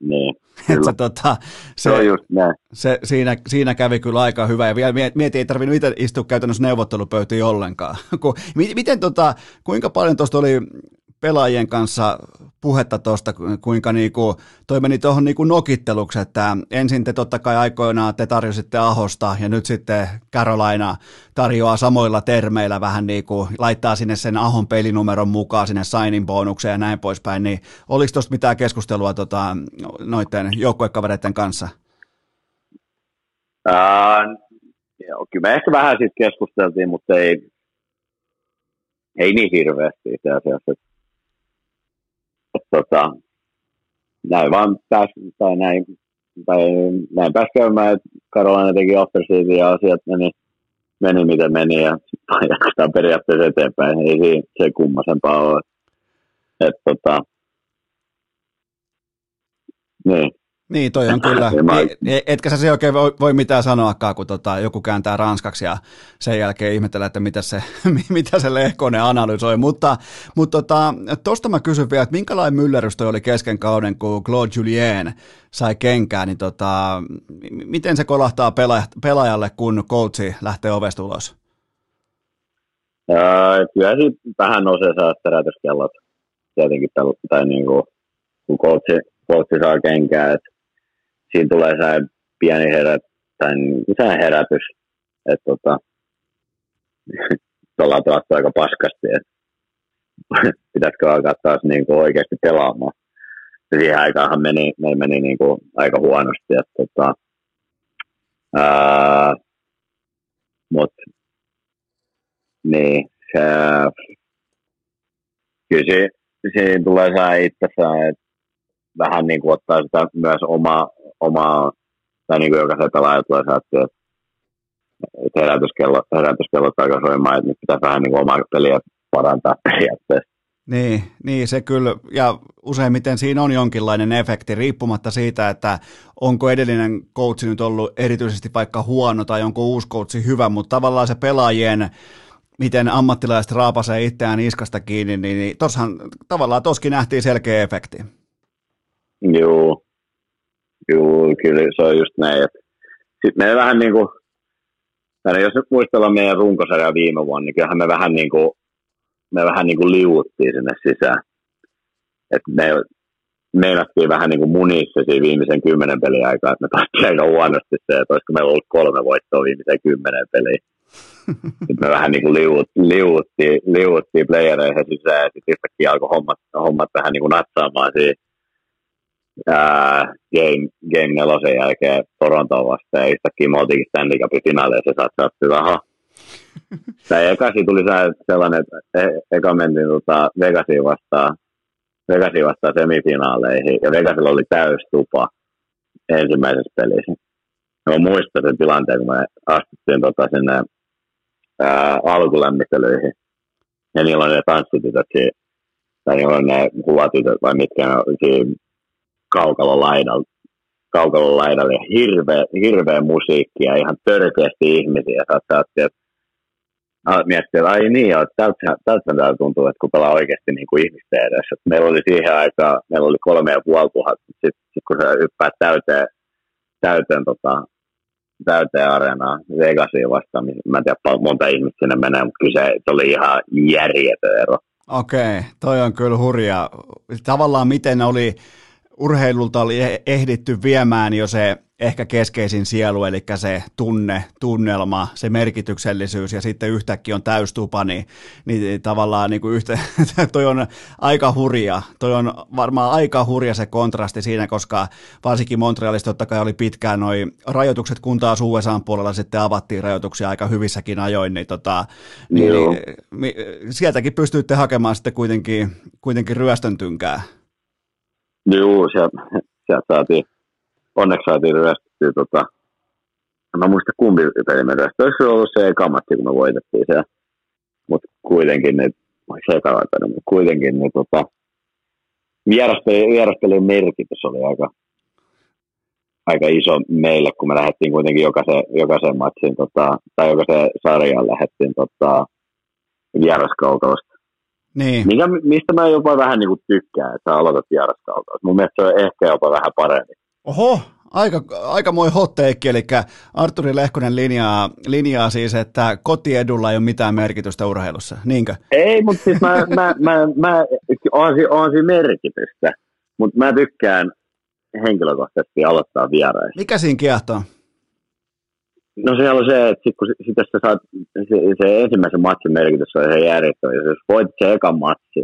Niin. että se, tota, se, se, on just näin. se siinä, siinä, kävi kyllä aika hyvä, ja vielä mietin, ei tarvinnut itse istua käytännössä neuvottelupöytiin ollenkaan. miten, tota, kuinka paljon tuosta oli pelaajien kanssa puhetta tuosta, kuinka niinku, toi meni tuohon niinku nokitteluksi, että ensin te totta kai aikoinaan te tarjositte Ahosta ja nyt sitten Carolina tarjoaa samoilla termeillä vähän niinku, laittaa sinne sen Ahon pelinumeron mukaan sinne signing bonukseen ja näin poispäin, niin oliko tuosta mitään keskustelua tota, noiden joukkuekavereiden kanssa? Uh, joo, kyllä me ehkä vähän siitä keskusteltiin, mutta ei, ei niin hirveästi itse asiassa tota, näin vaan pääs, tai näin, tai näin pääsi käymään, että Karolainen teki offersiitin ja asiat meni, meni miten meni ja jatketaan periaatteessa eteenpäin. Ei siinä se kummasempaa ole. Et, tota, niin. Niin, toi on kyllä. Ei, etkä sä se oikein voi, voi mitään sanoakaan, kun tota, joku kääntää ranskaksi ja sen jälkeen ihmetellä, että mitä se, mitä se Lehkonen analysoi. Mutta mutta tota, tosta mä kysyn vielä, että minkälainen myllerys toi oli kesken kauden, kun Claude Julien sai kenkää, niin tota, miten se kolahtaa pelaajalle, kun coachi lähtee ovesta ulos? Öö, kyllä siitä vähän nousee saa herätyskellot tietenkin, tai niin kuin, kun coachi, coachi saa kenkää, että siinä tulee se pieni herät, tai se herätys, että tota, ollaan pelattu aika paskasti, että pitäisikö alkaa taas niin kuin oikeasti pelaamaan. Ja siihen aikaan meni, me meni niin kuin aika huonosti, että tota, ää, mut, niin, se, kyllä se, siinä tulee se itsessään, että vähän niin kuin ottaa sitä myös omaa omaa, tai niin kuin jokaisen pelaajan tulee saattaa, että herätyskello, herätyskello aika soimaan, että nyt pitää vähän niin kuin omaa peliä parantaa periaatteessa. Niin, niin, se kyllä, ja useimmiten siinä on jonkinlainen efekti, riippumatta siitä, että onko edellinen coachi nyt ollut erityisesti vaikka huono tai onko uusi coachi hyvä, mutta tavallaan se pelaajien, miten ammattilaiset raapasee itseään iskasta kiinni, niin, niin tossahan tavallaan toskin nähtiin selkeä efekti. Joo, Joo, kyllä se on just näin. Sitten me vähän niin kuin, jos nyt muistellaan meidän runkosarjaa viime vuonna, niin kyllähän me vähän niin kuin, me vähän niin kuin liuuttiin sinne sisään. että me meinattiin vähän niin kuin munissa siinä viimeisen kymmenen pelin aikaa, että me päästiin aika huonosti se, että olisiko meillä ollut kolme voittoa viimeisen kymmenen peliin. Sitten me vähän niin kuin liuut, liuuttiin, liuuttiin playereihin sisään ja sitten yhtäkkiä alkoi hommat, hommat vähän niin kuin natsaamaan siinä ää, game, game nelosen jälkeen Torontoon vastaan ja yhtäkkiä me oltiinkin Stanley Cupin finaaleissa ja saatte rahaa. Tai ekasi tuli sellainen, että e- eka mentiin tota Vegasiin vastaan, Vegasiin vastaan semifinaaleihin ja Vegasilla oli täys tupa ensimmäisessä pelissä. Mä muistan sen tilanteen, kun me astuttiin tota sinne ää, alkulämmittelyihin. Ja niillä on ne tanssitytöt tai niillä on ne kuvatytöt vai mitkä ne siinä kaukalon laidalla, kaukalon laidalla ja hirveä, hirveä musiikki ja ihan törkeästi ihmisiä. Sä että miettiä, että ai niin, että tältä, tältä täällä tuntuu, että kun pelaa oikeasti niin kuin ihmisten edessä. Meillä oli siihen aikaan, meillä oli kolme ja puoli tuhatta, sitten sit kun sä yppäät täyteen, täyteen, tota, täyteen areenaa Vegasiin vastaan, niin mä en tiedä monta ihmistä sinne menee, mutta kyllä se, se oli ihan järjetön ero. Okei, toi on kyllä hurja. Tavallaan miten oli urheilulta oli e- ehditty viemään jo se ehkä keskeisin sielu, eli se tunne, tunnelma, se merkityksellisyys ja sitten yhtäkkiä on täystupa, niin, niin tavallaan niin kuin yhtä, toi on aika hurja. Toi on varmaan aika hurja se kontrasti siinä, koska varsinkin Montrealista totta kai oli pitkään noi rajoitukset, kun taas USA puolella sitten avattiin rajoituksia aika hyvissäkin ajoin, niin, tota, niin, niin sieltäkin pystyitte hakemaan sitten kuitenkin, kuitenkin ryöstön tynkää. Joo, sieltä, sieltä saatiin, onneksi saatiin ryöstettyä tota, en mä muista kumpi peli me ryöstettiin. Olisiko ollut se eka matsi, kun me voitettiin se. Mutta kuitenkin, ne, se eka mutta kuitenkin ne, tota, vieraspelin, vieraspelin merkitys oli aika, aika iso meille, kun me lähdettiin kuitenkin jokaisen, jokaisen matsin, tota, tai jokaisen sarjan lähdettiin tota, vieraskaukalosta niin. Mikä, mistä mä jopa vähän niin kuin tykkään, että sä aloitat vieraskautta. Mun mielestä se on ehkä jopa vähän parempi. Oho, aika, aika moi hot take, eli Arturi Lehkonen linjaa, linjaa siis, että kotiedulla ei ole mitään merkitystä urheilussa, niinkö? Ei, mutta siis mä, mä, mä, mä on, on siinä merkitystä, mutta mä tykkään henkilökohtaisesti aloittaa vieraissa. Mikä siinä kiehtoo? No se on se, että sit, kun sit, jos sä saat, se, se, ensimmäisen matsin merkitys on ihan järjestelmä. Jos voitit se ekan matsi,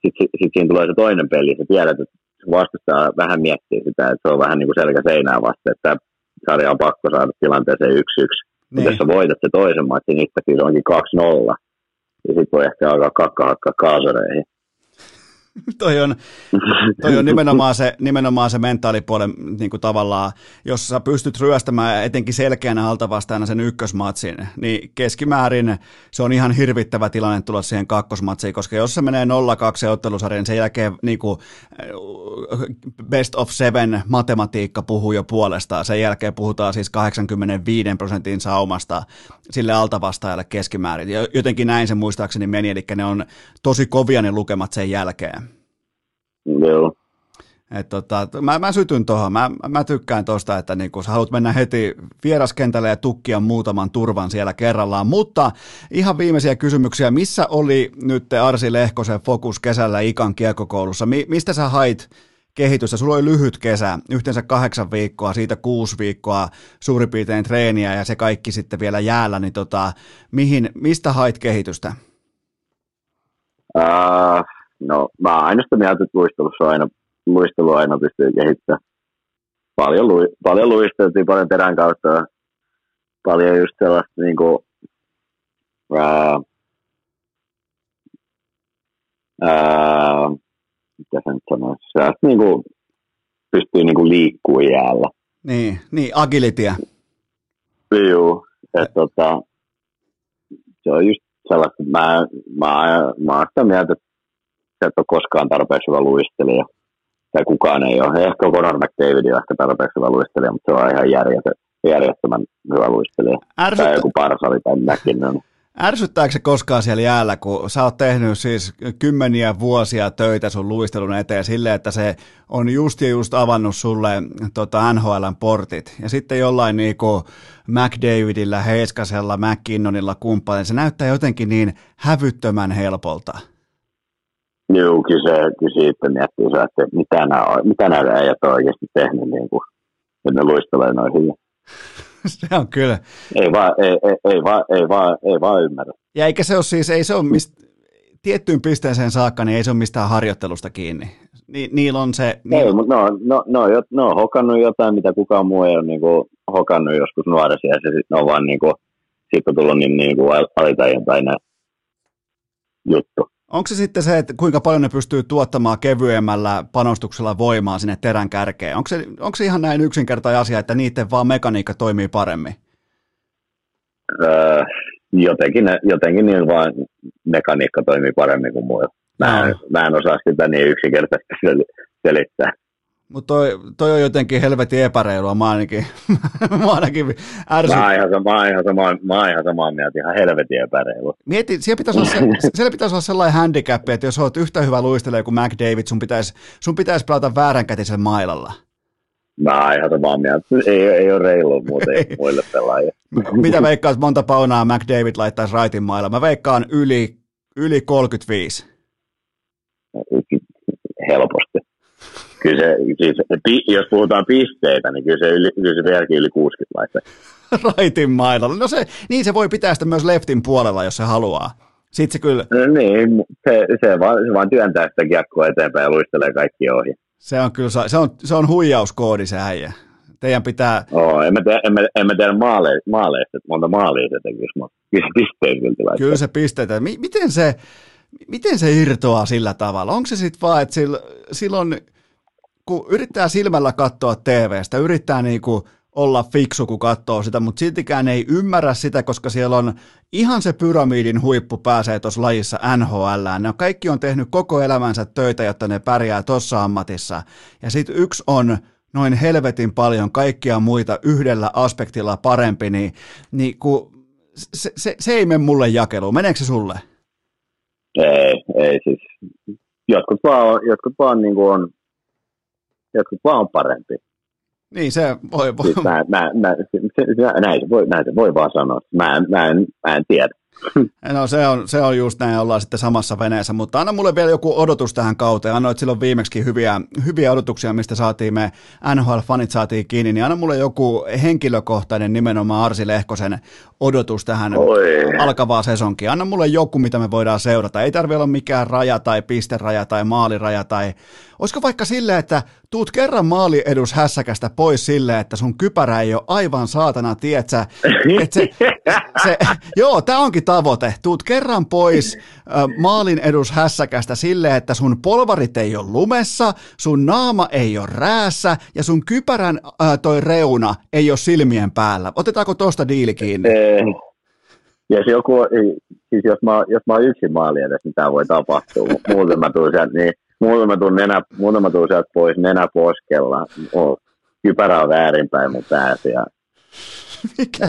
sitten sit, sit siinä tulee se toinen peli, sä tiedät, että vastustaa vähän miettiä sitä, että se on vähän niin kuin selkä seinää vasta, että sarja on pakko saada tilanteeseen yksi yksi. Niin. Jos sä voitat se toisen matsin, niin se onkin 2-0. Ja sitten voi ehkä alkaa kakka hakkaa kaasoreihin. toi, on, toi on nimenomaan se, nimenomaan se mentaalipuolen niin kuin tavallaan, jos sä pystyt ryöstämään etenkin selkeänä altavastaana sen ykkösmatsin, niin keskimäärin se on ihan hirvittävä tilanne tulla siihen kakkosmatsiin, koska jos se menee 0-2 ottelusarjan, niin sen jälkeen niin kuin, best of seven matematiikka puhuu jo puolestaan. Sen jälkeen puhutaan siis 85 prosentin saumasta sille altavastaajalle keskimäärin. Jotenkin näin se muistaakseni meni, eli ne on tosi kovia ne lukemat sen jälkeen. Joo. Et tota, mä, mä sytyn tuohon. Mä, mä tykkään tuosta, että niin kun sä haluat mennä heti vieraskentälle ja tukkia muutaman turvan siellä kerrallaan. Mutta ihan viimeisiä kysymyksiä. Missä oli nyt Arsi Lehkosen fokus kesällä Ikan kiekokoulussa? Mi, mistä sä hait kehitystä? Sulla oli lyhyt kesä, yhteensä kahdeksan viikkoa, siitä kuusi viikkoa suurin piirtein treeniä ja se kaikki sitten vielä jäällä. Niin tota, mihin, mistä hait kehitystä? Uh, No mä aina sitä mieltä, että luistelussa aina, luistelu aina pystyy kehittämään. Paljon, lui, paljon luisteltiin, paljon terän kautta, paljon just sellaista niin kuin, ää, ää, mitä sen sanoisi, sellaista niin kuin, pystyy niin kuin liikkuu jäällä. Niin, niin agilitia. Joo, että tota, se on just sellaista, mä, mä, mä oon sitä mieltä, että sä et ole koskaan tarpeeksi hyvä luistelija. Tai kukaan ei ole. Ehkä Conor McDavid on ehkä tarpeeksi hyvä luistelija, mutta se on ihan järjettömän hyvä luistelija. Ärsyttä... Tai joku Parsali tai McKinnon. Ärsyttääkö se koskaan siellä jäällä, kun sä oot tehnyt siis kymmeniä vuosia töitä sun luistelun eteen silleen, että se on just ja just avannut sulle tota NHLn portit. Ja sitten jollain niinku McDavidillä, Heiskasella, McKinnonilla kumppanilla, se näyttää jotenkin niin hävyttömän helpolta. Joo, kyllä, se, kyllä siitä miettii että mitä nämä, mitä nämä äijät on oikeasti tehnyt, niin kuin, että ne luistelee noin hyvin. se on kyllä. Ei vaan, ei, ei, ei, vaan, ei, vaan, ei vaan ymmärrä. Ja eikä se ole siis, ei se ole mist, tiettyyn pisteeseen saakka, niin ei se ole mistään harjoittelusta kiinni. Ni, niillä on se... Niillä... Ei, mutta no, no, no, no, no, on hokannut jotain, mitä kukaan muu ei ole niin kuin, hokannut joskus nuoresi, ja se sitten on vaan niin kuin, siitä on tullut niin, niin kuin alitajuntainen juttu. Onko se sitten se, että kuinka paljon ne pystyy tuottamaan kevyemmällä panostuksella voimaa sinne terän kärkeen? Onko se, onko se ihan näin yksinkertainen asia, että niiden vaan mekaniikka toimii paremmin? Öö, jotenkin, jotenkin niin vaan mekaniikka toimii paremmin kuin muilla. Mä, no. mä en osaa sitä niin yksinkertaisesti selittää. Mutta toi, toi, on jotenkin helvetin epäreilua, mä ainakin, mä ainakin ärsyt. Mä oon ihan, mä ihan, samaa, mä oon ihan samaa mieltä, ihan helvetin epäreilua. Mieti, siellä pitäisi, olla se, siellä pitäisi olla sellainen handicap, että jos olet yhtä hyvä luistelija kuin McDavid, sun pitäisi, sun pitäisi pelata vääränkätisen mailalla. Mä oon ihan samaa mieltä. Ei, ei ole reilu muuten ei. muille pelaajille. Mitä veikkaat, monta paunaa McDavid laittaisi raitin mailla? Mä veikkaan yli, yli 35. Helposti kyllä se, siis, jos puhutaan pisteitä, niin kyllä se, yli, kyllä se vieläkin yli 60 laittaa. Raitin mailalla. No se, niin se voi pitää sitä myös leftin puolella, jos se haluaa. Sitten se kyllä... No niin, se, se, vaan, se vaan työntää sitä kiekkoa eteenpäin ja luistelee kaikki ohi. Se on kyllä, se on, se on huijauskoodi se äijä. Teidän pitää... Oo, en mä tiedä, en mä, en mä tiedä maale, maaleista, että monta maalia se tekisi, mutta kyllä se pisteitä kyllä Kyllä se pisteitä. Miten se, miten se irtoaa sillä tavalla? Onko se sitten vaan, että sillä, silloin kun yrittää silmällä katsoa TVstä, yrittää niinku olla fiksu, kun katsoo sitä, mutta siltikään ei ymmärrä sitä, koska siellä on ihan se pyramidin huippu pääsee tuossa lajissa NHL. Ne kaikki on tehnyt koko elämänsä töitä, jotta ne pärjää tuossa ammatissa. Ja sitten yksi on noin helvetin paljon kaikkia muita yhdellä aspektilla parempi, niin, niin kun, se, se, se ei mene mulle jakeluun. Meneekö se sulle? Ei, ei siis. Jotkut vaan, jotkut vaan niin kuin on jotkut vaan on parempi. Niin se voi... voi. Siis mä, mä, mä, se, se, näin, se voi, näin se voi vaan sanoa. Mä, mä, en, mä en tiedä. No se on, se on just näin, ollaan sitten samassa veneessä, mutta anna mulle vielä joku odotus tähän kauteen. Annoit silloin viimeksi hyviä, hyviä odotuksia, mistä saatiin me NHL-fanit saatiin kiinni, niin anna mulle joku henkilökohtainen nimenomaan Arsi Lehkosen odotus tähän Oi. alkavaan sesonkiin. Anna mulle joku, mitä me voidaan seurata. Ei tarvitse olla mikään raja tai pisteraja tai maaliraja tai Olisiko vaikka silleen, että tuut kerran maaliedus hässäkästä pois silleen, että sun kypärä ei ole aivan saatana, tietsä, että se, se, joo, tämä onkin tavoite. Tuut kerran pois maalin edus hässäkästä silleen, että sun polvarit ei ole lumessa, sun naama ei ole räässä ja sun kypärän äh, toi reuna ei ole silmien päällä. Otetaanko tosta diili kiinni? Eh, jos joku, siis jos mä, jos mä oon yksin maali edes, niin tämä voi tapahtua. Muuten mä tuun sieltä, niin muuten mä tuun, nenä, muuten mä tuun sieltä pois nenä poskella. Oh, kypärä on väärinpäin mun päässä ja mikä,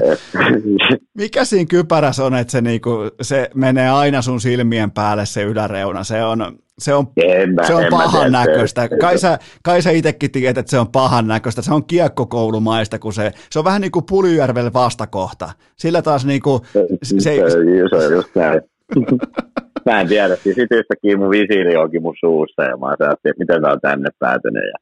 mikä siinä kypärässä on, että se, niinku, se menee aina sun silmien päälle se yläreuna? Se on, se on, mä, se on pahan näköistä. Kai sä, kai sä itsekin tiedät, että se on pahan näköistä. Se on kiekkokoulumaista, kun se, se on vähän niin kuin Pulyjärvel vastakohta. Sillä taas niin kuin, se, se, se on just näin. Mä en tiedä, siis sitten yhtäkkiä mun visiiri onkin mun suussa ja mä ajattelin, että miten tää on tänne päätynyt. Ja...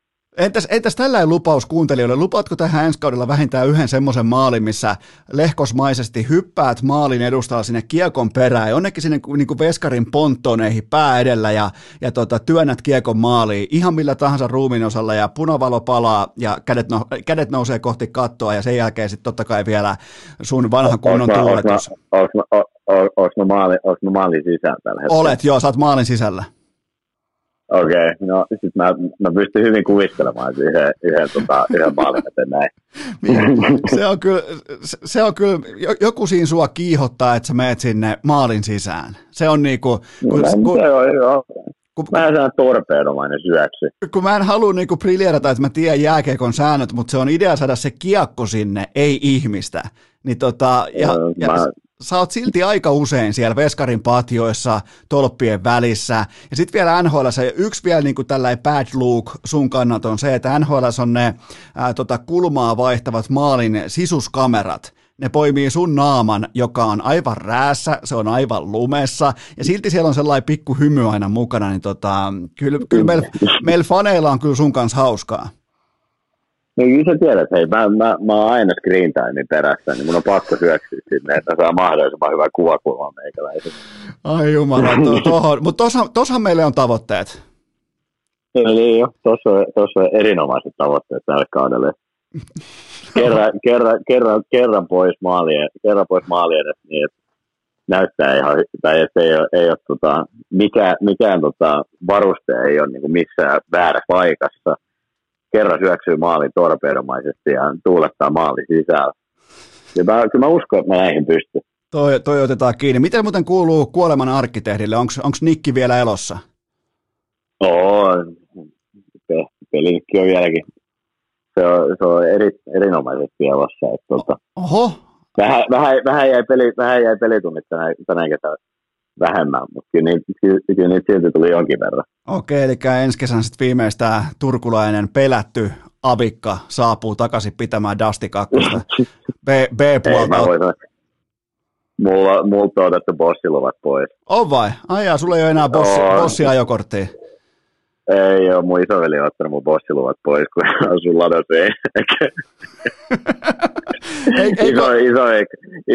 Entäs, entäs tällainen lupaus kuuntelijoille? Lupaatko tähän ensi kaudella vähintään yhden semmoisen maalin, missä lehkosmaisesti hyppäät maalin edustalla sinne kiekon perään, jonnekin sinne niin kuin veskarin ponttoneihin pää edellä ja, ja tota, työnnät kiekon maaliin ihan millä tahansa ruumin osalla ja punavalo palaa ja kädet, no, kädet nousee kohti kattoa ja sen jälkeen sitten totta kai vielä sun vanhan kunnon tuuletus. Onko mä, maali, mä maalin sisällä tällä hetkellä? Olet, joo, sä oot maalin sisällä. Okei, okay, no sit mä, mä pystyn hyvin kuvistelemaan yhden, yhden, tota, yhden maalin näin. se on kyllä, se on kyllä, joku siinä sua kiihottaa, että sä meet sinne maalin sisään. Se on niinku... Kun, no, kun, se on, joo. Kun, mä en saa torpeedomainen syöksy. Kun mä en halua niinku briljerata, että mä tiedän jääkeikon säännöt, mutta se on idea saada se kiekko sinne, ei ihmistä. Niin tota, ja, ja, mä, sä oot silti aika usein siellä veskarin patioissa, tolppien välissä. Ja sitten vielä NHL, yksi vielä niin tällainen bad look sun kannalta on se, että NHL on ne ää, tota, kulmaa vaihtavat maalin sisuskamerat. Ne poimii sun naaman, joka on aivan räässä, se on aivan lumessa, ja silti siellä on sellainen pikku hymy aina mukana, niin tota, kyllä, kyllä meillä meil faneilla on kyllä sun kanssa hauskaa. Niin kyllä sä tiedät, hei, mä, mä, mä oon aina screen timein perässä, niin mun on pakko syöksyä sinne, että saa mahdollisimman hyvä kuvakulma meikäläisen. Ai jumala, to, tohon, mutta tossahan meille on tavoitteet. Eli jo, tuossa on, tossa on erinomaiset tavoitteet tälle kaudelle. Kerran, kerran, kerran, kerran pois maalien, kerran pois maalien niin että näyttää ihan, tai että ei ole, ei ole tota, mikään, mikään tota, varuste ei ole niin missään väärässä paikassa – kerran syöksyy maalin torpedomaisesti ja tuulettaa maali sisällä. Ja mä, kyllä mä uskon, että mä näihin pystyn. Toi, toi otetaan kiinni. Miten muuten kuuluu kuoleman arkkitehdille? Onko Nikki vielä elossa? On. Pelikki on vieläkin. Se on, se on eri, erinomaisesti elossa. Että, tuota, Oho. Vähän, vähän, vähän, jäi peli, vähän jäi pelitunnit tänä, tänä vähemmän, mutta kyllä niitä, kyllä, kyllä niitä silti tuli jonkin verran. Okei, eli ensi kesän sitten viimeistään turkulainen pelätty avikka saapuu takaisin pitämään Dusty 2 B, B-puolta. Mulla, multa on otettu bossiluvat pois. On vai? Ai jaa, sulla ei ole enää bossi, bossiajokorttia. Ei ole, mun isoveli on ottanut mun bossiluvat pois, kun asun ladassa. ei, iso, iso,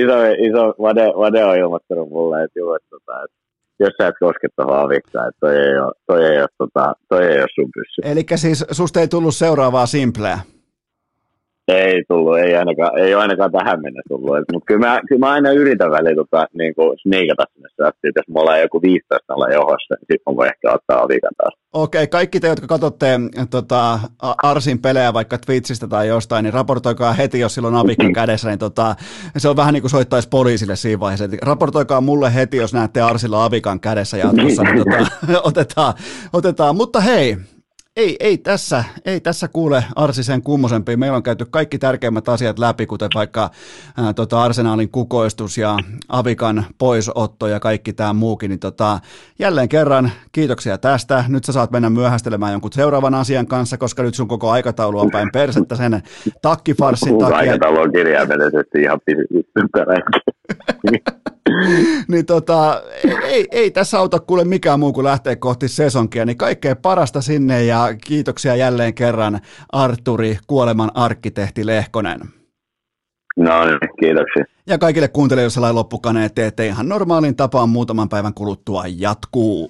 iso, iso, Vade, Vade on ilmoittanut mulle, että, juu, että, tota, että jos sä et koske tuohon avikkaan, että toi ei ole, toi ei ole, tota, toi ei ole sun pyssy. Eli siis susta ei tullut seuraavaa simpleä? Ei tullut, ei ainakaan, ei ole ainakaan tähän mennessä tullut. Mutta kyllä mä, kyllä mä aina yritän väliin tota, niin kuin sniikata sinne sättiin, jos me ollaan joku 15 olla johossa, niin sitten voi ehkä ottaa avikan taas. Okei, kaikki te, jotka katsotte tota, Arsin pelejä vaikka Twitchistä tai jostain, niin raportoikaa heti, jos silloin avikka kädessä, niin tota, se on vähän niin kuin soittaisi poliisille siinä vaiheessa. Eli raportoikaa mulle heti, jos näette Arsilla avikan kädessä jatkossa, niin tota, otetaan, otetaan. Mutta hei, ei, ei, tässä, ei tässä kuule Arsisen kummosempi. Meillä on käyty kaikki tärkeimmät asiat läpi, kuten vaikka ää, tota Arsenaalin kukoistus ja Avikan poisotto ja kaikki tämä muukin. Niin tota, jälleen kerran kiitoksia tästä. Nyt sä saat mennä myöhästelemään jonkun seuraavan asian kanssa, koska nyt sun koko aikataulu on päin persettä sen takkifarsin takia. Aikataulu on kirjaimellisesti ihan niin tota, ei, ei tässä auta kuule mikään muu kuin lähteä kohti sesonkia, niin kaikkea parasta sinne ja kiitoksia jälleen kerran Arturi, kuoleman arkkitehti Lehkonen. No niin, kiitoksia. Ja kaikille kuuntelijoille sellainen loppukaneetti, että ihan normaalin tapaan muutaman päivän kuluttua jatkuu.